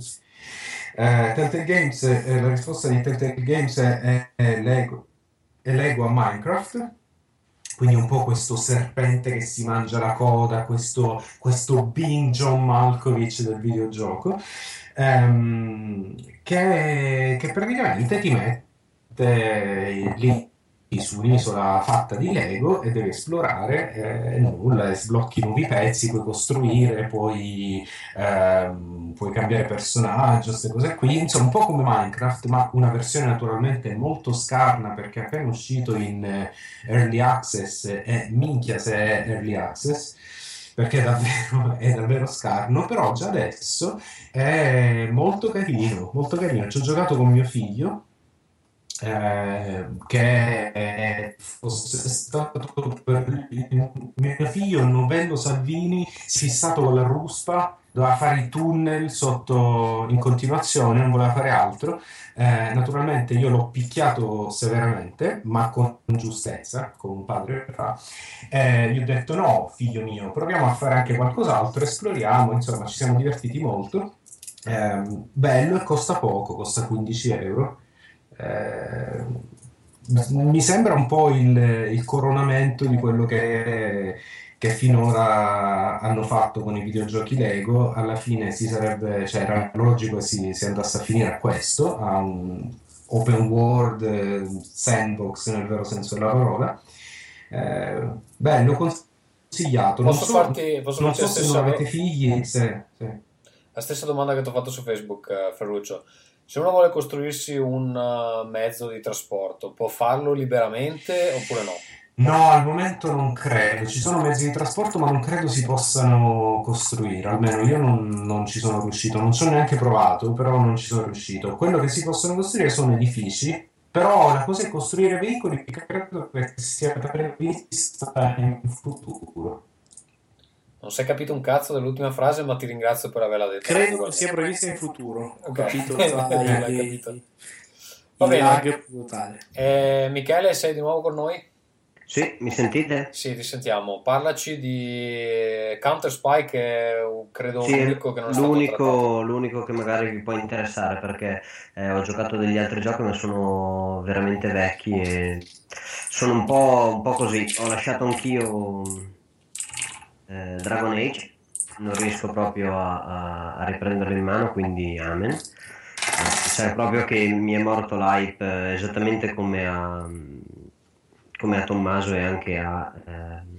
Eh, Telltale Games, eh, la risposta di Telltale Games è, è Lego, è Lego a Minecraft. Quindi un po' questo serpente che si mangia la coda, questo, questo Bing John Malkovich del videogioco, ehm, che, che praticamente ti mette lì su un'isola fatta di Lego e devi esplorare eh, nulla, sblocchi nuovi pezzi, puoi costruire, puoi, ehm, puoi cambiare personaggio, queste cose qui, insomma un po' come Minecraft, ma una versione naturalmente molto scarna perché è appena uscito in eh, Early Access e minchia se è Early Access perché è davvero, è davvero scarno, però già adesso è molto carino, molto carino. Ci ho giocato con mio figlio, eh, che fosse stato per mio figlio, Novello Salvini, fissato con la ruspa, doveva fare i tunnel sotto in continuazione, non voleva fare altro. Eh, naturalmente io l'ho picchiato severamente, ma con giustezza, come un padre fa. Eh, gli ho detto no, figlio mio, proviamo a fare anche qualcos'altro, esploriamo, insomma, ci siamo divertiti molto. Ehm, bello e costa poco, costa 15 euro. Eh, mi sembra un po' il, il coronamento di quello che, che finora hanno fatto con i videogiochi Lego. Alla fine si sarebbe, cioè era logico che si, si andasse a finire a questo, a un open world eh, sandbox nel vero senso della parola. Eh, bello, consigliato. Non Posso so, farti, posso non so se non avete figli, se- se- la stessa domanda che ti ho fatto su Facebook, eh, Ferruccio. Se uno vuole costruirsi un eh, mezzo di trasporto, può farlo liberamente oppure no? No, al momento non credo. Ci sono mezzi di trasporto, ma non credo si possano costruire. Almeno io non, non ci sono riuscito. Non ci ho neanche provato, però non ci sono riuscito. Quello che si possono costruire sono edifici. Però la cosa è costruire veicoli, credo che sia prevista in futuro. Non si è capito un cazzo dell'ultima frase, ma ti ringrazio per averla detta. Credo sia prevista in futuro. Ho Ok. capito tra L'hai i, capito. Va bene. lag totale. Eh, Michele, sei di nuovo con noi? Sì, mi sentite? Sì, ti sentiamo. Parlaci di Counter Spy, che è uh, credo Sì, l'unico che non è stato l'unico, l'unico che magari vi può interessare perché eh, ho giocato degli altri giochi ma sono veramente vecchi e sono un po', un po' così. Ho lasciato anch'io eh, Dragon Age, non riesco proprio a, a- riprenderlo in mano, quindi amen. Eh, Sai proprio che mi è morto l'hype eh, esattamente come a, come a Tommaso e anche a... ehm,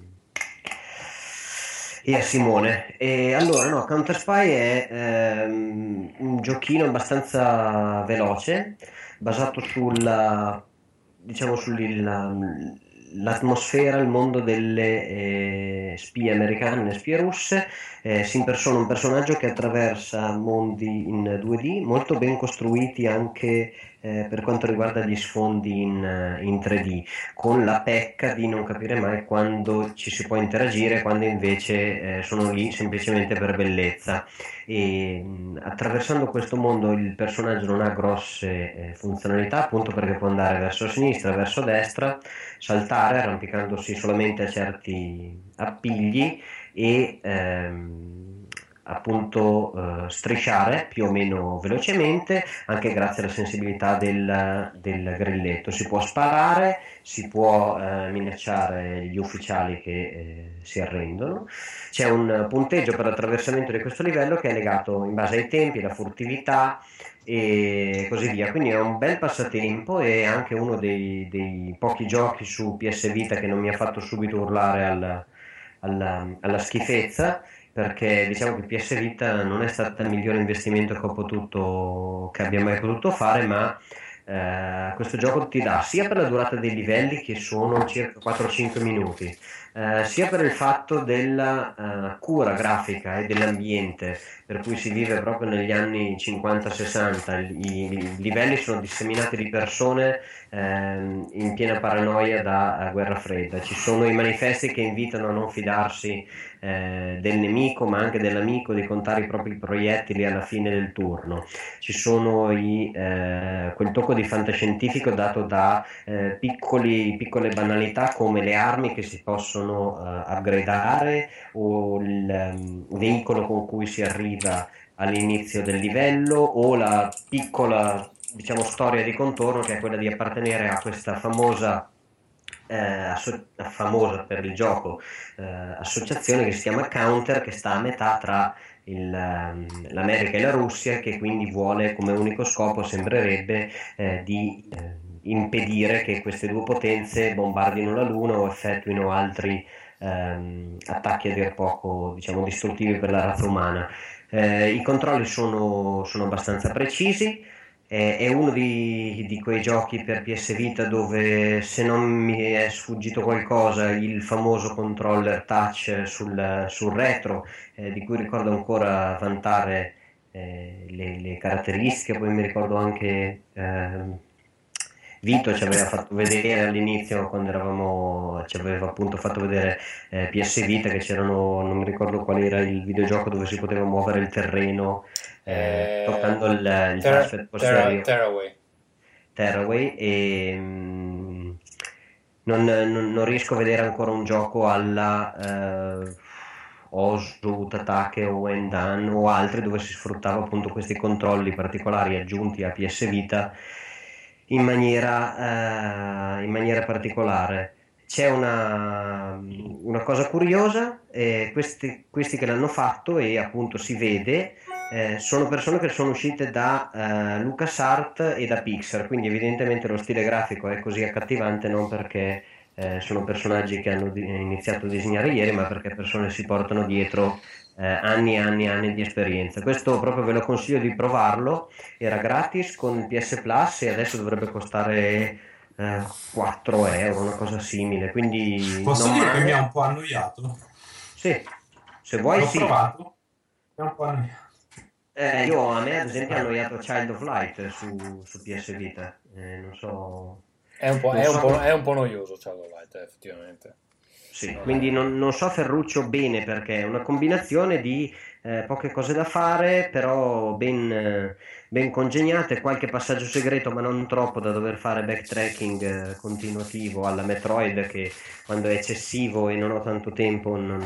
e a Simone. E allora, no, Counter Spy è ehm, un giochino abbastanza veloce, basato sulla, diciamo, sull'atmosfera, il mondo delle eh, spie americane, spie russe. Eh, si impersona un personaggio che attraversa mondi in 2D, molto ben costruiti anche eh, per quanto riguarda gli sfondi in, eh, in 3D con la pecca di non capire mai quando ci si può interagire, quando invece eh, sono lì semplicemente per bellezza. E mh, attraversando questo mondo il personaggio non ha grosse eh, funzionalità, appunto perché può andare verso sinistra, verso destra, saltare arrampicandosi solamente a certi appigli e ehm, appunto eh, strisciare più o meno velocemente anche grazie alla sensibilità del, del grilletto. Si può sparare, si può eh, minacciare gli ufficiali che eh, si arrendono. C'è un punteggio per l'attraversamento di questo livello che è legato in base ai tempi, alla furtività e così via. Quindi è un bel passatempo e anche uno dei, dei pochi giochi su PS Vita che non mi ha fatto subito urlare al- alla, alla schifezza perché diciamo che PS Vita non è stato il migliore investimento che ho potuto che abbia mai potuto fare ma eh, questo gioco ti dà sia per la durata dei livelli che sono circa 4-5 minuti eh, sia per il fatto della eh, cura grafica e dell'ambiente per cui si vive proprio negli anni 50-60 i, i livelli sono disseminati di persone ehm, in piena paranoia da eh, guerra fredda. Ci sono i manifesti che invitano a non fidarsi eh, del nemico ma anche dell'amico di contare i propri proiettili alla fine del turno. Ci sono i, eh, quel tocco di fantascientifico dato da eh, piccoli- piccole banalità come le armi che si possono eh, upgradare o il ehm, veicolo con cui si arriva all'inizio del livello o la piccola diciamo storia di contorno che è quella di appartenere a questa famosa asso- famosa per il gioco eh, associazione che si chiama Counter che sta a metà tra il, ehm, l'America e la Russia che quindi vuole come unico scopo sembrerebbe eh, di eh, impedire che queste due potenze bombardino la Luna o effettuino altri ehm, attacchi a dir poco diciamo distruttivi per la razza umana. Eh, i controlli sono, sono abbastanza precisi è, è uno di, di quei giochi per PS Vita dove se non mi è sfuggito qualcosa il famoso controller touch sul, sul retro eh, di cui ricordo ancora vantare eh, le, le caratteristiche. Poi mi ricordo anche ehm, Vito ci aveva fatto vedere all'inizio quando eravamo, ci aveva appunto fatto vedere eh, PS Vita che c'erano, non mi ricordo qual era il videogioco dove si poteva muovere il terreno eh, Eh, toccando il, il Terra- touchpad posteriore. Terraway. Terraway e mm, non, non- non riesco a vedere ancora un gioco alla eh, Osu, Tatake o Wendan o altri dove si sfruttava appunto questi controlli particolari aggiunti a PS Vita in maniera, eh, in maniera particolare. C'è una, una cosa curiosa, eh, questi, questi che l'hanno fatto e appunto si vede eh, sono persone che sono uscite da eh, LucasArt e da Pixar, quindi evidentemente lo stile grafico è così accattivante non perché eh, sono personaggi che hanno di- iniziato a disegnare ieri, ma perché persone si portano dietro eh, anni e anni e anni di esperienza. Questo proprio ve lo consiglio di provarlo, era gratis con PS Plus e adesso dovrebbe costare eh, 4 euro, una cosa simile, quindi Posso dire che male. mi ha un po' annoiato? Sì, se vuoi L'ho sì. provato, mi ha un po' annoiato. Eh, io a me ad esempio ha annoiato Child of Light su, su PS Vita, Eh, non so... È un po', non è un so- po', è un po' noioso Shadow Light, eh, effettivamente. sì. Quindi non, non so Ferruccio bene perché è una combinazione di eh, poche cose da fare, però ben, eh, ben congegnate, qualche passaggio segreto, ma non troppo da dover fare backtracking eh, continuativo alla Metroid che quando è eccessivo e non ho tanto tempo non,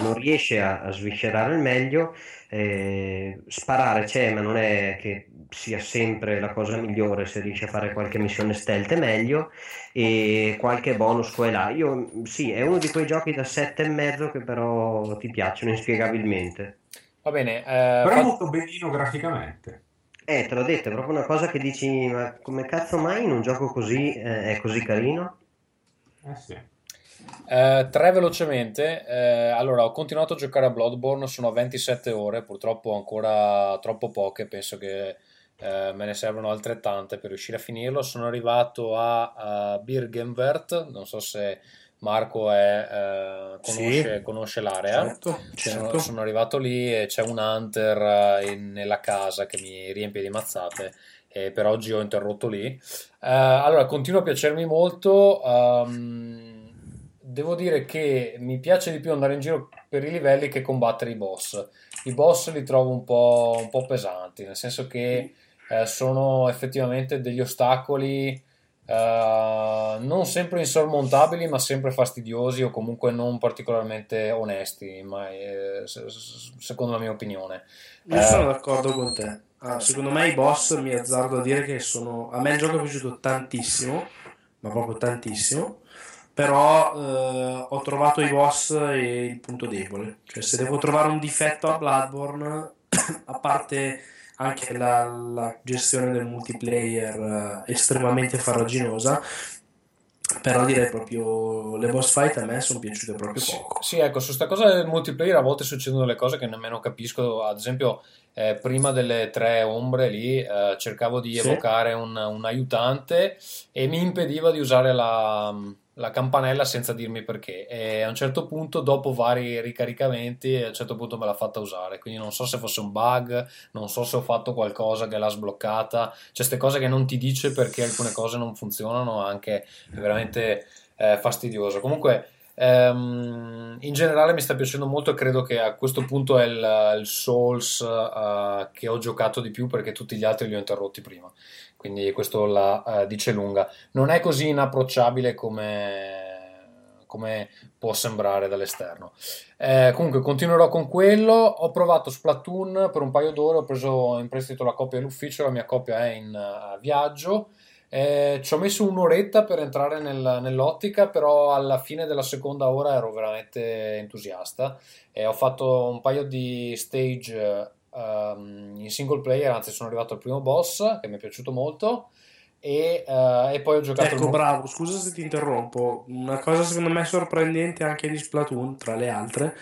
non riesce a, a sviscerare il meglio. Eh, sparare c'è, ma non è che sia sempre la cosa migliore. Se riesci a fare qualche missione stealth è meglio. E qualche bonus qua e là. Io sì, è uno di quei giochi da 7,5 che però ti piacciono inspiegabilmente. Va bene, eh, Però fa- molto bellino graficamente. Eh, te l'ho detto, è proprio una cosa che dici, ma come cazzo mai in un gioco così eh, è così carino? Eh sì. Eh, tre velocemente. Eh, allora, ho continuato a giocare a Bloodborne, sono a 27 ore, purtroppo ancora troppo poche, penso che eh, me ne servono altrettante per riuscire a finirlo. Sono arrivato a, a Birgenwert, non so se Marco è, eh, conosce, Sì. conosce l'area. Certo, Sono, certo. sono arrivato lì e c'è un hunter eh, in- nella casa che mi riempie di mazzate. E per oggi ho interrotto lì. Eh, allora, continua a piacermi molto. ehm, devo dire che mi piace di più andare in giro per i livelli che combattere i boss. I boss li trovo un po', un po' pesanti, nel senso che eh, sono effettivamente degli ostacoli eh, non sempre insormontabili, ma sempre fastidiosi o comunque non particolarmente onesti, ma, eh, se- se- secondo la mia opinione. Io Eh, sono d'accordo con te. Ah, secondo me i boss mi azzardo a dire che sono. A me il gioco è piaciuto tantissimo, ma proprio tantissimo. Però eh, ho trovato i boss e il punto debole. Cioè, se devo trovare un difetto a Bloodborne, a parte anche la, la gestione del multiplayer eh, estremamente farraginosa, però direi proprio le boss fight a me sono piaciute proprio poco. Sì, ecco, su sta cosa del multiplayer a volte succedono delle cose che nemmeno capisco. Ad esempio, eh, prima delle tre ombre lì, eh, cercavo di Sì. evocare un, un aiutante e mi impediva di usare la, la campanella senza dirmi perché. E a un certo punto, dopo vari ricaricamenti, a un certo punto me l'ha fatta usare. Quindi non so se fosse un bug, non so se ho fatto qualcosa che l'ha sbloccata. C'è queste cose che non ti dice perché alcune cose non funzionano, anche veramente eh, fastidioso. Comunque. Ehm, in generale mi sta piacendo molto e credo che a questo punto è il, il Souls eh, che ho giocato di più perché tutti gli altri li ho interrotti prima. Quindi questo la eh, dice lunga. Non è così inapprocciabile come, come può sembrare dall'esterno. Eh, comunque continuerò con quello. Ho provato Splatoon per un paio d'ore, ho preso in prestito la copia all'ufficio, la mia copia è in eh, viaggio. Eh, ci ho messo un'oretta per entrare nel- nell'ottica, però alla fine della seconda ora ero veramente entusiasta. E ho fatto un paio di stage ehm, in single player, anzi sono arrivato al primo boss che mi è piaciuto molto. E, eh, e poi ho giocato Ecco, il- bravo, scusa se ti interrompo. Una cosa secondo me sorprendente anche di Splatoon, tra le altre,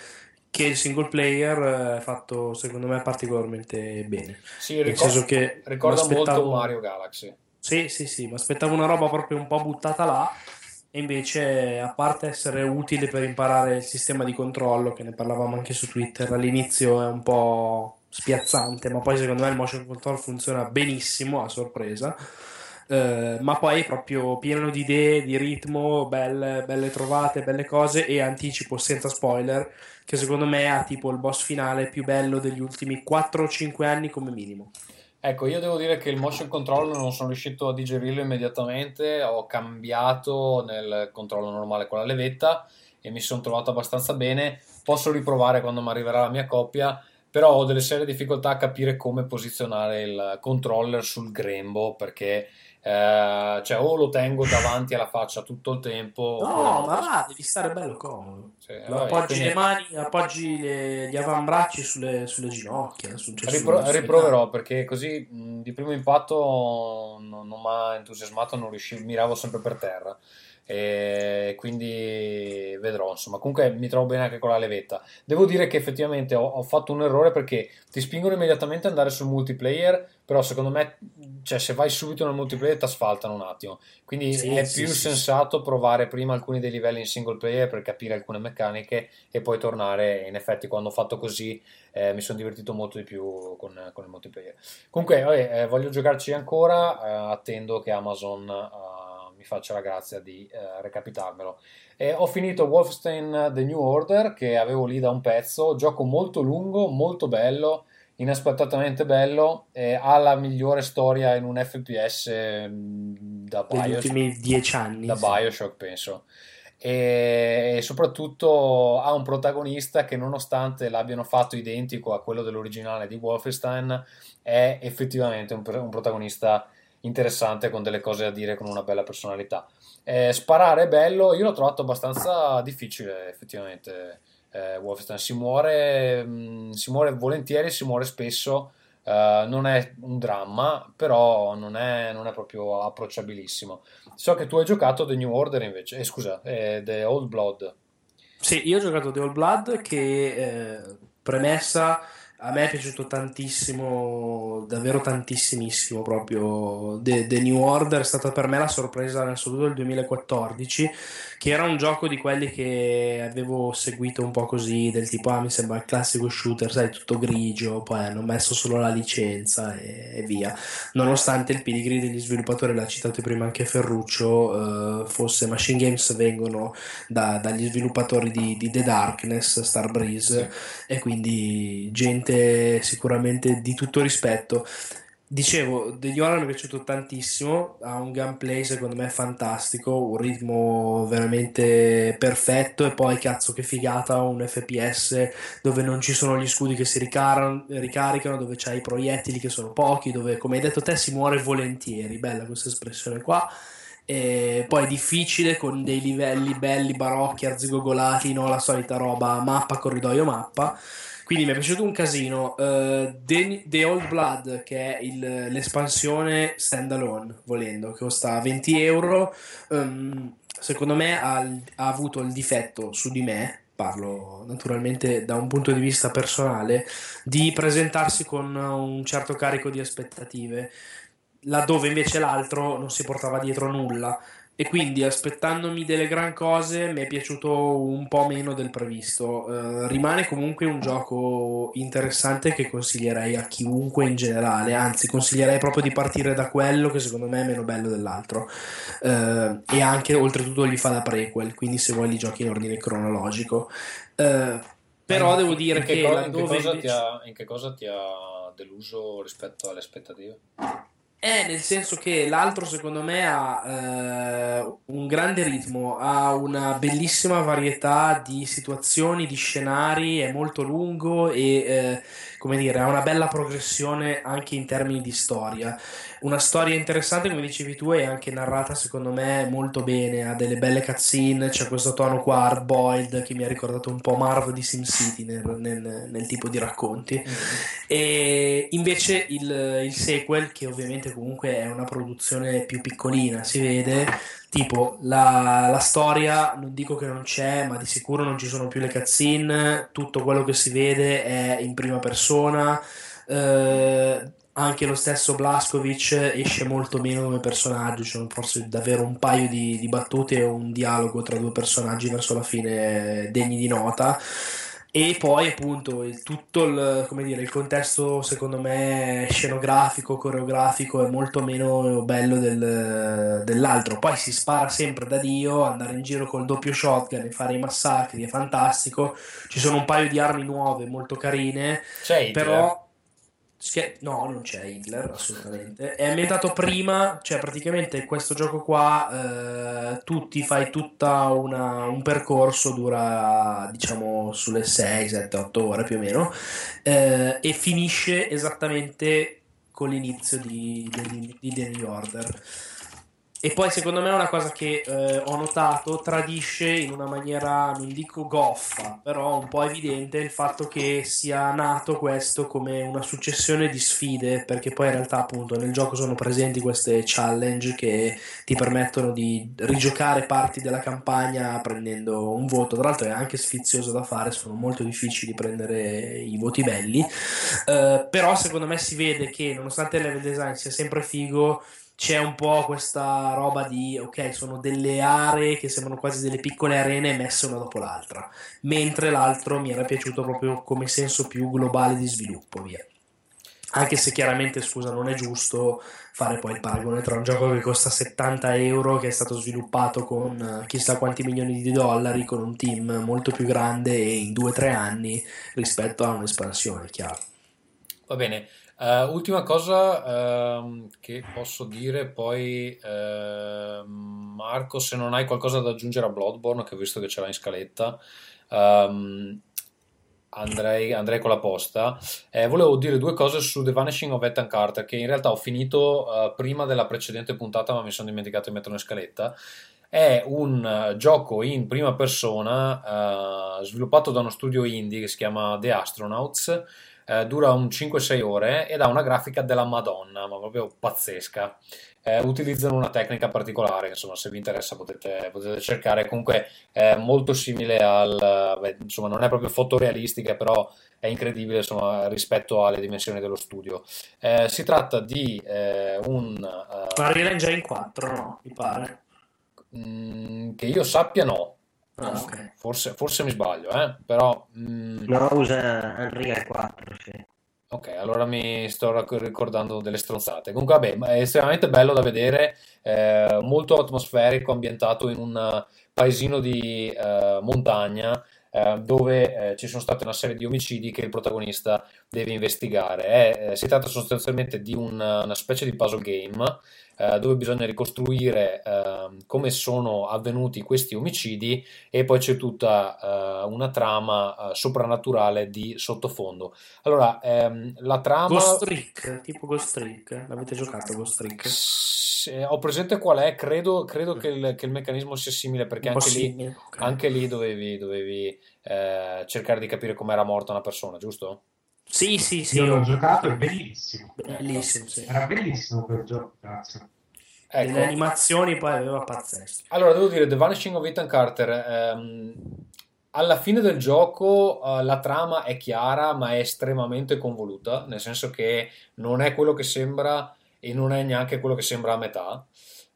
che il single player è fatto secondo me particolarmente bene. Sì, Nel ricor- senso che ricorda molto Mario Galaxy. Sì, sì, sì, mi aspettavo una roba proprio un po' buttata là. E invece, a parte essere utile per imparare il sistema di controllo, che ne parlavamo anche su Twitter, all'inizio è un po' spiazzante, ma poi secondo me il motion control funziona benissimo a sorpresa. Eh, ma poi è proprio pieno di idee, di ritmo, belle, belle trovate, belle cose e anticipo senza spoiler che secondo me ha tipo il boss finale più bello degli ultimi 4-5 anni come minimo. Ecco, io devo dire che il motion control non sono riuscito a digerirlo immediatamente, ho cambiato nel controllo normale con la levetta e mi sono trovato abbastanza bene. Posso riprovare quando mi arriverà la mia coppia, però ho delle serie difficoltà a capire come posizionare il controller sul grembo perché eh, cioè o lo tengo davanti alla faccia tutto il tempo No, ma va, devi stare bello comodo. Lo vabbè, appoggi quindi- le mani, appoggi le- gli avambracci sulle, sulle ginocchia. su- cioè Ripro- sulle riproverò perché così mh, di primo impatto non, non mi ha entusiasmato, non riuscivo, miravo sempre per terra e quindi vedrò insomma. Comunque mi trovo bene anche con la levetta. Devo dire che effettivamente ho, ho fatto un errore perché ti spingono immediatamente ad andare sul multiplayer però secondo me cioè, se vai subito nel multiplayer ti asfaltano un attimo. Quindi Sì, è sì, più sì, sensato provare prima alcuni dei livelli in single player per capire alcune meccaniche e poi tornare. In effetti quando ho fatto così eh, mi sono divertito molto di più con, con il multiplayer. Comunque, vabbè, eh, voglio giocarci ancora, eh, attendo che Amazon eh, faccia la grazia di eh, recapitarmelo. E ho finito Wolfenstein The New Order che avevo lì da un pezzo, gioco molto lungo, molto bello, inaspettatamente bello, e ha la migliore storia in un FPS mm, da Degli Bioshock, ultimi dieci anni. da sì. Bioshock penso. E, e soprattutto ha un protagonista che nonostante l'abbiano fatto identico a quello dell'originale di Wolfenstein è effettivamente un, un protagonista interessante con delle cose da dire con una bella personalità. Eh, sparare è bello, io l'ho trovato abbastanza difficile effettivamente. Eh, Wolfenstein si muore, mh, si muore volentieri, si muore spesso. eh, non è un dramma, però non è, non è proprio approcciabilissimo. So che tu hai giocato The New Order invece, eh, scusa, eh, The Old Blood. Sì, io ho giocato The Old Blood che, eh, premessa, a me è piaciuto tantissimo, davvero tantissimissimo proprio. The, The New Order è stata per me la sorpresa in assoluto del 2014, che era un gioco di quelli che avevo seguito un po' così, del tipo, ah, mi sembra il classico shooter, sai, tutto grigio, poi hanno messo solo la licenza e, e via. Nonostante il pedigree degli sviluppatori, l'ha citato prima anche Ferruccio, eh, fosse Machine Games vengono da- dagli sviluppatori di, di The Darkness, Starbreeze, e quindi gente sicuramente di tutto rispetto. Dicevo, The Order mi è piaciuto tantissimo, ha un gameplay secondo me fantastico, un ritmo veramente perfetto e poi cazzo che figata un FPS dove non ci sono gli scudi che si ricarano- ricaricano, dove c'hai i proiettili che sono pochi, dove come hai detto te si muore volentieri, bella questa espressione qua. E poi è difficile con dei livelli belli, barocchi, arzigogolati, no? La solita roba mappa, corridoio, mappa. Quindi mi è piaciuto un casino. Eh, The, The Old Blood, che è il- l'espansione standalone, volendo, che costa 20 euro, ehm, secondo me ha, ha avuto il difetto su di me, parlo naturalmente da un punto di vista personale, di presentarsi con un certo carico di aspettative, laddove invece l'altro non si portava dietro nulla. E quindi aspettandomi delle gran cose mi è piaciuto un po' meno del previsto. Eh, rimane comunque un gioco interessante che consiglierei a chiunque in generale, anzi consiglierei proprio di partire da quello che secondo me è meno bello dell'altro. Eh, e anche oltretutto gli fa da prequel, quindi se vuoi li giochi in ordine cronologico. Eh, però In- devo dire che che co- in che cosa invece- ha, in che cosa ti ha deluso rispetto alle aspettative? Eh, nel senso che l'altro secondo me ha eh, un grande ritmo, ha una bellissima varietà di situazioni, di scenari, è molto lungo e eh, come dire, ha una bella progressione anche in termini di storia. Una storia interessante, come dicevi tu, è anche narrata secondo me molto bene, ha delle belle cutscene, c'è questo tono qua hard boiled che mi ha ricordato un po' Marv di SimCity nel, nel- nel tipo di racconti. E invece il, il sequel, che ovviamente comunque è una produzione più piccolina, si vede, tipo la, la storia, non dico che non c'è, ma di sicuro non ci sono più le cutscene, tutto quello che si vede è in prima persona. eh, anche lo stesso Blaskovic esce molto meno come personaggio, c'è un- forse davvero un paio di, di battute e un dialogo tra due personaggi verso la fine degni di nota. E poi appunto il- tutto il, come dire, il contesto secondo me scenografico, coreografico è molto meno bello del- dell'altro. Poi si spara sempre da Dio, andare in giro col doppio shotgun e fare i massacri è fantastico. Ci sono un paio di armi nuove molto carine, C'è Hitler? però Scher- no, non c'è Hitler, assolutamente. È ambientato prima, cioè praticamente questo gioco qua, eh, tu ti fai tutta una- un percorso, dura diciamo sulle 6, 7, 8 ore più o meno, eh, e finisce esattamente con l'inizio di, di, di The New Order. E poi secondo me una cosa che eh, ho notato tradisce in una maniera, non dico goffa, però un po' evidente il fatto che sia nato questo come una successione di sfide, perché poi in realtà appunto nel gioco sono presenti queste challenge che ti permettono di rigiocare parti della campagna prendendo un voto, tra l'altro è anche sfizioso da fare, sono molto difficili prendere i voti belli, Eh, però secondo me si vede che nonostante il level design sia sempre figo, c'è un po' questa roba di ok, sono delle aree che sembrano quasi delle piccole arene messe una dopo l'altra, mentre l'altro mi era piaciuto proprio come senso più globale di sviluppo, via. Anche se chiaramente, scusa, non è giusto fare poi il paragone tra un gioco che costa 70 euro, che è stato sviluppato con eh, chissà quanti milioni di dollari, con un team molto più grande e in 2-3 anni rispetto a un'espansione, chiaro. Va bene. Eh, ultima cosa ehm, che posso dire, poi ehm, Marco, se non hai qualcosa da aggiungere a Bloodborne, che ho visto che ce l'ha in scaletta, ehm, andrei, andrei con la posta. Eh, volevo dire due cose su The Vanishing of Ethan Carter, che in realtà ho finito eh, prima della precedente puntata, ma mi sono dimenticato di metterlo in scaletta. È un eh, gioco in prima persona eh, sviluppato da uno studio indie che si chiama The Astronauts. Eh, dura un 5-6 ore ed ha una grafica della Madonna, ma proprio pazzesca. Eh, utilizzano una tecnica particolare, insomma, se vi interessa potete, potete cercare. Comunque è molto simile al, beh, insomma, non è proprio fotorealistica, però è incredibile insomma, rispetto alle dimensioni dello studio. Eh, si tratta di eh, un eh, Unreal Engine 4, no? Mi pare. mm, che io sappia no. Ah, ok. Forse, forse mi sbaglio, eh? però mm, No, usa Unreal 4, sì. Ok, allora mi sto ricordando delle stronzate. Comunque, vabbè, è estremamente bello da vedere, eh, molto atmosferico, ambientato in un paesino di eh, montagna eh, dove eh, ci sono state una serie di omicidi che il protagonista deve investigare. È- eh, si tratta sostanzialmente di un- una specie di puzzle game eh, dove bisogna ricostruire ehm, come sono avvenuti questi omicidi e poi c'è tutta eh, una trama eh, soprannaturale di sottofondo. Allora, ehm, la trama... Ghost Trick, tipo Ghost Trick. L'avete giocato Ghost Trick? Se- ho presente qual è, credo, credo che, il, che il meccanismo sia simile perché anche lì, anche lì dovevi, dovevi, eh, cercare di capire come era morta una persona, giusto? Sì, sì, sì. Io l'ho ho- giocato, è bellissimo. Bellissimo, sì. Era bellissimo quel gioco, cazzo. Ecco. Le animazioni poi aveva pazzesco. Allora, devo dire, The Vanishing of Ethan Carter, ehm, alla fine del gioco eh, la trama è chiara, ma è estremamente convoluta, nel senso che non è quello che sembra e non è neanche quello che sembra a metà.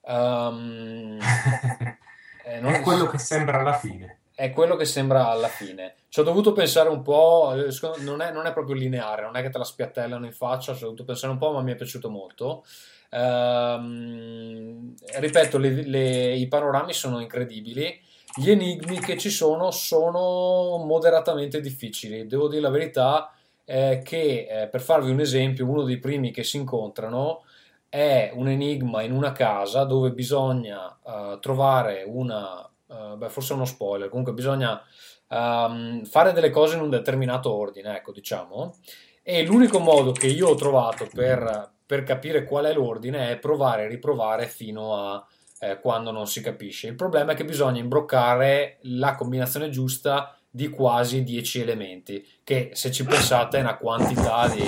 Ehm, eh, non- È quello che sembra alla fine. È quello che sembra alla fine. Ci ho dovuto pensare un po', eh, non è, non è proprio lineare, non è che te la spiattellano in faccia, ci ho dovuto pensare un po', ma mi è piaciuto molto. Ehm, ripeto, le- le- i panorami sono incredibili, gli enigmi che ci sono sono moderatamente difficili. Devo dire la verità, eh, che eh, per farvi un esempio, uno dei primi che si incontrano è un enigma in una casa dove bisogna eh, trovare una, eh, beh, forse è uno spoiler, comunque bisogna ehm, fare delle cose in un determinato ordine, ecco, diciamo. E l'unico modo che io ho trovato per, per capire qual è l'ordine è provare e riprovare fino a eh, quando non si capisce. Il problema è che bisogna imbroccare la combinazione giusta di quasi 10 elementi, che se ci pensate è una quantità di,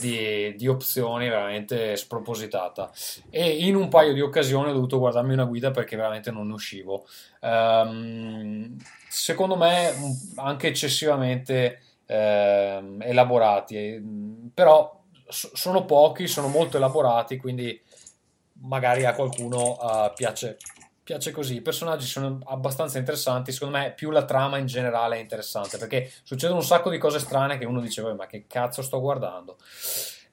di- di opzioni veramente spropositata. E in un paio di occasioni ho dovuto guardarmi una guida perché veramente non ne uscivo. Ehm, secondo me anche eccessivamente ehm, elaborati, eh, però so- sono pochi, sono molto elaborati, quindi magari a qualcuno eh, piace, piace così. I personaggi sono abbastanza interessanti, secondo me più la trama in generale è interessante, perché succedono un sacco di cose strane che uno dice, "Vabbè, ma che cazzo sto guardando?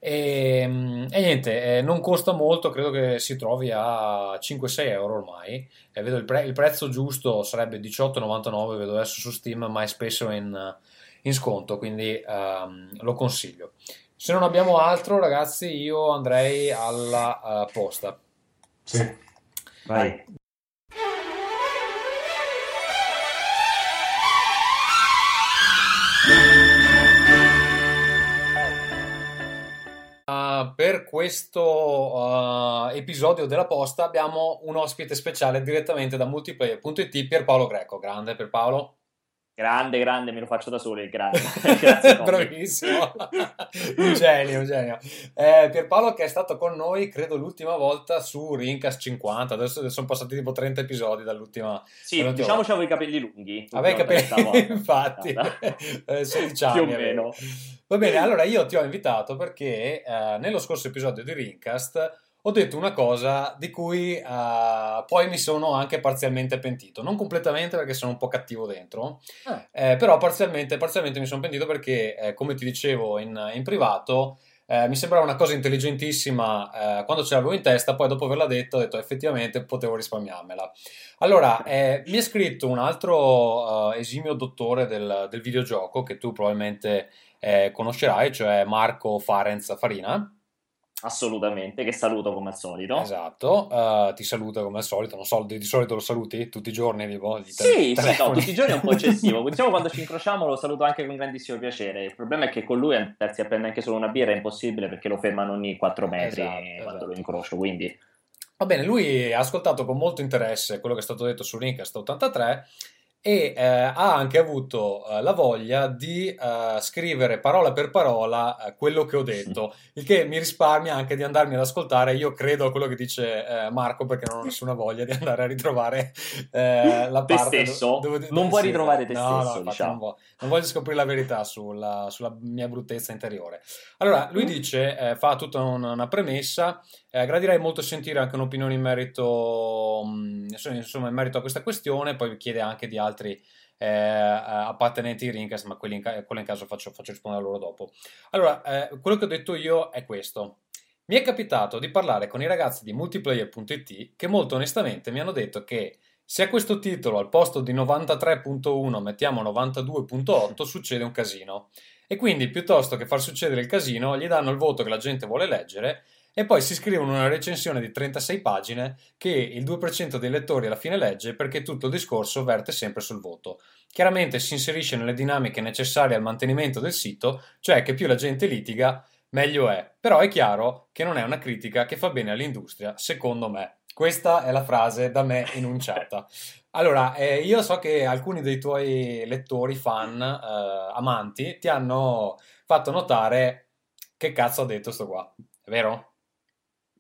E, mm, e niente, eh, non costa molto, credo che si trovi a 5-6 euro ormai. E vedo il, pre- il prezzo giusto sarebbe 18,99, vedo adesso su Steam, ma è spesso in, in sconto, quindi ehm, lo consiglio. Se non abbiamo altro, ragazzi, io andrei alla eh, posta. Sì. Vai. Per questo uh, episodio della posta abbiamo un ospite speciale direttamente da multiplayer.it Pierpaolo Greco. Grande Pierpaolo. Grande, grande, me lo faccio da solo il grande. Grazie. Bravissimo, un genio, un genio. Eh, Pierpaolo che è stato con noi, credo, l'ultima volta su Rincast 50. Adesso sono passati tipo 30 episodi dall'ultima. Sì, dall'ultima diciamo volta. c'avevo i capelli lunghi. Avevi l'ultima capito, volta, infatti, eh, 16 Più o anni meno. Va bene, allora io ti ho invitato perché eh, nello scorso episodio di Rincast ho detto una cosa di cui eh, poi mi sono anche parzialmente pentito. Non completamente perché sono un po' cattivo dentro, Ah. eh, però parzialmente, parzialmente mi sono pentito perché, eh, come ti dicevo in, in privato, Eh, mi sembrava una cosa intelligentissima eh, quando ce l'avevo in testa, poi dopo averla detto ho detto effettivamente potevo risparmiarmela. Allora, eh, mi è scritto un altro eh, esimio dottore del, del videogioco che tu probabilmente eh, conoscerai, cioè Marco Farenz Farina. Assolutamente, che saluto come al solito. Esatto, uh, ti saluto come al solito, non so, di, di solito lo saluti tutti i giorni, tipo, sì, sì, no, tutti i giorni è un po' eccessivo, diciamo quando ci incrociamo lo saluto anche con grandissimo piacere, il problema è che con lui andarsi a prendere anche solo una birra è impossibile perché lo fermano ogni 4 metri Esatto, quando esatto. lo incrocio, quindi... Va bene, lui ha ascoltato con molto interesse quello che è stato detto su Rincast 83 e eh, ha anche avuto eh, la voglia di eh, scrivere parola per parola eh, quello che ho detto, il che mi risparmia anche di andarmi ad ascoltare. Io credo a quello che dice eh, Marco perché non ho nessuna voglia di andare a ritrovare eh, la Te parte stesso? dove- Non vuoi sì, ritrovare te no, stesso, no, diciamo. non, vo- non voglio scoprire la verità sulla, sulla mia bruttezza interiore. Allora, lui dice, eh, fa tutta una, una premessa, eh, gradirei molto sentire anche un'opinione in merito, mh, insomma, in merito a questa questione, poi chiede anche di altri eh, appartenenti ai Rincast, ma in, ca- quello in caso faccio, faccio rispondere a loro dopo. Allora, eh, quello che ho detto io è questo. Mi è capitato di parlare con i ragazzi di multiplayer.it che molto onestamente mi hanno detto che se a questo titolo al posto di 93.1 mettiamo 92.8 succede un casino. E quindi piuttosto che far succedere il casino gli danno il voto che la gente vuole leggere e poi si scrivono una recensione di 36 pagine che il 2% dei lettori alla fine legge perché tutto il discorso verte sempre sul voto. Chiaramente si inserisce nelle dinamiche necessarie al mantenimento del sito, cioè che più la gente litiga, meglio è. Però è chiaro che non è una critica che fa bene all'industria, secondo me. Questa è la frase da me enunciata. Allora, eh, io so che alcuni dei tuoi lettori, fan, eh, amanti, ti hanno fatto notare che cazzo ha detto sto qua, è vero?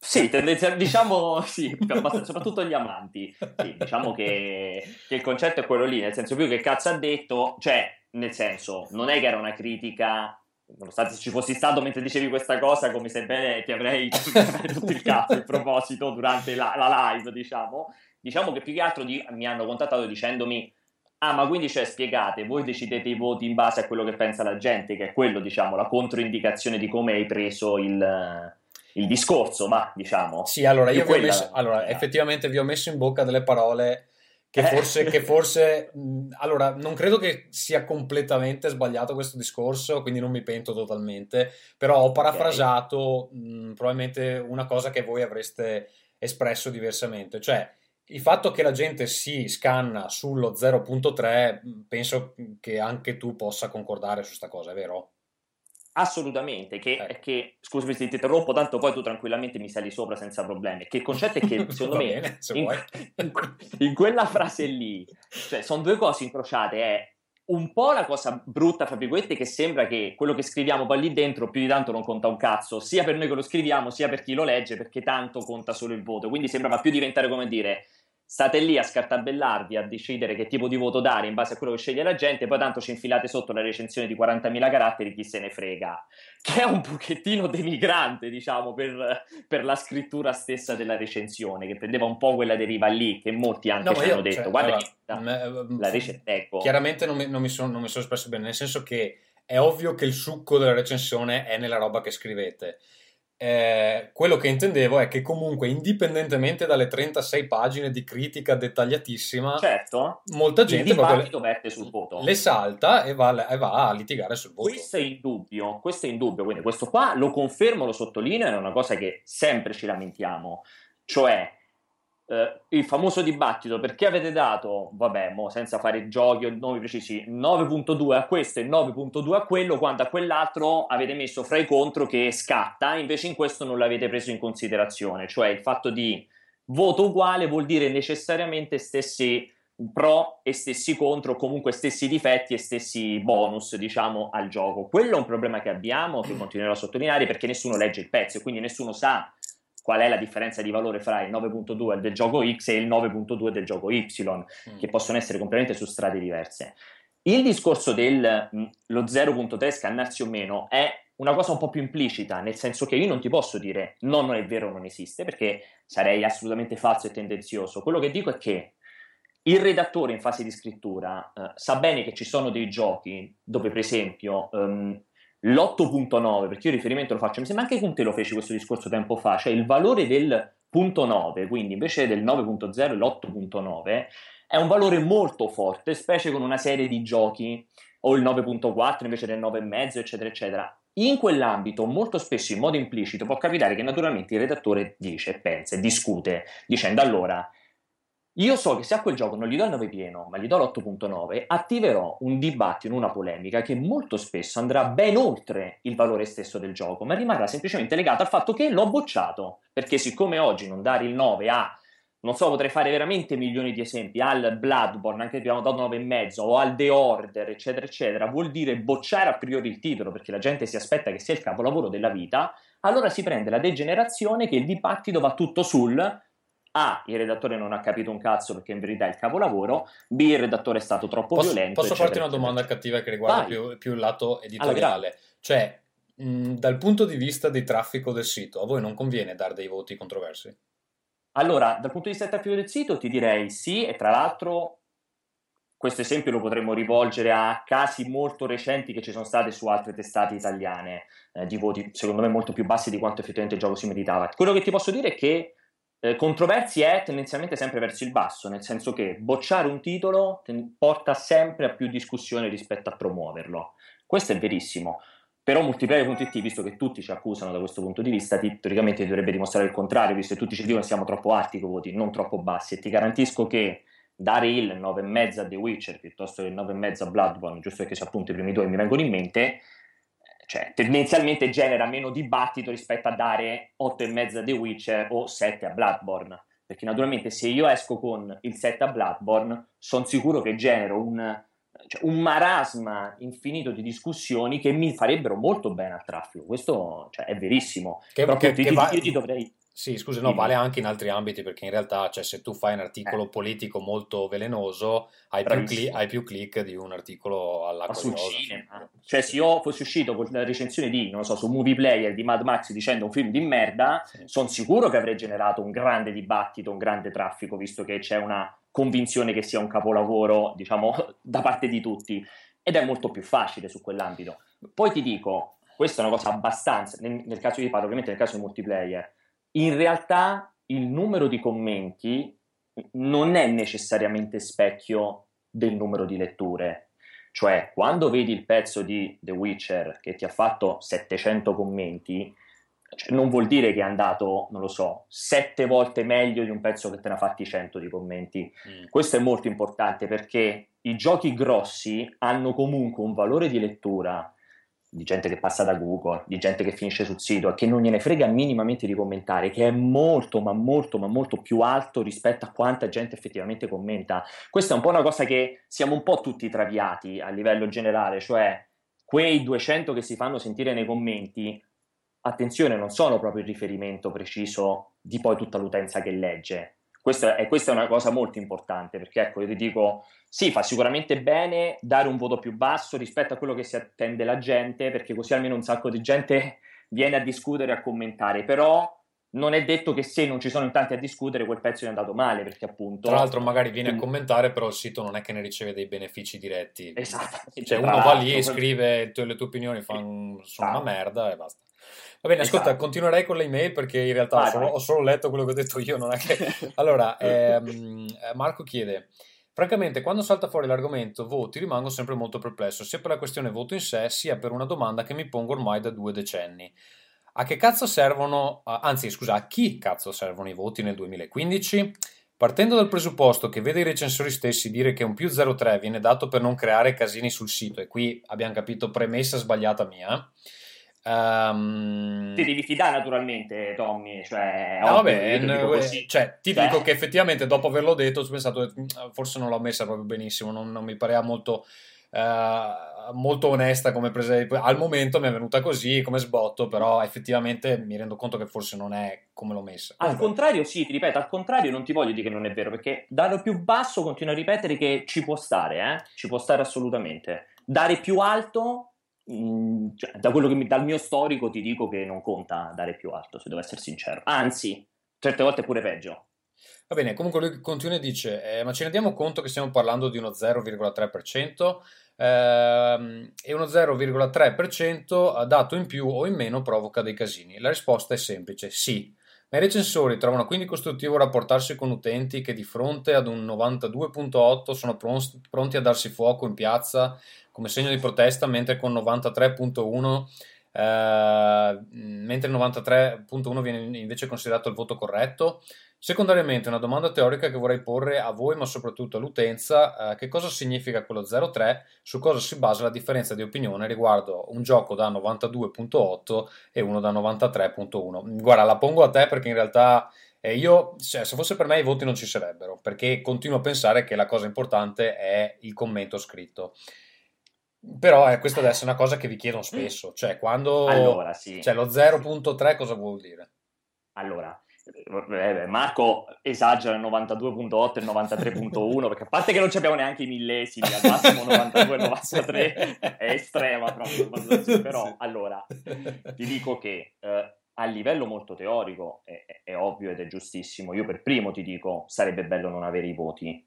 Sì, tendenzial- diciamo sì, soprattutto gli amanti. Sì, diciamo che, che il concetto è quello lì, nel senso più che cazzo ha detto, cioè, nel senso, non è che era una critica, nonostante ci fossi stato mentre dicevi questa cosa, come se bene ti avrei tutto il cazzo in proposito durante la, la live, diciamo. Diciamo che più che altro di- mi hanno contattato dicendomi Ah, ma quindi cioè, spiegate, voi decidete i voti in base a quello che pensa la gente, che è quello, diciamo, la controindicazione di come hai preso il, il discorso, ma diciamo. Sì, allora io vi ho messo, allora, effettivamente vi ho messo in bocca delle parole che Eh. forse, che forse mh, allora, non credo che sia completamente sbagliato questo discorso, quindi non mi pento totalmente, però ho parafrasato mh, probabilmente una cosa che voi avreste espresso diversamente, cioè il fatto che la gente si scanna sullo 0.3, mh, penso che anche tu possa concordare su sta cosa, è vero? Assolutamente, che, Ecco. che scusami se ti interrompo, tanto poi tu tranquillamente mi sali sopra senza problemi. Che il concetto è che secondo me bene, se in, in in quella frase lì, cioè sono due cose incrociate, è un po' la cosa brutta, fra virgolette, che sembra che quello che scriviamo poi lì dentro più di tanto non conta un cazzo, sia per noi che lo scriviamo, sia per chi lo legge, perché tanto conta solo il voto. Quindi sembrava più diventare come dire state lì a scartabellarvi, a decidere che tipo di voto dare in base a quello che sceglie la gente, poi tanto ci infilate sotto la recensione di 40.000 caratteri, chi se ne frega. Che è un pochettino denigrante, diciamo, per, per la scrittura stessa della recensione, che prendeva un po' quella deriva lì, che molti anche No, ci io, hanno detto. cioè, Guarda allora, che la, la rec- ecco. Chiaramente non mi, non mi sono, non mi sono espresso bene, nel senso che è ovvio che il succo della recensione è nella roba che scrivete. Eh, quello che intendevo è che comunque, indipendentemente dalle 36 pagine di critica dettagliatissima, Certo, molta il gente proprio verte sul voto. le salta e va, e va a litigare sul voto. Questo è indubbio, questo è indubbio, quindi questo qua lo confermo, lo sottolineo, è una cosa che sempre ci lamentiamo, cioè eh, il famoso dibattito perché avete dato, vabbè, mo senza fare giochi o nomi precisi, 9.2 a questo e 9.2 a quello, quando a quell'altro avete messo fra i contro che scatta, invece in questo non l'avete preso in considerazione, cioè il fatto di voto uguale vuol dire necessariamente stessi pro e stessi contro, comunque stessi difetti e stessi bonus, diciamo, al gioco. Quello è un problema che abbiamo, che continuerò a sottolineare, perché nessuno legge il pezzo e quindi nessuno sa qual è la differenza di valore fra il 9.2 del gioco X e il 9.2 del gioco Y, che possono essere completamente su strade diverse. Il discorso del mh, lo 0.3 scannarsi o meno è una cosa un po' più implicita, nel senso che io non ti posso dire no, non è vero, non esiste, perché sarei assolutamente falso e tendenzioso. Quello che dico è che il redattore in fase di scrittura eh, sa bene che ci sono dei giochi dove, per esempio, ehm, l'8.9, perché io riferimento lo faccio, mi sembra anche con te lo feci questo discorso tempo fa, cioè il valore del punto 9, quindi invece del 9.0 l'8.9 è un valore molto forte, specie con una serie di giochi o il 9.4 invece del 9,5, eccetera, eccetera. In quell'ambito, molto spesso in modo implicito, può capitare che naturalmente il redattore dice, pensa e discute, dicendo allora, io so che se a quel gioco non gli do il 9 pieno, ma gli do l'8.9, attiverò un dibattito, una polemica che molto spesso andrà ben oltre il valore stesso del gioco, ma rimarrà semplicemente legata al fatto che l'ho bocciato. Perché siccome oggi non dare il 9 a non so, potrei fare veramente milioni di esempi, al Bloodborne, anche abbiamo dato 9,5, o al The Order, eccetera, eccetera, vuol dire bocciare a priori il titolo, perché la gente si aspetta che sia il capolavoro della vita, allora si prende la degenerazione che il dibattito va tutto sul A, il redattore non ha capito un cazzo perché in verità è il capolavoro, B, il redattore è stato troppo Posso, violento. posso farti una domanda cattiva che riguarda più, più il lato editoriale? Cioè, mh, dal punto di vista di traffico del sito, a voi non conviene dare dei voti controversi? Allora, dal punto di vista del traffico del sito, ti direi sì, e tra l'altro questo esempio lo potremmo rivolgere a casi molto recenti che ci sono stati su altre testate italiane eh, di voti, secondo me, molto più bassi di quanto effettivamente il gioco si meritava. Quello che ti posso dire è che eh, controversi è tendenzialmente sempre verso il basso, nel senso che bocciare un titolo ten- porta sempre a più discussione rispetto a promuoverlo. Questo è verissimo. Però multiplayer.it, visto che tutti ci accusano da questo punto di vista, ti- teoricamente dovrebbe dimostrare il contrario, visto che tutti ci dicono che siamo troppo alti con voti, non troppo bassi. E ti garantisco che dare il 9,5 a The Witcher piuttosto che il 9,5 a Bloodborne, giusto perché appunto i primi due mi vengono in mente, cioè tendenzialmente genera meno dibattito rispetto a dare 8,5 a The Witcher o 7 a Bloodborne. Perché naturalmente se io esco con il 7 a Bloodborne, sono sicuro che genero un, cioè, un marasma infinito di discussioni che mi farebbero molto bene al traffico. Questo cioè, è verissimo. Che- Però che- che io, va- io ti dovrei... Sì, scusa, no, vale anche in altri ambiti perché in realtà, cioè, se tu fai un articolo Eh. politico molto velenoso, hai più, cli- hai più click di un articolo all'acqua sul cinema. Cioè, se io fossi uscito con la recensione di, non lo so, su Movie Player di Mad Max dicendo un film di merda, Sì. sono sicuro che avrei generato un grande dibattito, un grande traffico, visto che c'è una convinzione che sia un capolavoro, diciamo, da parte di tutti. Ed è molto più facile su quell'ambito. Poi ti dico, questa è una cosa abbastanza, nel, nel caso di parlo, ovviamente nel caso di multiplayer, in realtà il numero di commenti non è necessariamente specchio del numero di letture. Cioè, quando vedi il pezzo di The Witcher che ti ha fatto 700 commenti, cioè, non vuol dire che è andato, non lo so, sette volte meglio di un pezzo che te ne ha fatti 100 di commenti. Mm. Questo è molto importante perché i giochi grossi hanno comunque un valore di lettura di gente che passa da Google, di gente che finisce sul sito e che non gliene frega minimamente di commentare, che è molto, ma molto, ma molto più alto rispetto a quanta gente effettivamente commenta. Questa è un po' una cosa che siamo un po' tutti traviati a livello generale, cioè quei 200 che si fanno sentire nei commenti, attenzione, non sono proprio il riferimento preciso di poi tutta l'utenza che legge. Questo è, questa è una cosa molto importante perché ecco, io ti dico, sì, fa sicuramente bene dare un voto più basso rispetto a quello che si attende la gente, perché così almeno un sacco di gente viene a discutere e a commentare, però non è detto che se non ci sono in tanti a discutere quel pezzo è andato male, perché appunto... Tra l'altro magari viene a Mm. commentare, però il sito non è che ne riceve dei benefici diretti. Esatto. Cioè uno va lì l'altro, e scrive le tue, le tue opinioni, fa un- sono una Esatto. merda e basta. Va bene, ascolta, Esatto. continuerei con le email perché in realtà ho Vai, solo, vai. ho solo letto quello che ho detto io, non è che... Allora, ehm, eh, Marco chiede, francamente quando salta fuori l'argomento voti rimango sempre molto perplesso, sia per la questione voto in sé, sia per una domanda che mi pongo ormai da due decenni. A che cazzo servono, anzi scusa, a chi cazzo servono i voti nel 2015? Partendo dal presupposto che vede i recensori stessi dire che un più 0,3 viene dato per non creare casini sul sito, e qui abbiamo capito premessa sbagliata mia. Ehm, Ti devi fidare naturalmente, Tommy, cioè... No, vabbè, io ti cioè, ti Cioè, dico che effettivamente dopo averlo detto ho pensato, "Mm, forse non l'ho messa proprio benissimo, non, non mi pareva molto, eh, molto onesta come presa. Al momento mi è venuta così come sbotto, però effettivamente mi rendo conto che forse non è come l'ho messa. Al contrario, sì, ti ripeto, al contrario non ti voglio dire che non è vero, perché dare più basso continuo a ripetere che ci può stare, eh? Ci può stare assolutamente. Dare più alto, mh, cioè, da mi- dal mio storico ti dico che non conta dare più alto, se devo essere sincero. Anzi, certe volte è pure peggio. Va bene, comunque lui continua e dice, eh, ma ci rendiamo conto che stiamo parlando di uno 0,3%? ehm, e uno 0,3% dato in più o in meno provoca dei casini. La risposta è semplice, sì. Ma i recensori trovano quindi costruttivo rapportarsi con utenti che di fronte ad un 92.8 sono pron- pronti a darsi fuoco in piazza come segno di protesta, mentre con 93.1 eh, mentre il 93.1 viene invece considerato il voto corretto. Secondariamente, una domanda teorica che vorrei porre a voi, ma soprattutto all'utenza, eh, che cosa significa quello 03, su cosa si basa la differenza di opinione riguardo un gioco da 92.8 e uno da 93.1. Guarda, la pongo a te perché in realtà eh, io, cioè, se fosse per me i voti non ci sarebbero, perché continuo a pensare che la cosa importante è il commento scritto. Però eh, questa deve essere una cosa che vi chiedono spesso, cioè quando Allora, sì. cioè, lo 0.3 cosa vuol dire? Allora, eh, Marco esagera il 92.8 e il 93.1 perché a parte che non ci abbiamo neanche i millesimi, al massimo 92 e 93 è estrema proprio, però allora ti dico che eh, a livello molto teorico è, è, è ovvio ed è giustissimo, io per primo ti dico sarebbe bello non avere i voti,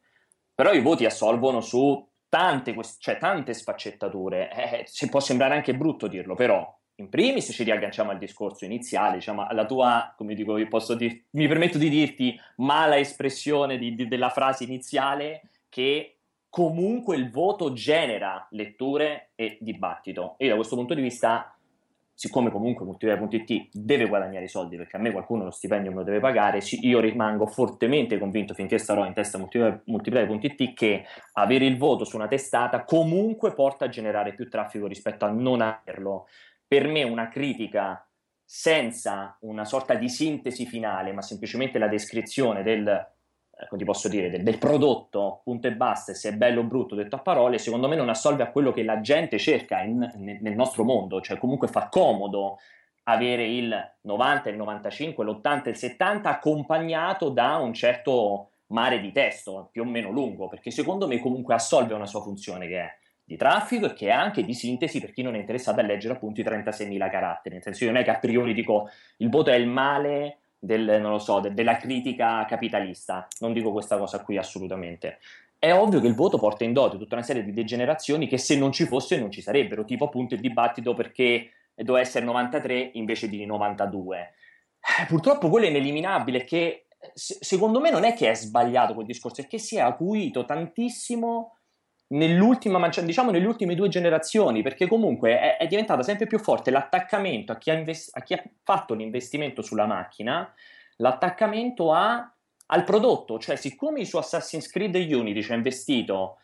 però i voti assolvono su tante, cioè, tante sfaccettature, eh, ci può sembrare anche brutto dirlo, però in primis ci riagganciamo al discorso iniziale, diciamo, alla tua, come dico, dir, mi permetto di dirti, mala espressione di, di, della frase iniziale che comunque il voto genera letture e dibattito. E da questo punto di vista siccome comunque multiplayer.it deve guadagnare i soldi perché a me qualcuno lo stipendio me lo deve pagare, io rimango fortemente convinto finché starò in testa multiplayer.it che avere il voto su una testata comunque porta a generare più traffico rispetto a non averlo. Per me una critica senza una sorta di sintesi finale, ma semplicemente la descrizione del come ti posso dire, del, del, prodotto, punto e basta, se è bello o brutto detto a parole, secondo me non assolve a quello che la gente cerca in, nel nostro mondo, cioè comunque fa comodo avere il 90, il 95, l'80, il 70 accompagnato da un certo mare di testo, più o meno lungo, perché secondo me comunque assolve una sua funzione che è di traffico e che è anche di sintesi per chi non è interessato a leggere appunto i 36.000 caratteri, nel senso io non è che a priori dico il voto è il male del, so, de, della critica capitalista. Non dico questa cosa qui assolutamente. È ovvio che il voto porta in dote tutta una serie di degenerazioni che se non ci fosse non ci sarebbero, tipo appunto il dibattito perché doveva essere 93 invece di 92. Eh, purtroppo quello è ineliminabile che secondo me non è che è sbagliato quel discorso, è che si è acuito tantissimo nell'ultima, diciamo nelle ultime due generazioni, perché comunque è, è diventata sempre più forte l'attaccamento a chi, invest- a chi, ha fatto l'investimento sulla macchina, l'attaccamento a, al prodotto, cioè siccome su Assassin's Creed Unity ci ha investito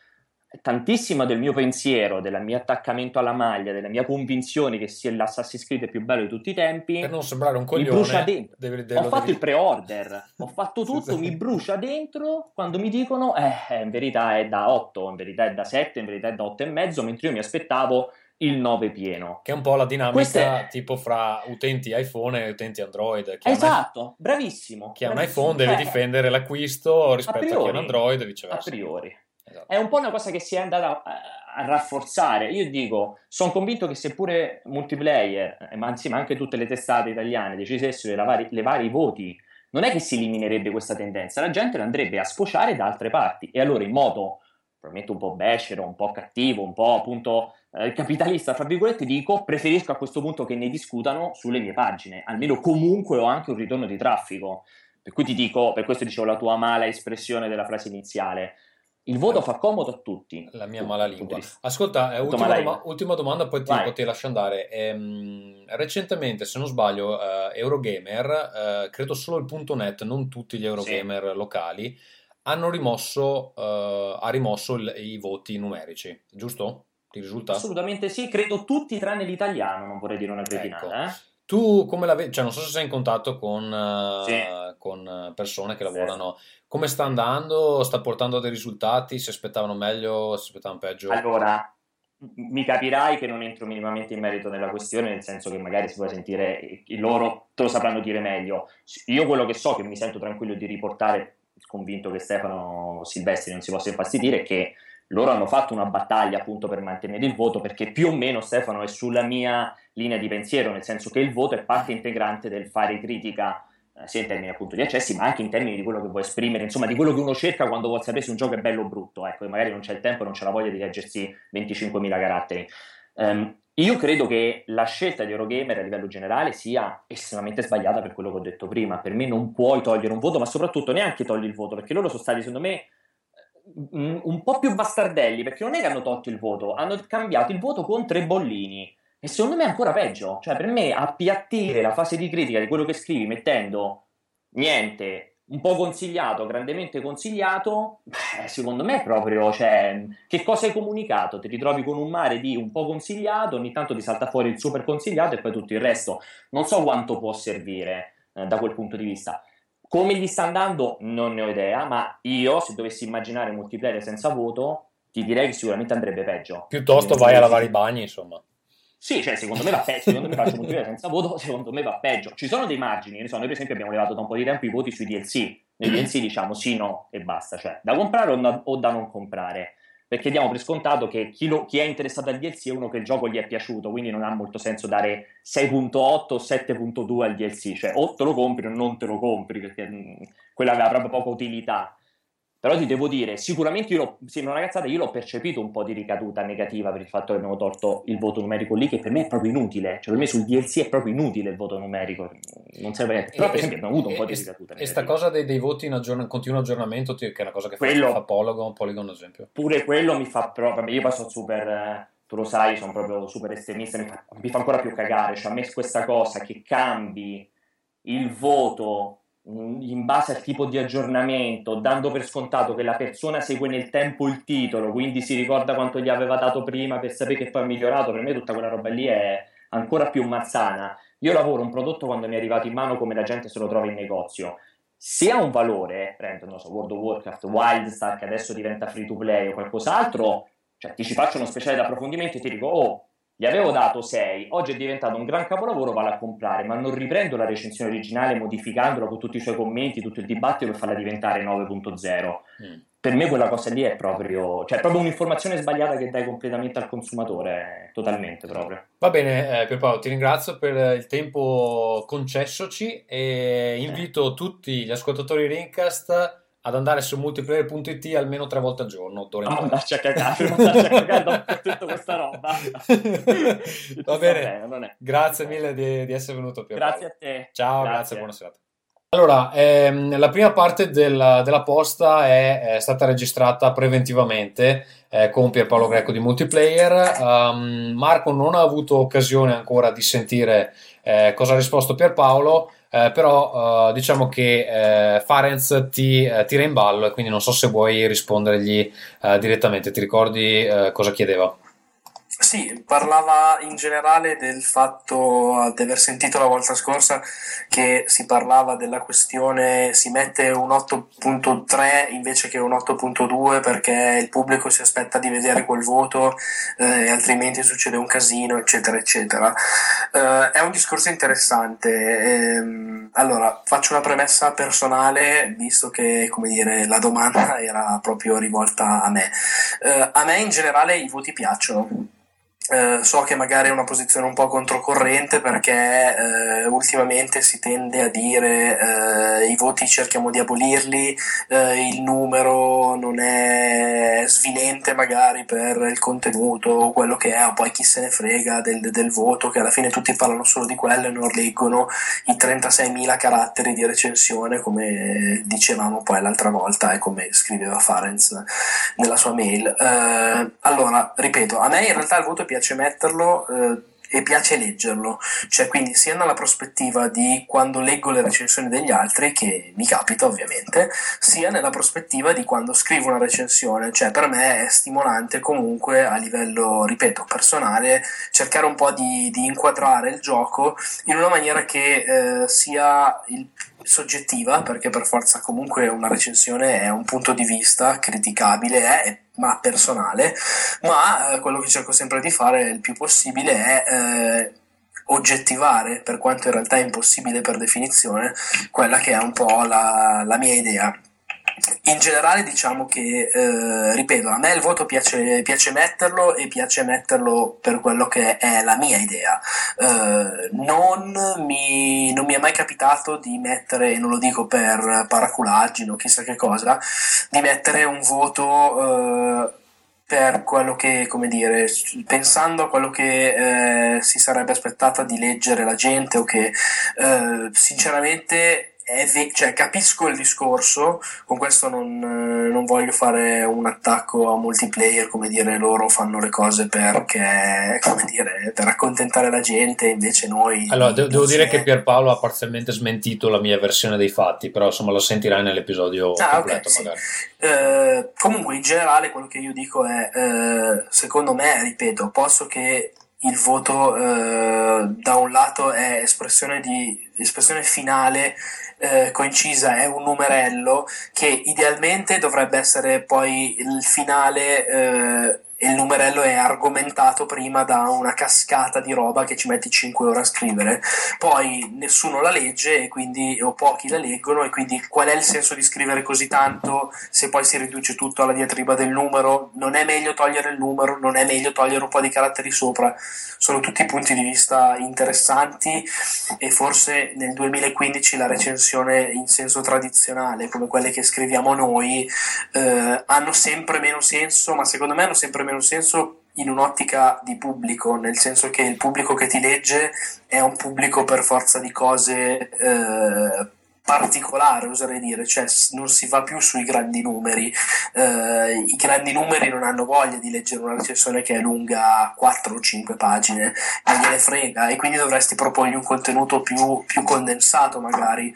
tantissimo del mio pensiero, del mio attaccamento alla maglia, della mia convinzione che sia l'Assassin's Creed più bello di tutti i tempi. Per non sembrare un coglione, mi brucia dentro. Devi, devi, ho fatto devi... il pre-order, ho fatto tutto, mi brucia dentro quando mi dicono eh, in verità è da 8, in verità è da 7, in verità è da 8 e mezzo, mentre io mi aspettavo il 9 pieno. Che è un po' la dinamica è... tipo fra utenti iPhone e utenti Android. Chi esatto, bravissimo. Chi ha un iPhone deve cioè, difendere l'acquisto rispetto a, priori, a chi ha un Android e viceversa. A priori. Esatto. È un po' una cosa che si è andata a, a rafforzare. Io dico, sono convinto che seppure multiplayer, eh, ma anzi, ma anche tutte le testate italiane decidessero di levare i voti, non è che si eliminerebbe questa tendenza, la gente andrebbe a sfociare da altre parti e allora in modo probabilmente un po' becero, un po' cattivo, un po' appunto eh, capitalista, fra virgolette, dico preferisco a questo punto che ne discutano sulle mie pagine, almeno comunque ho anche un ritorno di traffico. Per cui ti dico, per questo dicevo la tua mala espressione della frase iniziale, il voto fa comodo a tutti. La mia mala lingua. Ascolta, eh, ultima, doma- ultima, domanda, poi ti, poi ti lascio andare. Ehm, recentemente, se non sbaglio, eh, Eurogamer, eh, credo solo il punto .net, non tutti gli Eurogamer sì. locali, hanno rimosso, eh, ha rimosso il, i voti numerici, giusto? Ti risulta? Assolutamente sì, credo tutti tranne l'italiano, non vorrei dire una cretinata. Ecco. Eh? Tu come la vedi? Cioè, non so se sei in contatto con, uh, sì. con persone che lavorano. Sì. Come sta andando? Sta portando dei risultati? Si aspettavano meglio? Si aspettavano peggio? Allora, mi capirai che non entro minimamente in merito nella questione, nel senso che magari si può sentire loro te lo sapranno dire meglio. Io quello che so, che mi sento tranquillo di riportare, convinto che Stefano Silvestri non si possa infastidire, è che loro hanno fatto una battaglia appunto per mantenere il voto perché più o meno Stefano è sulla mia linea di pensiero, nel senso che il voto è parte integrante del fare critica eh, sia in termini appunto di accessi, ma anche in termini di quello che vuoi esprimere, insomma, di quello che uno cerca quando vuole sapere se un gioco è bello o brutto, ecco, e magari non c'è il tempo, non c'è la voglia di leggersi 25.000 caratteri. Ehm, io credo che la scelta di Eurogamer a livello generale sia estremamente sbagliata per quello che ho detto prima. Per me non puoi togliere un voto, ma soprattutto neanche togli il voto, perché loro sono stati, secondo me, un po' più bastardelli, perché non è che hanno tolto il voto, hanno cambiato il voto con tre bollini. E secondo me è ancora peggio. Cioè, per me appiattire la fase di critica di quello che scrivi mettendo niente, un po' consigliato, grandemente consigliato, beh, secondo me è proprio, cioè, che cosa hai comunicato? Ti ritrovi con un mare di un po' consigliato, ogni tanto ti salta fuori il super consigliato e poi tutto il resto. Non so quanto può servire eh, da quel punto di vista. Come gli sta andando non ne ho idea, ma io se dovessi immaginare multiplayer senza voto, ti direi che sicuramente andrebbe peggio. Piuttosto vai a lavare i bagni, insomma. Sì, cioè secondo me va peggio, secondo me faccio multiplayer senza voto, secondo me va peggio. Ci sono dei margini, so, noi per esempio abbiamo levato da un po' di tempo i voti sui DLC. Nei DLC diciamo sì, no e basta, cioè da comprare o da non comprare. Perché diamo per scontato che chi, lo, chi, è interessato al DLC è uno che il gioco gli è piaciuto, quindi non ha molto senso dare 6.8 o 7.2 al DLC, cioè o te lo compri o non te lo compri, perché mh, quella aveva proprio poca utilità. Però ti devo dire, sicuramente io sembra una cazzata, io l'ho percepito un po' di ricaduta negativa per il fatto che abbiamo tolto il voto numerico lì, che per me è proprio inutile. Cioè, per me sul DLC è proprio inutile il voto numerico, non serve a niente. Però, E- per esempio, abbiamo avuto un po' di ricaduta E sta cosa dei, dei voti in aggiorn- continuo aggiornamento, che è una cosa che fa, Quello- fa Polygon, Polygon ad esempio. Pure quello mi fa proprio. Io sono super. Tu lo sai, sono proprio super estremista, mi fa, mi fa ancora più cagare. Cioè, a me questa cosa che cambi il voto in base al tipo di aggiornamento, dando per scontato che la persona segue nel tempo il titolo, quindi si ricorda quanto gli aveva dato prima per sapere che poi ha migliorato. Per me tutta quella roba lì è ancora più mazzana. Io lavoro un prodotto quando mi è arrivato in mano come la gente se lo trova in negozio. Se ha un valore, prendo, non so, World of Warcraft, Wildstar, che adesso diventa free to play o qualcos'altro, cioè ti ci faccio uno speciale di approfondimento e ti dico, oh, gli avevo dato 6, oggi è diventato un gran capolavoro, vado a comprare, ma non riprendo la recensione originale modificandola con tutti i suoi commenti, tutto il dibattito per farla diventare 9.0. Mm. Per me quella cosa lì è proprio, cioè è proprio un'informazione sbagliata che dai completamente al consumatore, totalmente proprio. Va bene, eh, Pierpaolo, ti ringrazio per il tempo concessoci e invito tutti gli ascoltatori Rincast ad andare su multiplayer.it almeno tre volte al giorno. in Ah, poi. mandarci a cagare, mandarci a cagare dopo tutta questa roba. Va bene, è. grazie mille di, di essere venuto Pierpaolo. Grazie a te. Ciao, grazie, buona serata. Allora, ehm, la prima parte della, della posta è, è stata registrata preventivamente eh, con Pierpaolo Greco di Multiplayer. Um, Marco non ha avuto occasione ancora di sentire eh, cosa ha risposto Pierpaolo, eh, però eh, diciamo che eh, Farenz ti eh, tira in ballo e quindi non so se vuoi rispondergli eh, direttamente. Ti ricordi eh, cosa chiedeva? Sì, parlava in generale del fatto di aver sentito la volta scorsa che si parlava della questione si mette un 8.3 invece che un 8.2 perché il pubblico si aspetta di vedere quel voto eh, altrimenti succede un casino, eccetera, eccetera. Eh, è un discorso interessante. Ehm, allora, faccio una premessa personale, visto che, come dire, la domanda era proprio rivolta a me. Eh, a me in generale i voti piacciono. Eh, so che magari è una posizione un po' controcorrente perché eh, ultimamente si tende a dire eh, i voti cerchiamo di abolirli, eh, il numero non è svilente magari per il contenuto o quello che è, poi chi se ne frega del, del voto, che alla fine tutti parlano solo di quello e non leggono i 36.000 caratteri di recensione come dicevamo poi l'altra volta e come scriveva Farenz nella sua mail. Eh, allora, ripeto, a me in realtà il voto piace metterlo eh, e piace leggerlo, cioè quindi sia nella prospettiva di quando leggo le recensioni degli altri, che mi capita ovviamente, sia nella prospettiva di quando scrivo una recensione, cioè per me è stimolante comunque a livello, ripeto, personale, cercare un po' di, di inquadrare il gioco in una maniera che eh, sia il soggettiva, perché per forza comunque una recensione è un punto di vista criticabile, è, ma personale, ma eh, quello che cerco sempre di fare il più possibile è eh, oggettivare, per quanto in realtà è impossibile per definizione, quella che è un po' la, la mia idea. In generale diciamo che, eh, ripeto, a me il voto piace, piace, metterlo e piace metterlo per quello che è la mia idea. Eh, non, mi, non, mi, è mai capitato di mettere, non lo dico per paraculaggine o chissà che cosa, di mettere un voto eh, per quello che, come dire, pensando a quello che eh, si sarebbe aspettata di leggere la gente o che eh, sinceramente ve- cioè, capisco il discorso, con questo non, eh, non, voglio fare un attacco a multiplayer, come dire, loro fanno le cose perché, come dire, per accontentare la gente, invece noi... Allora, de- devo dire che Pierpaolo ha parzialmente smentito la mia versione dei fatti, però insomma lo sentirai nell'episodio ah, completo okay, magari. Sì. Eh, comunque, in generale, quello che io dico è, eh, secondo me, ripeto, posso che il voto eh, da un lato è espressione, di, espressione finale eh, coincisa è un numerello che idealmente dovrebbe essere poi il finale eh, il numerello è argomentato prima da una cascata di roba che ci metti 5 ore a scrivere. Poi nessuno la legge e quindi, o pochi la leggono e quindi qual è il senso di scrivere così tanto se poi si riduce tutto alla diatriba del numero? Non è meglio togliere il numero, non è meglio togliere un po' di caratteri sopra. Sono tutti punti di vista interessanti e forse nel 2015 la recensione in senso tradizionale, come quelle che scriviamo noi, eh, hanno sempre meno senso, ma secondo me hanno sempre meno meno senso in un'ottica di pubblico, nel senso che il pubblico che ti legge è un pubblico per forza di cose eh, particolare, oserei dire, cioè non si va più sui grandi numeri. Eh, I grandi numeri non hanno voglia di leggere una recensione che è lunga 4 o 5 pagine, non gliene frega e quindi dovresti proporgli un contenuto più, più condensato magari.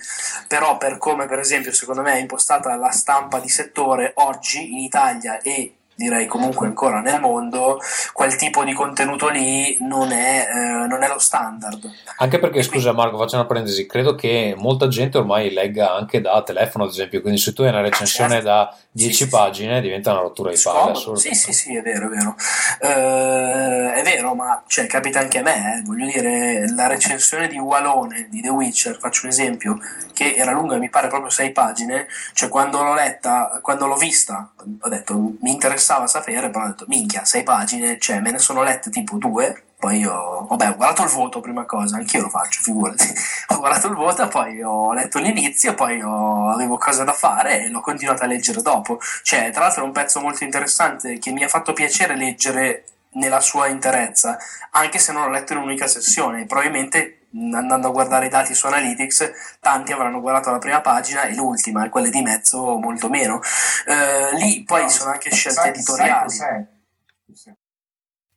Però per come per esempio secondo me è impostata la stampa di settore oggi in Italia e direi comunque ancora nel mondo, quel tipo di contenuto lì non è, eh, non è lo standard. Anche perché, scusa Marco, faccio una parentesi, credo che molta gente ormai legga anche da telefono, ad esempio, quindi se tu hai una recensione certo. da 10 sì, pagine sì. diventa una rottura di palle. Sì, sì, sì, è vero, è vero. Uh, è vero, ma cioè, capita anche a me, eh. voglio dire, la recensione di Walone di The Witcher, faccio un esempio, che era lunga, mi pare proprio 6 pagine, cioè quando l'ho letta, quando l'ho vista, ho detto, mi interessava sapere, però ho detto, minchia, 6 pagine, cioè me ne sono lette tipo 2, poi io, vabbè, ho guardato il voto prima cosa, anch'io lo faccio, figurati. ho guardato il voto, poi ho letto l'inizio, poi ho, avevo cose da fare e l'ho continuato a leggere dopo. Cioè, tra l'altro è un pezzo molto interessante che mi ha fatto piacere leggere nella sua interezza, anche se non l'ho letto in un'unica sessione. Probabilmente andando a guardare i dati su Analytics, tanti avranno guardato la prima pagina e l'ultima, e quelle di mezzo molto meno. Uh, lì poi sono anche scelte sai, editoriali. Sai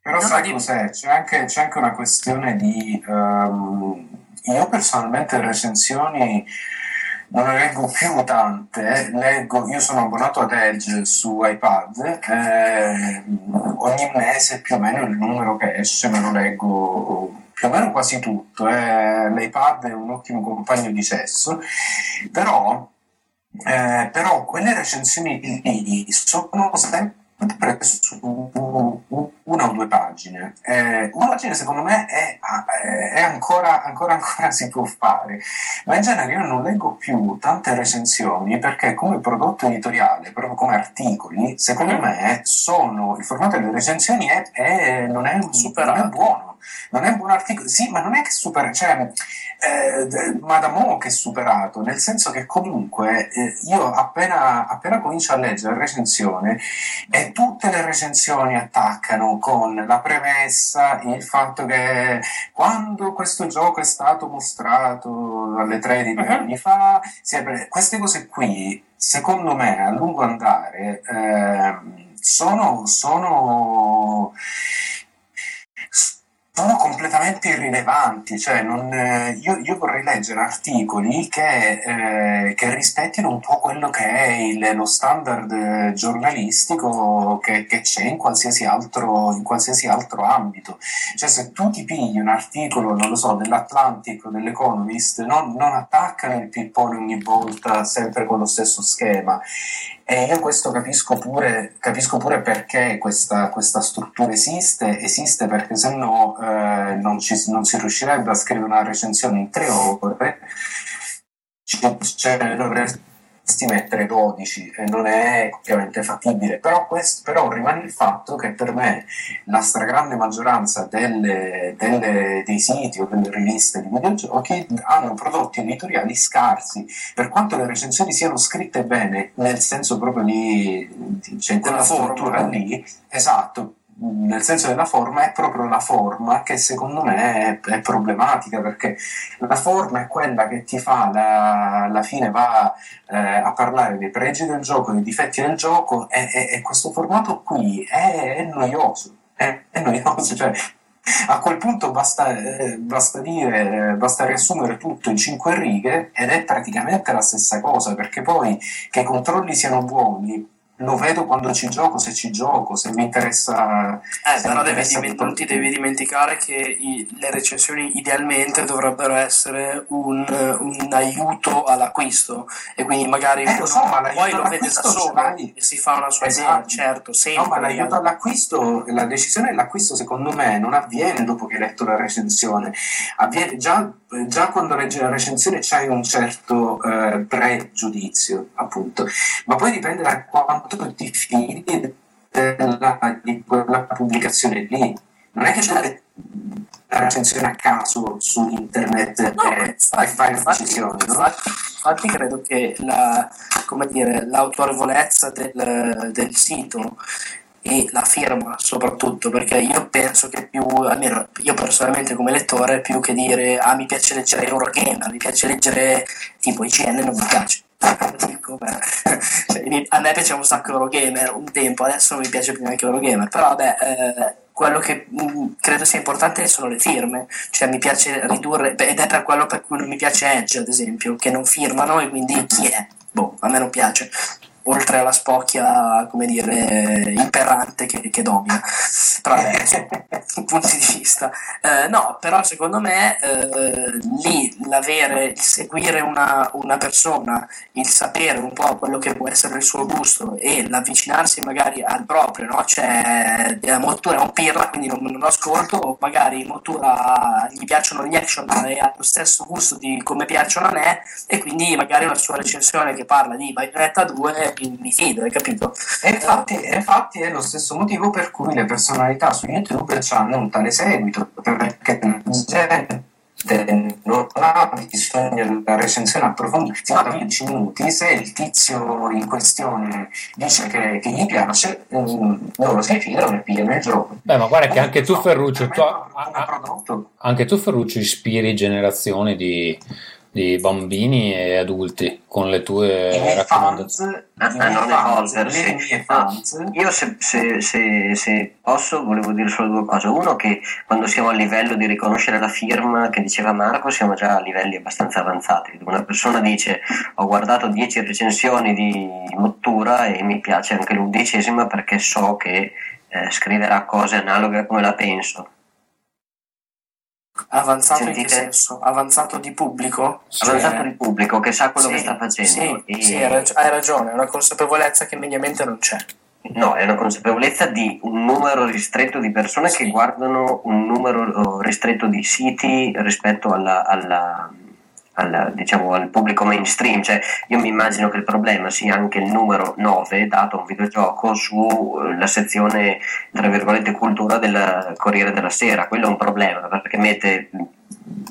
però no, sai di... cos'è? C'è anche, c'è anche, una questione di... Um, io personalmente recensioni non ne leggo più tante, leggo, io sono abbonato ad Edge su iPad, eh, ogni mese più o meno il numero che esce me lo leggo più o meno quasi tutto, eh, l'iPad è un ottimo compagno di sesso, però, eh, però quelle recensioni lì sono sempre su una o due pagine. Eh, una pagina secondo me è, è ancora, ancora, ancora si può fare, ma in genere io non leggo più tante recensioni perché come prodotto editoriale, proprio come articoli, secondo me sono, il formato delle recensioni è, è, non, è, non è buono non è un buon articolo, sì, ma non è che supera, cioè, eh, ma da mo' che è superato, nel senso che comunque eh, io appena, appena comincio a leggere la recensione e tutte le recensioni attaccano con la premessa, il fatto che quando questo gioco è stato mostrato alle tre di due anni fa, sempre, queste cose qui, secondo me, a lungo andare, eh, sono, sono sono completamente irrilevanti, cioè non, eh, io, io, vorrei leggere articoli che, eh, che, rispettino un po' quello che è il, lo standard giornalistico che, che c'è in qualsiasi, altro, in qualsiasi, altro, ambito. Cioè se tu ti pigli un articolo, non lo so, dell'Atlantic o dell'Economist, non, non attaccano il pippone ogni volta sempre con lo stesso schema e io questo capisco pure, capisco pure perché questa, questa, struttura esiste, esiste perché se no eh, non, non, si riuscirebbe a scrivere una recensione in tre ore, cioè, dovresti dovresti mettere 12 e non è ovviamente fattibile, però, questo, però rimane il fatto che per me la stragrande maggioranza delle, delle, dei siti o delle riviste di videogiochi hanno prodotti editoriali scarsi, per quanto le recensioni siano scritte bene, nel senso proprio di, di cioè, quella struttura lì, esatto, nel senso della forma è proprio la forma che secondo me è, è problematica perché la forma è quella che ti fa la, alla fine va eh, a parlare dei pregi del gioco, dei difetti del gioco e, e, e questo formato qui è, è noioso, è, è noioso, cioè a quel punto basta, eh, basta, dire, basta riassumere tutto in cinque righe ed è praticamente la stessa cosa, perché poi che i controlli siano buoni, lo vedo quando ci gioco, se ci gioco, se mi interessa. Eh, però devi diment- non ti devi dimenticare che i- le recensioni idealmente dovrebbero essere un, un aiuto all'acquisto e quindi magari Eh, lo so, ma poi lo vede da solo e si fa una sua idea, Esatto. certo, No, sempre. ma l'aiuto all'acquisto, la decisione dell'acquisto secondo me non avviene dopo che hai letto la recensione, avviene già, già quando leggi la recensione c'hai un certo eh, pregiudizio, appunto, ma poi dipende da quanto ti fidi della, di quella pubblicazione lì. Non è che c'è la recensione a caso su internet e, e fai una decisione, no? Infatti, infatti credo che la, come dire, l'autorevolezza del, del sito e la firma soprattutto perché io penso che più almeno io personalmente come lettore più che dire ah mi piace leggere Eurogamer mi piace leggere tipo IGN non mi piace cioè, a me piaceva un sacco Eurogamer un tempo adesso non mi piace più neanche Eurogamer però vabbè eh, quello che mh, credo sia importante sono le firme cioè mi piace ridurre ed è per quello per cui non mi piace Edge ad esempio che non firmano e quindi chi è? boh a me non piace oltre alla spocchia, come dire, imperante che, che domina. Vabbè, insomma, punti di vista. Eh, no, però secondo me eh, lì l'avere, il seguire una, una persona, il sapere un po' quello che può essere il suo gusto e l'avvicinarsi magari al proprio, no? Cioè, la Mottura è un pirla, quindi non, non lo ascolto, o magari Mottura gli piacciono gli action e ha lo stesso gusto di come piacciono a me, e quindi magari una sua recensione che parla di Bayonetta 2 mi, mi fido, hai capito? E infatti, infatti è lo stesso motivo per cui le personalità su YouTube hanno un tale seguito, perché la gente non ha bisogno della recensione approfondita da 10 minuti, se il tizio in questione dice che, che gli piace, ehm, loro si fidano e pigliano il gioco. Beh, ma guarda che anche tu, Ferruccio, tu, anche tu, Ferruccio, ispiri generazioni di, di bambini e adulti con le tue raccomandazioni. a, a non evolversi. No, io se, se- se- se posso volevo dire solo due cose. Uno che quando siamo a livello di riconoscere la firma che diceva Marco siamo già a livelli abbastanza avanzati. Una persona dice ho guardato 10 recensioni di Mottura e mi piace anche l'undicesima perché so che eh, scriverà cose analoghe a come la penso. Avanzato in che Sentite? senso? Avanzato di pubblico? Avanzato di pubblico che sa quello Sì, che sta facendo. Sì, E- sì, hai, rag- hai ragione, è una consapevolezza che mediamente non c'è. No, è una consapevolezza di un numero ristretto di persone che guardano un numero ristretto di siti rispetto alla, alla- alla, diciamo, al pubblico mainstream. Cioè, io mi immagino che il problema sia anche il numero 9 dato a un videogioco sulla sezione, tra virgolette, cultura del Corriere della Sera. Quello è un problema perché mette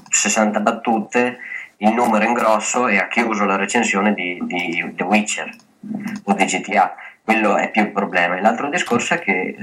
60 battute, il numero in grosso e ha chiuso la recensione di, di The Witcher o di GTA. Quello è più il problema. E l'altro discorso è che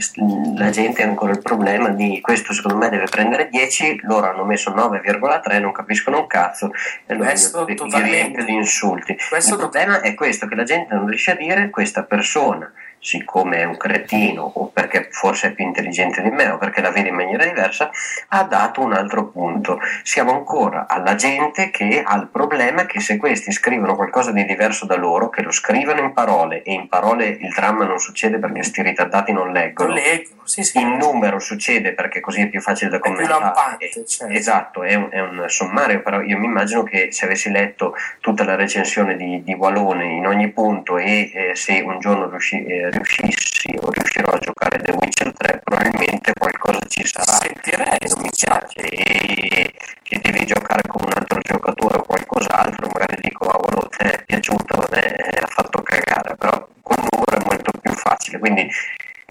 la gente ha ancora il problema di questo secondo me deve prendere 10, loro hanno messo 9,3, non capiscono un cazzo e Questo gli totalmente. riempio di insulti. Questo il problema è questo, che la gente non riesce a dire questa persona, siccome è un cretino o perché forse è più intelligente di me o perché la vede in maniera diversa, ha dato un altro punto. Siamo ancora alla gente che ha il problema che se questi scrivono qualcosa di diverso da loro, che lo scrivono in parole e in parole il dramma non succede perché sti ritardati non leggono. Non leggono, sì, sì. In numero succede perché così è più facile da più commentare. lampante, certo. Esatto, è un, è un sommario, però io mi immagino che se avessi letto tutta la recensione di, di Walone in ogni punto e eh, se un giorno riusci- eh, riuscissi o riuscirò a giocare The Witcher 3 probabilmente qualcosa ci sarà sentirei non mi piace e che devi giocare con un altro giocatore o qualcos'altro magari dico ah, cavolo ti è piaciuto eh, ha fatto cagare però con loro è molto più facile quindi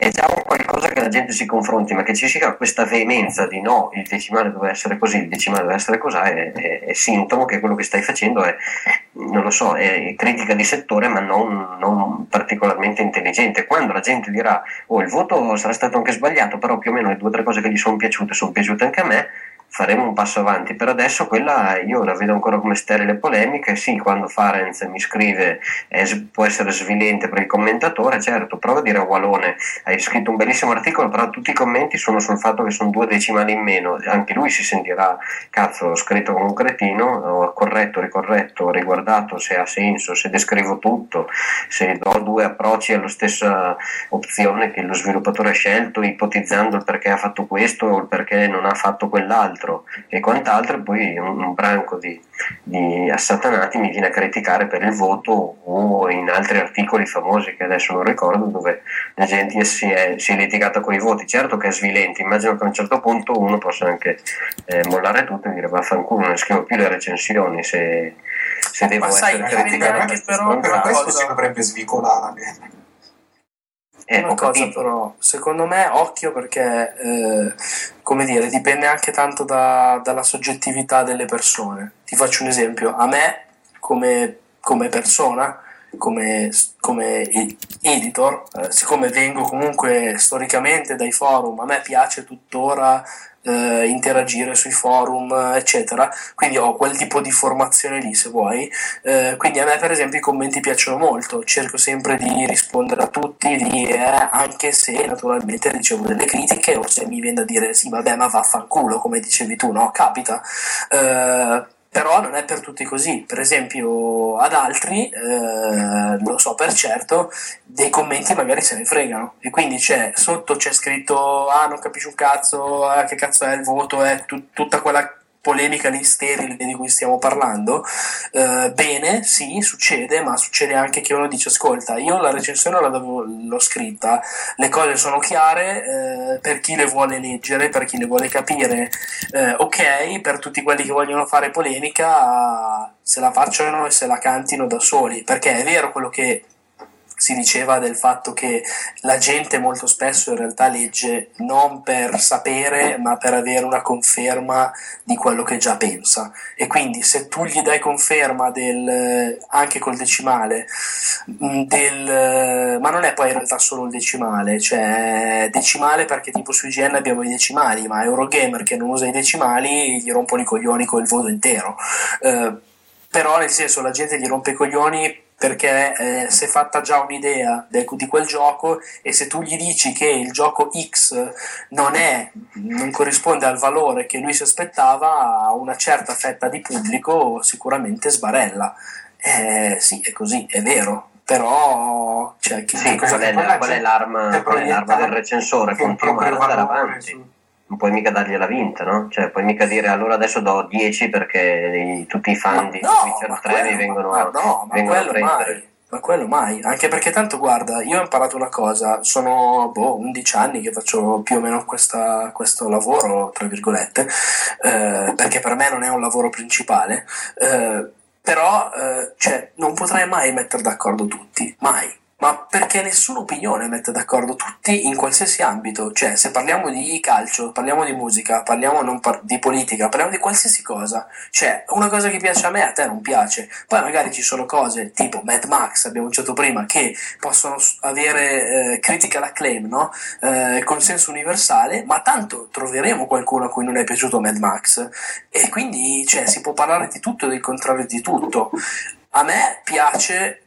vabbè, gente si confronti, ma che ci sia questa veemenza di no, il decimale deve essere così, il decimale deve essere così, è, è, è sintomo che quello che stai facendo è, non lo so, è critica di settore, ma non, non particolarmente intelligente. Quando la gente dirà, oh, il voto sarà stato anche sbagliato, però più o meno le due o tre cose che gli sono piaciute sono piaciute anche a me, faremo un passo avanti. Per adesso quella io la vedo ancora come sterile polemica. Sì, quando Farenz mi scrive eh, può essere svilente per il commentatore, certo, prova a dire a Walone, hai scritto un bellissimo articolo, però tutti i commenti sono sul fatto che sono due decimali in meno. Anche lui si sentirà, cazzo, ho scritto come un cretino, ho corretto, ricorretto, ho riguardato se ha senso, se descrivo tutto, se do due approcci alla stessa opzione che lo sviluppatore ha scelto, ipotizzando il perché ha fatto questo o il perché non ha fatto quell'altro e quant'altro, e poi un, un branco di, di assatanati mi viene a criticare per il voto o in altri articoli famosi che adesso non ricordo dove la gente si è, si è litigata con i voti. Certo che è svilente, immagino che a un certo punto uno possa anche eh, mollare tutto e dire vaffanculo, non scrivo più le recensioni se, se devo Ma sai, essere dipende criticato. anche però questo si dovrebbe svicolare. Eh, una cosa però, secondo me, occhio perché, eh, come dire, dipende anche tanto da- dalla soggettività delle persone. Ti faccio un esempio, a me come, come persona, come, come editor, eh, siccome vengo comunque storicamente dai forum, a me piace tuttora eh, interagire sui forum, eccetera, quindi ho quel tipo di formazione lì, se vuoi. Eh, quindi a me, per esempio, i commenti piacciono molto, cerco sempre di rispondere a tutti, di, eh, anche se naturalmente ricevo delle critiche o se mi viene da dire sì, vabbè, ma vaffanculo, come dicevi tu, no? Capita. Eh, però non è per tutti così, per esempio ad altri, eh, lo so per certo, dei commenti magari se ne fregano. E quindi c'è, sotto c'è scritto ah non capisci un cazzo, ah, che cazzo è il voto, è tu- tutta quella polemica lì sterile di cui stiamo parlando, eh, bene, sì, succede, ma succede anche che uno dice ascolta, io la recensione l'avevo- l'ho scritta, le cose sono chiare, eh, per chi le vuole leggere, per chi le vuole capire, eh, ok, per tutti quelli che vogliono fare polemica, se la facciano e se la cantino da soli, perché è vero quello che si diceva del fatto che la gente molto spesso in realtà legge non per sapere ma per avere una conferma di quello che già pensa. E quindi se tu gli dai conferma del anche col decimale mh, del ma non è poi in realtà solo il decimale cioè decimale perché tipo su IGN abbiamo i decimali ma Eurogamer che non usa i decimali gli rompono i coglioni col voto intero. Eh, però nel senso la gente gli rompe i coglioni perché eh, si è fatta già un'idea de- di quel gioco e se tu gli dici che il gioco X non è non corrisponde al valore che lui si aspettava a una certa fetta di pubblico sicuramente sbarella eh, sì è così è vero però cioè, chi- Sì, cosa qual è, la qual è l'arma, qual è l'arma del recensore? che Continuare ad andare avanti. Non puoi mica dargliela vinta, no? Cioè, puoi mica dire allora adesso do 10 perché tutti i fan di no, Witcher ma 3 mi vengono, ma no, ma vengono a quello prendere. mai. Ma quello mai, anche perché tanto guarda, io ho imparato una cosa, sono boh, 11 anni che faccio più o meno questa- questo lavoro, tra virgolette, eh, perché per me non è un lavoro principale, eh, però eh, cioè, non potrai mai mettere d'accordo tutti, mai. Ma perché nessuna opinione mette d'accordo tutti in qualsiasi ambito, cioè se parliamo di calcio, parliamo di musica, parliamo par- di politica, parliamo di qualsiasi cosa, cioè una cosa che piace a me a te non piace, poi magari ci sono cose tipo Mad Max, abbiamo citato prima, che possono avere eh, critical acclaim, no? Eh, consenso universale, ma tanto troveremo qualcuno a cui non è piaciuto Mad Max e quindi cioè, si può parlare di tutto e del contrario di tutto. A me piace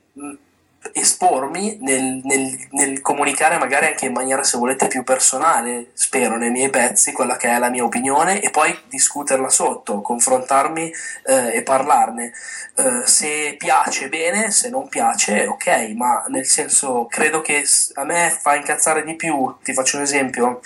espormi nel, nel- nel comunicare magari anche in maniera se volete più personale spero nei miei pezzi quella che è la mia opinione e poi discuterla sotto confrontarmi eh, e parlarne. Eh, se piace bene se non piace ok ma nel senso credo che a me fa incazzare di più ti faccio un esempio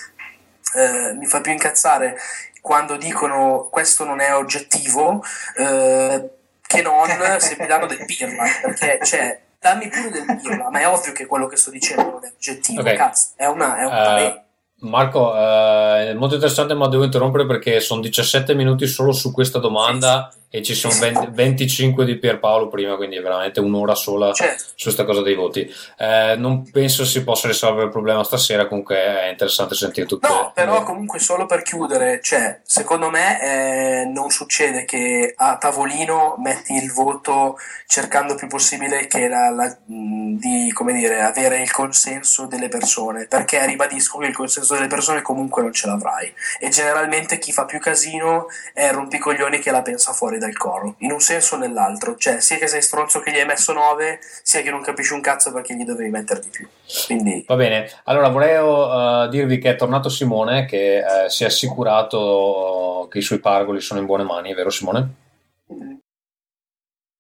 eh, mi fa più incazzare quando dicono questo non è oggettivo eh, che non se mi danno del pirla perché cioè dammi pure del pirla ma è ovvio che quello che sto dicendo non è oggettivo Ok. cazzo è, una, è un parere Marco, eh, è molto interessante, ma devo interrompere perché sono 17 minuti solo su questa domanda e ci sono 20 25 di Pierpaolo prima, quindi è veramente un'ora sola Certo. su questa cosa dei voti. Eh, non penso si possa risolvere il problema stasera, comunque è interessante sentire tutte No, però comunque solo per chiudere, cioè, secondo me eh, non succede che a tavolino metti il voto cercando più possibile che la- la- di, come dire, avere il consenso delle persone, perché ribadisco che il consenso delle persone comunque non ce l'avrai e generalmente chi fa più casino è rompicoglioni che la pensa fuori dal coro, in un senso o nell'altro, cioè sia che sei stronzo che gli hai messo 9, sia che non capisci un cazzo perché gli dovevi mettere di più. Quindi Va bene, allora vorrei eh, dirvi che è tornato Simone che eh, si è assicurato che i suoi pargoli sono in buone mani, vero Simone?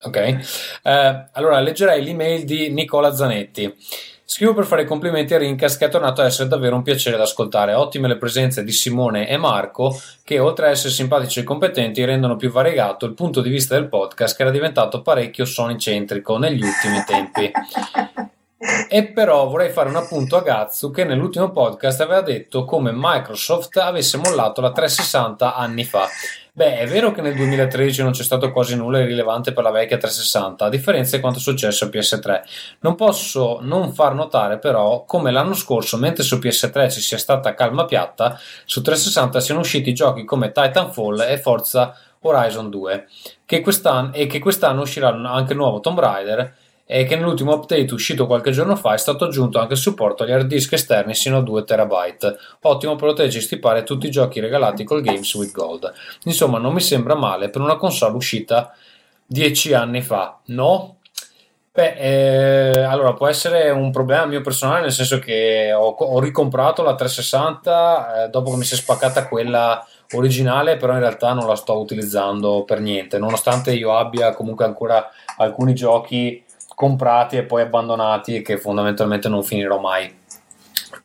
Ok, Eh, allora leggerei l'email di Nicola Zanetti. Scrivo per fare i complimenti a Rincas che è tornato a essere davvero un piacere da ascoltare. Ottime le presenze di Simone e Marco che oltre a essere simpatici e competenti rendono più variegato il punto di vista del podcast che era diventato parecchio sonicentrico negli ultimi tempi. E però vorrei fare un appunto a Gazzu che nell'ultimo podcast aveva detto come Microsoft avesse mollato la 360 anni fa. Beh, è vero che nel 2013 non c'è stato quasi nulla di rilevante per la vecchia 360, a differenza di quanto è successo a PS3. Non posso non far notare però come l'anno scorso, mentre su PS3 ci sia stata calma piatta, su 360 siano usciti giochi come Titanfall e Forza Horizon 2, che e che quest'anno uscirà anche il nuovo Tomb Raider e che nell'ultimo update uscito qualche giorno fa è stato aggiunto anche il supporto agli hard disk esterni sino a 2 TB. Ottimo per poterci stipare tutti i giochi regalati col Games with Gold. Insomma, non mi sembra male per una console uscita 10 anni fa, no? Beh, eh, allora può essere un problema mio personale, nel senso che ho, ho ricomprato la 360 eh, dopo che mi si è spaccata quella originale, però in realtà non la sto utilizzando per niente, nonostante io abbia comunque ancora alcuni giochi comprati e poi abbandonati e che fondamentalmente non finirò mai.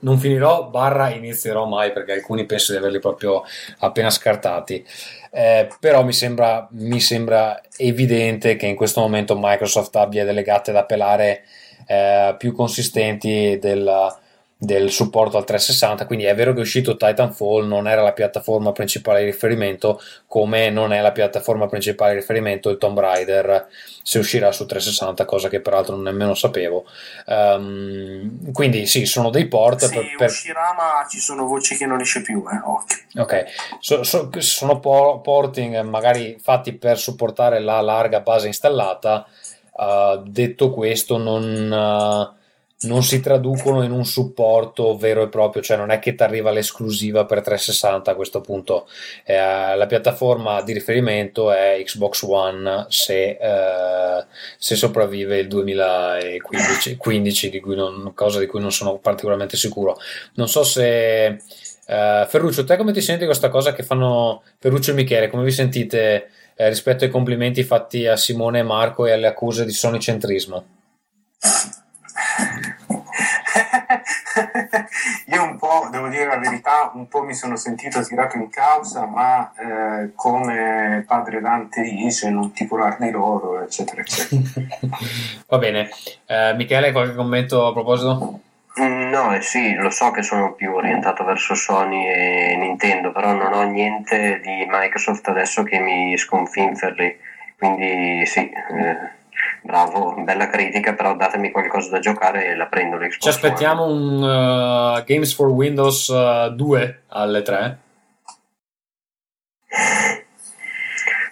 Non finirò, barra inizierò mai perché alcuni penso di averli proprio appena scartati. Eh, però mi sembra, mi sembra evidente che in questo momento Microsoft abbia delle gatte da pelare eh, più consistenti del, del supporto al 360 quindi è vero che è uscito Titanfall non era la piattaforma principale di riferimento come non è la piattaforma principale di riferimento il Tomb Raider se uscirà su 360 cosa che peraltro nemmeno sapevo um, quindi sì sono dei port sì, per, per... uscirà ma ci sono voci che non esce più, eh. Ok, so, so, sono po- porting magari fatti per supportare la larga base installata. Uh, detto questo, non, uh, non si traducono in un supporto vero e proprio, cioè non è che ti arriva l'esclusiva per 360 a questo punto. Eh, la piattaforma di riferimento è Xbox One se, eh, se sopravvive il 2015, 15, di cui non, cosa di cui non sono particolarmente sicuro. Non so se. Uh, Ferruccio, te come ti senti questa cosa che fanno Ferruccio e Michele? Come vi sentite eh, rispetto ai complimenti fatti a Simone e Marco e alle accuse di sonicentrismo? Io un po', devo dire la verità, un po' mi sono sentito tirato in causa, ma eh, come padre Dante dice, non ti curar di loro, eccetera, eccetera. Va bene. Uh, Michele, qualche commento a proposito? No, eh sì, lo so che sono più orientato verso Sony e Nintendo, però non ho niente di Microsoft adesso che mi sconfinferli, quindi sì, eh, bravo, bella critica, però datemi qualcosa da giocare e la prendo l'Xbox Ci aspettiamo One. un uh, Games for Windows uh, 2 alle 3?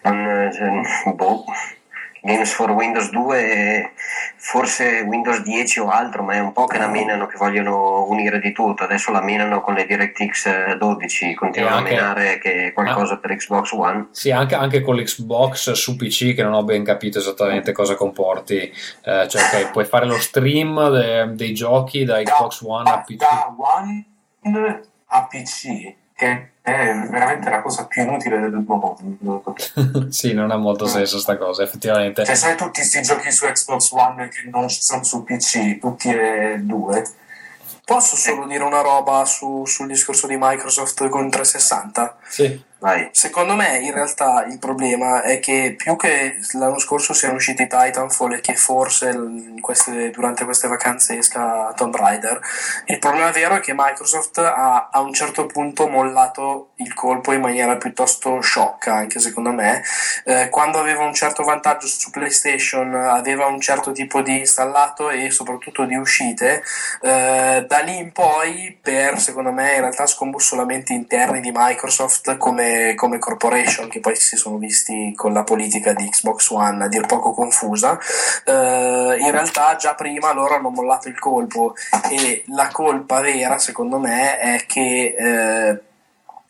Um, boh. Games for Windows 2 forse Windows 10 o altro ma è un po' che la menano che vogliono unire di tutto. Adesso la menano con le DirectX 12 continuano anche, a menare che qualcosa ah, per Xbox One. Sì anche, anche, con l'Xbox su PC che non ho ben capito esattamente cosa comporti. Eh, cioè okay, puoi fare lo stream de, dei giochi da Xbox One a PC da One a PC che è veramente la cosa più inutile del mondo. sì, non ha molto senso sta cosa, effettivamente. Cioè, sai tutti questi giochi su Xbox One che non ci sono su PC, tutti e due. Posso solo dire una roba su, sul discorso di Microsoft con 360? Sì. Vai. Secondo me in realtà il problema è che più che l'anno scorso siano usciti Titanfall e che forse queste- durante queste vacanze esca Tomb Raider, il problema vero è che Microsoft ha a un certo punto mollato il colpo in maniera piuttosto sciocca, anche secondo me. Eh, quando aveva un certo vantaggio su PlayStation, aveva un certo tipo di installato e soprattutto di uscite, eh, da lì in poi per secondo me in realtà scombussolamenti interni di Microsoft come, corporation che poi si sono visti con la politica di Xbox One a dir poco confusa eh, in realtà già prima loro hanno mollato il colpo. E la colpa vera secondo me è che eh,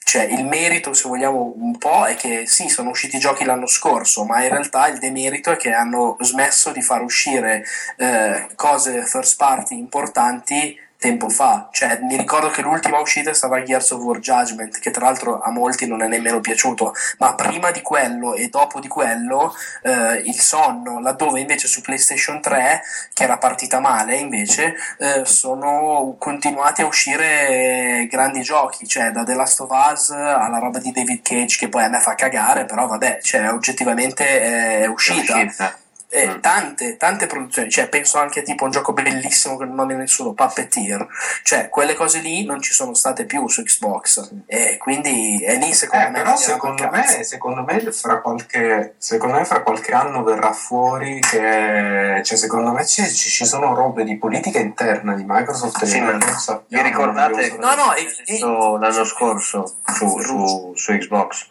cioè il merito se vogliamo un po' è che sì sono usciti i giochi l'anno scorso ma in realtà il demerito è che hanno smesso di far uscire eh, cose first party importanti tempo fa. Cioè mi ricordo che l'ultima uscita è stata Gears of War Judgment che tra l'altro a molti non è nemmeno piaciuto. Ma prima di quello e dopo di quello eh, il sonno laddove invece su PlayStation 3 che era partita male invece eh, sono continuati a uscire grandi giochi cioè da The Last of Us alla roba di David Cage che poi a me fa cagare però vabbè cioè oggettivamente è uscita eh, tante, tante produzioni, cioè penso anche tipo a un gioco bellissimo che non è nessuno, Puppeteer, cioè quelle cose lì non ci sono state più su Xbox. E quindi è lì secondo Eh, me però secondo me, secondo me fra qualche, secondo me fra qualche anno verrà fuori che cioè, secondo me ci, ci- ci sono robe di politica interna di Microsoft Sì, che ma non vi ricordate No, no, e- successo l'anno scorso su, su, su Xbox?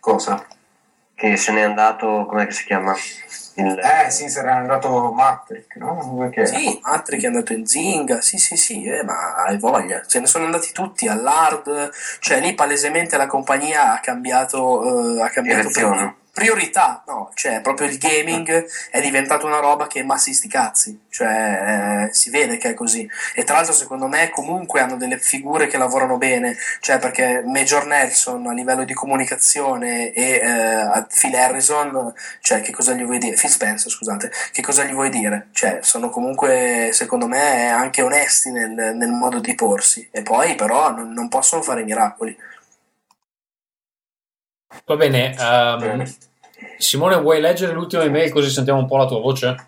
Cosa? Che se n'è andato, com'è che si chiama? Il, Eh sì, sarà andato Matrix, no? Perché? Sì, altri che è andato in Zinga, sì sì sì, eh, ma hai voglia, se ne sono andati tutti all'hard, cioè lì palesemente la compagnia ha cambiato, eh, ha cambiato priorità, no, cioè proprio il gaming è diventato una roba che massi sti cazzi, cioè eh, si vede che è così e tra l'altro secondo me comunque hanno delle figure che lavorano bene, cioè perché Major Nelson a livello di comunicazione e eh, Phil Harrison, cioè che cosa gli vuoi dire? Phil Spencer, scusate, che cosa gli vuoi dire? Cioè, sono comunque, secondo me, anche onesti nel, nel modo di porsi. E poi, però, non, non possono fare miracoli. Va bene, ehm, Simone, vuoi leggere l'ultima email così sentiamo un po' la tua voce?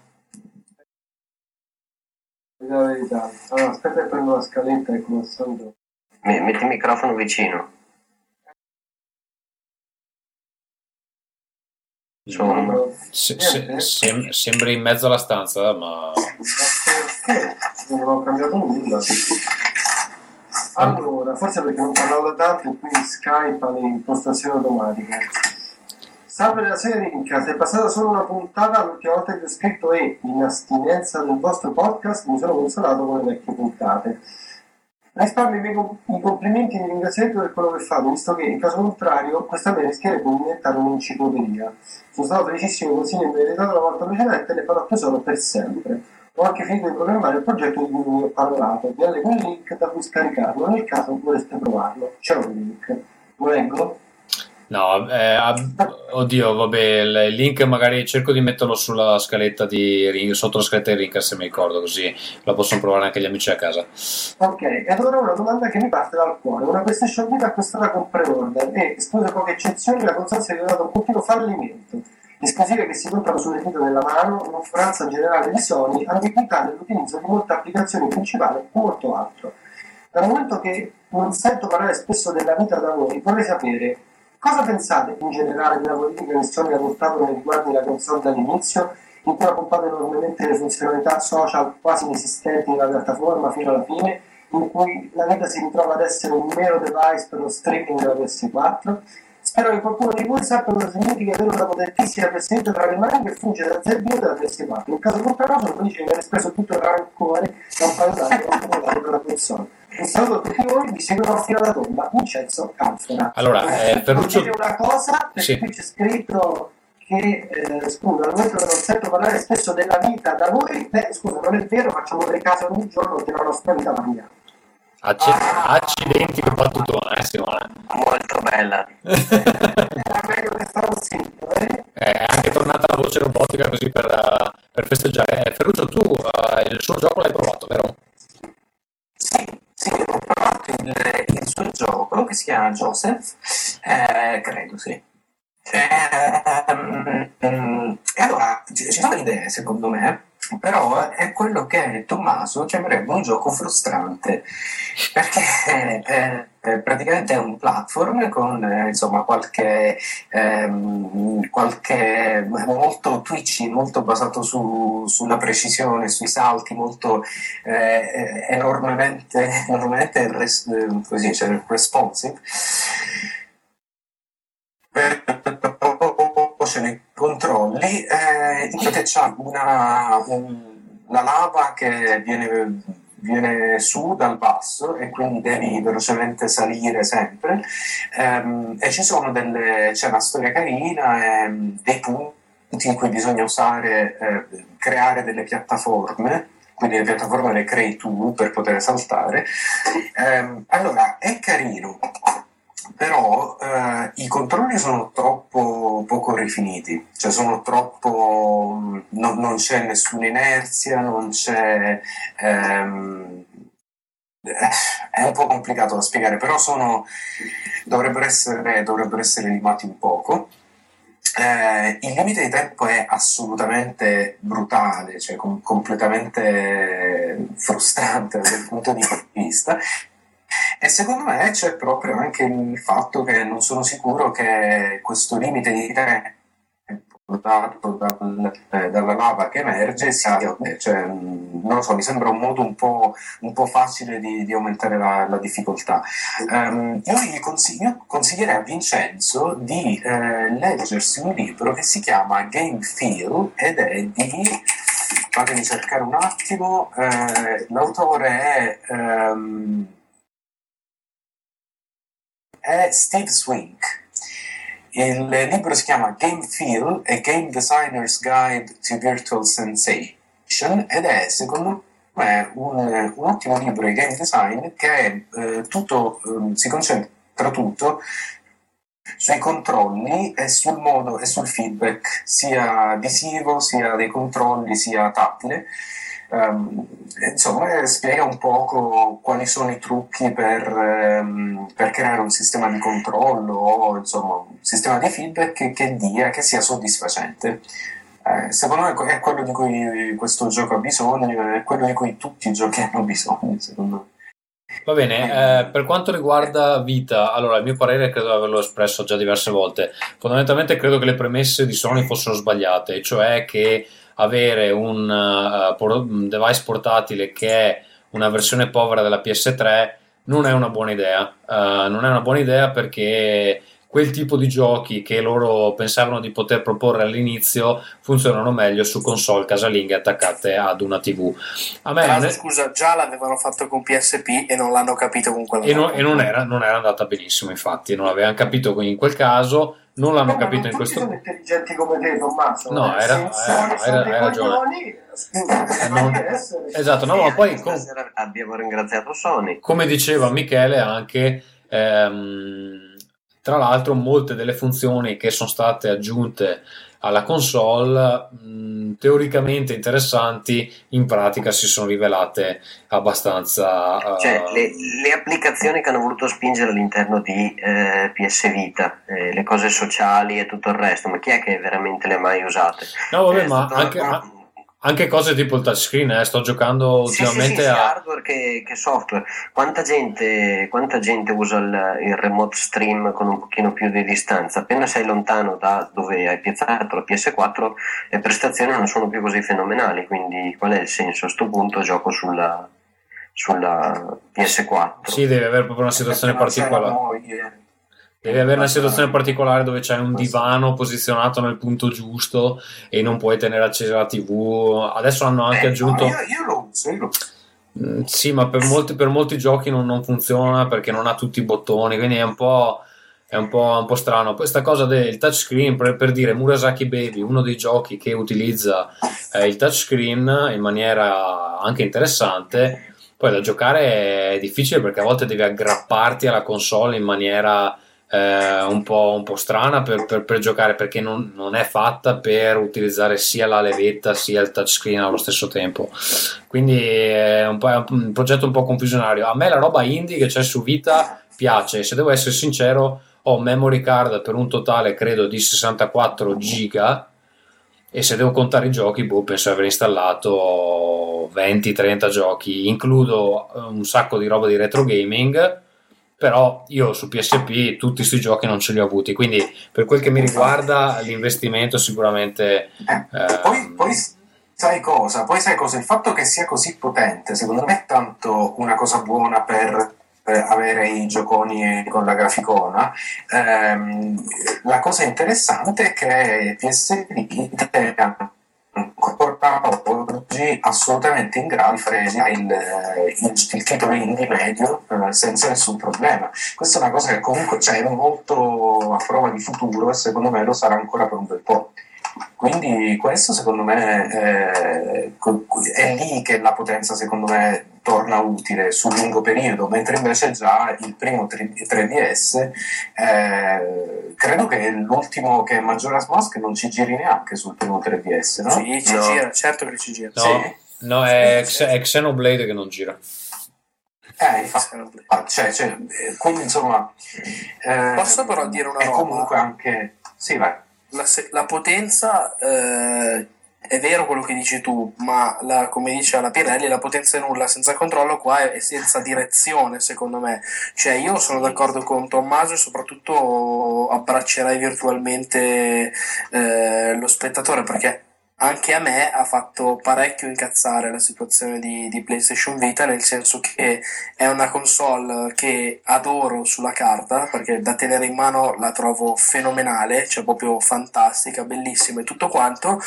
La verità. Allora, aspetta che prendo la scaletta e come. Me- Metti il microfono vicino. Insomma, se- se- sem- sembri in mezzo alla stanza, ma? Non ho cambiato nulla. Allora, forse perché non parlavo da tanto quindi Skype ha le impostazioni automatiche. Salve la serie Rincast, è passata solo una puntata, l'ultima volta che ho scritto e in astinenza del vostro podcast mi sono consolato con le vecchie puntate. Risparmio i miei complimenti e i ringraziamenti per quello che fate, visto che in caso contrario questa me rischierebbe di diventare un'enciclopedia. Sono stato felicissimo con i consigli che mi avete dato la volta precedente e le farò tesoro per sempre. Ho anche finito di programmare il progetto di cui vi ho parlato. Vi allego un link da cui scaricarlo nel caso voleste provarlo. C'è un link. Lo leggo? no, eh, ab- oddio, vabbè, il link magari cerco di metterlo sulla scaletta di Ring, sotto la scaletta di Ring se mi ricordo, così la possono provare anche gli amici a casa. Ok, ed ora una domanda che mi parte dal cuore. Una PlayStation Vita acquistata con pre-order e, escluse poche eccezioni, la console si è rivelata un continuo fallimento. Esclusive che si comprano sulle dita della mano, un'offranza generale di Sony, ambiguità nell'utilizzo di molte applicazioni principali e molto altro. Dal momento che non sento parlare spesso della vita da voi, vorrei sapere cosa pensate in generale della politica che Sony ha adottato nei riguardi della console dall'inizio, in cui ha pompato enormemente le funzionalità social quasi inesistenti nella piattaforma fino alla fine, in cui la vita si ritrova ad essere un mero device per lo streaming della PS4. Spero che qualcuno di voi sappia cosa significa avere una potentissima Vita tra le mani che funge da zerbino della PS4. In caso contrario sono felice di aver espresso tutto il rancore da un paio d'anni per per la console. Un saluto a tutti voi, vi seguirò fino alla tomba, Vincenzo Canfora. Allora, eh, Ferruccio- Posso dire una cosa, perché Sì. qui c'è scritto che, eh, scusa, al momento che non sento parlare spesso della vita da voi, beh, scusa, non è vero, facciamo delle case ogni giorno che la nostra vita varia. Acc- accidenti che battutona, eh Simone. Molto bella. Eh? È anche tornata la voce robotica così per, eh, per festeggiare. Eh, Ferruccio, tu eh, il suo gioco l'hai provato, vero? Sì, sì, ho provato il, il suo gioco che si chiama Joseph capito, sì. Ehm, E allora ci sono idee, secondo me, è quello che Tommaso chiamerebbe un gioco frustrante, perché eh, eh, praticamente è un platform con eh, insomma qualche, ehm, qualche molto twitchy, molto basato su- sulla precisione, sui salti, molto eh, enormemente, enormemente res- eh, si dice, responsive veloce nei controlli, eh, c'è una, un- la lava che viene, viene su dal basso e quindi devi velocemente salire sempre. Ehm, e ci sono delle, c'è una storia carina, ehm, dei punti in cui bisogna usare, eh, creare delle piattaforme. Quindi le piattaforme le crei tu per poter saltare. Ehm, allora, è carino, però eh, i controlli sono troppo poco rifiniti, cioè sono troppo. mh, non, c'è nessuna inerzia, non c'è. ehm, eh, è un po' complicato da spiegare, però sono, dovrebbero, essere, dovrebbero essere limati un poco. Eh, il limite di tempo è assolutamente brutale, cioè com- completamente frustrante dal punto di vista. E secondo me c'è proprio anche il fatto che non sono sicuro che questo limite di tempo dato dal- eh, dalla lava che emerge sia, cioè, non lo so, mi sembra un modo un po', un po' facile di, di aumentare la, la difficoltà. Ehm, io gli consiglio- consiglierei a Vincenzo di eh, leggersi un libro che si chiama Game Feel ed è di fatemi cercare un attimo, eh, l'autore è ehm, è Steve Swink. Il libro si chiama Game Feel, A Game Designer's Guide to Virtual Sensation ed è, secondo me, un, un ottimo libro di game design che eh, tutto, ehm, si concentra tutto sui controlli e sul modo e sul feedback, sia visivo, sia dei controlli, sia tattile. Ehm, insomma, eh, spiega un poco quali sono i trucchi per, ehm, per creare un sistema di controllo o insomma un sistema di feedback che, che dia, che sia soddisfacente. Eh, secondo me è quello di cui questo gioco ha bisogno, è quello di cui tutti i giochi hanno bisogno, secondo me. Va bene, eh, per quanto riguarda Vita, allora il mio parere credo di averlo espresso già diverse volte. Fondamentalmente credo che le premesse di Sony fossero sbagliate, cioè che avere un, por- un device portatile che è una versione povera della PS3 non è una buona idea. Eh, non è una buona idea perché quel tipo di giochi che loro pensavano di poter proporre all'inizio funzionano meglio su console casalinghe attaccate ad una TV. A me Tra è- scusa, già l'avevano fatto con PSP e non l'hanno capito con quella e, non, e non era, non era andata benissimo, infatti, non avevano capito in quel caso, non l'hanno Ma capito in questo sono intelligenti come te, Tommaso. No, eh. era- Se era- era- ragione. coglioni, Eh, non-. Esatto, no, ma poi com- abbiamo ringraziato Sony. come diceva Michele anche ehm, tra l'altro molte delle funzioni che sono state aggiunte alla console mh, teoricamente interessanti in pratica si sono rivelate abbastanza eh, Cioè, le, le applicazioni che hanno voluto spingere all'interno di eh, PS Vita, eh, le cose sociali e tutto il resto, ma chi è che veramente le ha mai usate? no vabbè È ma anche, a- anche cose tipo il touchscreen eh, sto giocando Sì, sì, ultimamente sì, sia a hardware che, che software. Quanta gente, quanta gente usa il, il remote stream con un pochino più di distanza? Appena sei lontano da dove hai piazzato la PS4, le prestazioni non sono più così fenomenali. Quindi, qual è il senso? A sto punto gioco sulla, sulla PS4. sì devi avere proprio una situazione particolare Devi avere una situazione particolare dove c'è un divano posizionato nel punto giusto e non puoi tenere accesa la TV. Adesso hanno anche Eh, aggiunto. no, io, io lo uso, io lo uso. Mm, Sì, ma per molti, per molti giochi non, non funziona perché non ha tutti i bottoni, quindi è un po', è un po', un po' strano. Questa cosa del touchscreen, per, per dire Murasaki Baby, uno dei giochi che utilizza eh, il touchscreen in maniera anche interessante, poi da giocare è difficile perché a volte devi aggrapparti alla console in maniera eh, un, po', un po' strana per, per- per giocare perché non, non è fatta per utilizzare sia la levetta sia il touchscreen allo stesso tempo. Quindi è un, è un progetto un po' confusionario. A me la roba indie che c'è su Vita piace se devo essere sincero ho memory card per un totale credo di 64 giga e se devo contare i giochi, boh, penso di aver installato 20-30 giochi, includo eh, un sacco di roba di retro gaming, però io su PSP tutti questi giochi non ce li ho avuti, quindi per quel che mi riguarda l'investimento sicuramente... Eh, poi, poi sai cosa? Poi sai cosa? Il fatto che sia così potente, secondo me è tanto una cosa buona per per avere i gioconi con la graficona. Ehm, la cosa interessante è che PSP ancora oggi assolutamente in grado di fare il, il, il titolo indie medio eh, senza nessun problema. Questa è una cosa che comunque cioè, è molto a prova di futuro e secondo me lo sarà ancora per un bel po'. Quindi questo secondo me è, è lì che la potenza secondo me torna utile sul lungo periodo, mentre invece già il primo 3DS eh, credo che l'ultimo che è Majora's Mask non ci giri neanche sul primo 3DS, no? Sì, ci no. gira, certo che ci gira. No, Sì. no è, è Xenoblade che non gira. Eh, infatti, ah, cioè, cioè, eh, quindi insomma... eh, Posso però dire una è roba? comunque anche... Sì, vai. La, la potenza eh, è vero quello che dici tu, ma la- come dice la Pirelli, la potenza è nulla senza controllo, qua è senza direzione, secondo me. Cioè, io sono d'accordo con Tommaso e soprattutto abbraccerai virtualmente eh, lo spettatore perché anche a me ha fatto parecchio incazzare la situazione di, di PlayStation Vita, nel senso che è una console che adoro sulla carta, perché da tenere in mano la trovo fenomenale, cioè proprio fantastica, bellissima e tutto quanto.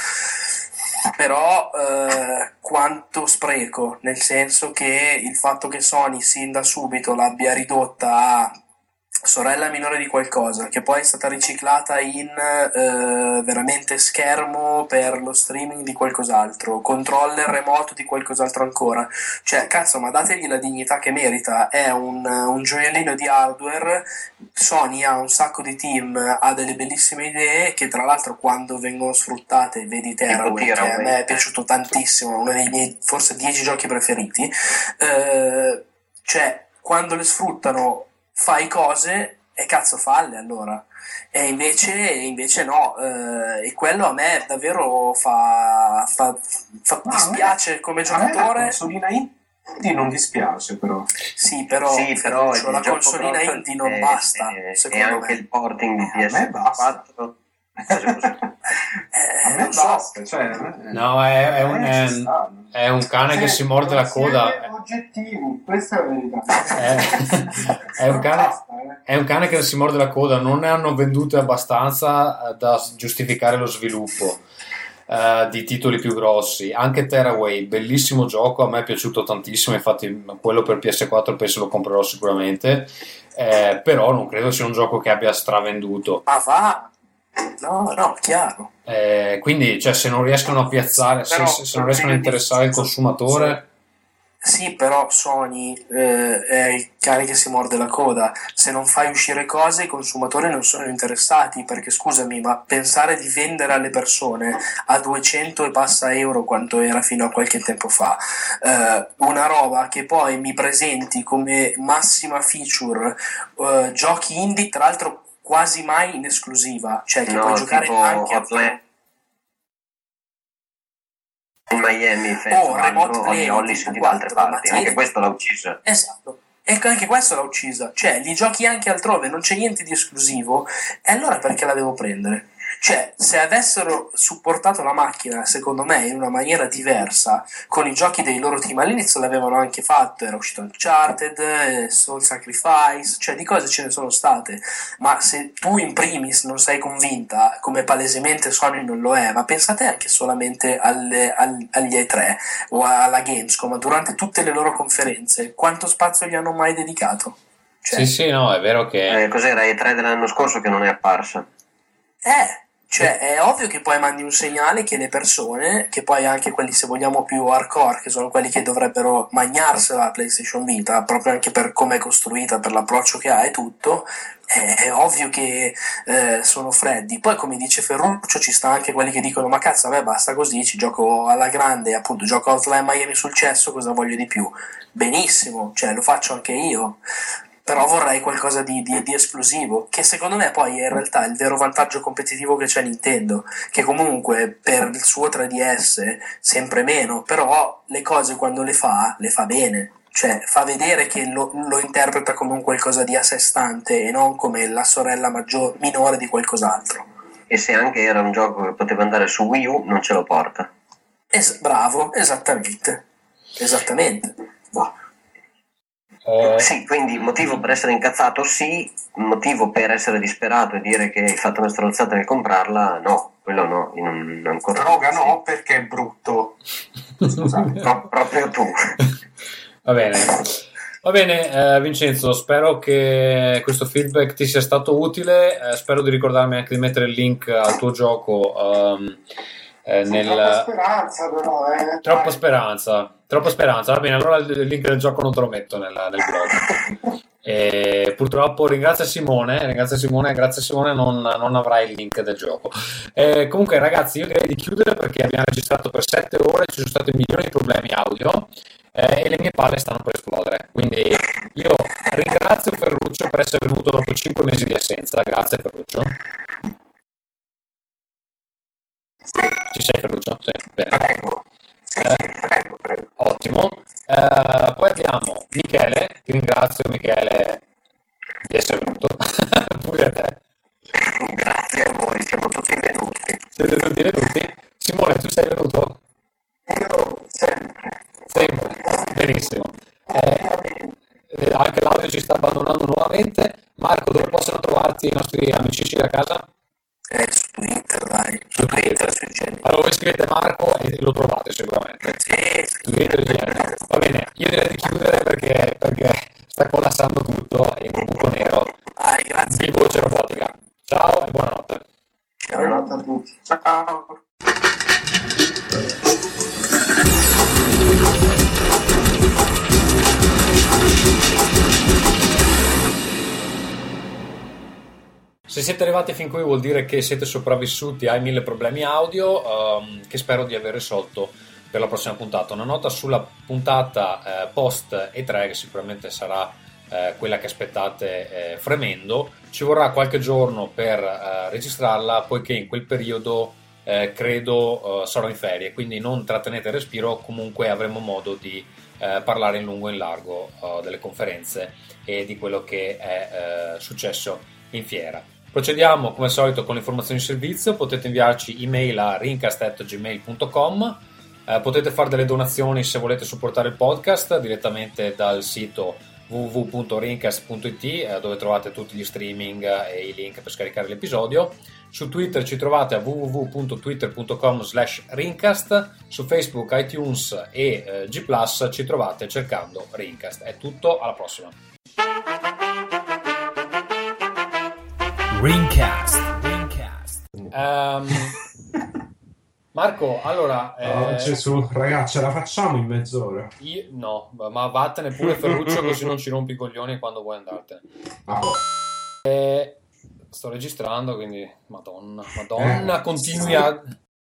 Però eh, quanto spreco, nel senso che il fatto che Sony sin da subito l'abbia ridotta a sorella minore di qualcosa, che poi è stata riciclata in eh, veramente schermo per lo streaming di qualcos'altro, controller remoto di qualcos'altro ancora. Cioè, cazzo, ma dategli la dignità che merita. È un, un gioiellino di hardware. Sony ha un sacco di team, ha delle bellissime idee che tra l'altro quando vengono sfruttate, vedi Tearaway, che a me è piaciuto tantissimo, uno dei miei forse 10 giochi preferiti. Eh, cioè, quando le sfruttano fai cose e cazzo falle allora. E invece, invece no, eh, e quello a me davvero fa, fa, fa No, a me- dispiace come me la giocatore. consolina indie non dispiace però. Sì, però, Sì, però la consolina indie non è- basta, è- secondo e anche me. il porting di Eh, a me basta. PS4 Eh, A me non so. basta, cioè, me- No, è, è un, eh, è- ci sta. è un cane che si morde la coda. Oggettivi, questa è la verità. È, è un cane, eh. è un cane che si morde la coda. Non ne hanno vendute abbastanza eh, da giustificare lo sviluppo eh, di titoli più grossi. Anche Terraway, bellissimo gioco, a me è piaciuto tantissimo. Infatti, quello per PS4 penso lo comprerò sicuramente. Eh, però non credo sia un gioco che abbia stravenduto. Ma va! No, no, chiaro. Eh, quindi, cioè, se non riescono a piazzare, se, Però- se- se non riescono a interessare il consumatore, Sì, però Sony eh, è il cane che si morde la coda. Se non fai uscire cose, i consumatori non sono interessati. Perché scusami, ma pensare di vendere alle persone a 200 e passa euro, quanto era fino a qualche tempo fa, eh, una roba che poi mi presenti come massima feature eh, giochi indie, tra l'altro quasi mai in esclusiva, cioè che No, puoi giocare anche a Hotline- in Miami Oh, Festival Remote Play Hollis di altre 24 parti anche questo l'ha ucciso Esatto. E anche questo l'ha uccisa. Cioè, li giochi anche altrove, non c'è niente di esclusivo. E allora perché la devo prendere? Cioè, se avessero supportato la macchina, secondo me, in una maniera diversa, con i giochi dei loro team all'inizio l'avevano anche fatto, era uscito Uncharted, eh, Soul Sacrifice, cioè di cose ce ne sono state. Ma se tu in primis non sei convinta, come palesemente Sony non lo è, ma pensate anche solamente alle- al- agli E3 o alla Gamescom, durante tutte le loro conferenze, quanto spazio gli hanno mai dedicato? Cioè, sì, sì, no, è vero che Eh, cos'era E3 dell'anno scorso che non è apparsa Eh, cioè è ovvio che poi mandi un segnale che le persone, che poi anche quelli se vogliamo più hardcore, che sono quelli che dovrebbero magnarsela la PlayStation Vita, proprio anche per come è costruita, per l'approccio che ha e tutto, è, è ovvio che eh, sono freddi. Poi come dice Ferruccio ci sta anche quelli che dicono ma cazzo a me basta così, ci gioco alla grande, appunto gioco Outline Miami sul cesso, cosa voglio di più? Benissimo, cioè lo faccio anche io. Però vorrei qualcosa di, di- di esplosivo, che secondo me poi è in realtà il vero vantaggio competitivo che c'è Nintendo, che comunque per il suo 3DS sempre meno, però le cose quando le fa, le fa bene. Cioè, fa vedere che lo, lo interpreta come un qualcosa di a sé stante e non come la sorella maggior, minore di qualcos'altro. E se anche era un gioco che poteva andare su Wii U, non ce lo porta. Es- bravo, esattamente. Esattamente. Boh. Eh, Sì, quindi motivo per essere incazzato sì, motivo per essere disperato e dire che hai fatto una stronzata nel comprarla, no, quello no, non, non ancora. Droga no, perché è brutto. Scusate, pro- proprio tu. Va bene. Va bene, eh, Vincenzo, spero che questo feedback ti sia stato utile. eh, spero di ricordarmi anche di mettere il link al tuo gioco ehm, eh, Troppa nel... speranza però, eh. Troppa speranza, troppa speranza. Va bene, allora il link del gioco non te lo metto nel, nel blog. E purtroppo ringrazio Simone, ringrazio Simone, grazie Simone non, non avrai il link del gioco. Eh, comunque ragazzi, io direi di chiudere perché abbiamo registrato per 7 ore, ci sono stati milioni di problemi audio eh, e le mie palle stanno per esplodere. Quindi io ringrazio Ferruccio per essere venuto dopo 5 mesi di assenza. Grazie Ferruccio. Ci sei Ferruccio? Sì, bene. Eh, ottimo. Eh, poi abbiamo Michele, ti ringrazio Michele di essere venuto. Pure a te. Grazie a voi, siamo tutti venuti. Siete tutti venuti? Simone, tu sei venuto? Io sempre. Sempre. Benissimo. Eh, anche l'audio ci sta abbandonando nuovamente. Marco, dove possono trovarti i nostri amicici da casa? Eh, su Twitter, dai. Su Twitter. Allora voi scrivete Marco e lo trovate sicuramente. Su Twitter GM. Va bene, io direi di chiudere perché, perché sta collassando tutto e il buco nero. Dai, grazie. Vi voce robotica. Ciao e buonanotte. Buonanotte a tutti. Ciao. Se siete arrivati fin qui vuol dire che siete sopravvissuti ai mille problemi audio ehm, che spero di aver risolto per la prossima puntata. Una nota sulla puntata eh, post E3 che sicuramente sarà eh, quella che aspettate eh, fremendo. Ci vorrà qualche giorno per eh, registrarla poiché in quel periodo eh, credo eh, sarò in ferie, quindi non trattenete il respiro, comunque avremo modo di parlare in lungo e in largo delle conferenze e di quello che è successo in fiera. Procediamo come al solito con le informazioni di servizio, potete inviarci email a rincast.gmail.com, eh, potete fare delle donazioni se volete supportare il podcast direttamente dal sito www.rincast.it eh, dove trovate tutti gli streaming e i link per scaricare l'episodio. Su Twitter ci trovate a www.twitter.com slash rincast, su Facebook, iTunes e eh, G+, ci trovate cercando Rincast. È tutto, alla prossima. Rincast. Ehm, Marco, allora... Oh, eh, Gesù, ragazzi, ce la facciamo in mezz'ora. io- no, ma vattene pure Ferruccio così non ci rompi i coglioni quando vuoi andartene. Ah, boh. Eh, sto registrando, quindi... Madonna, madonna, Eh, continui sì. a...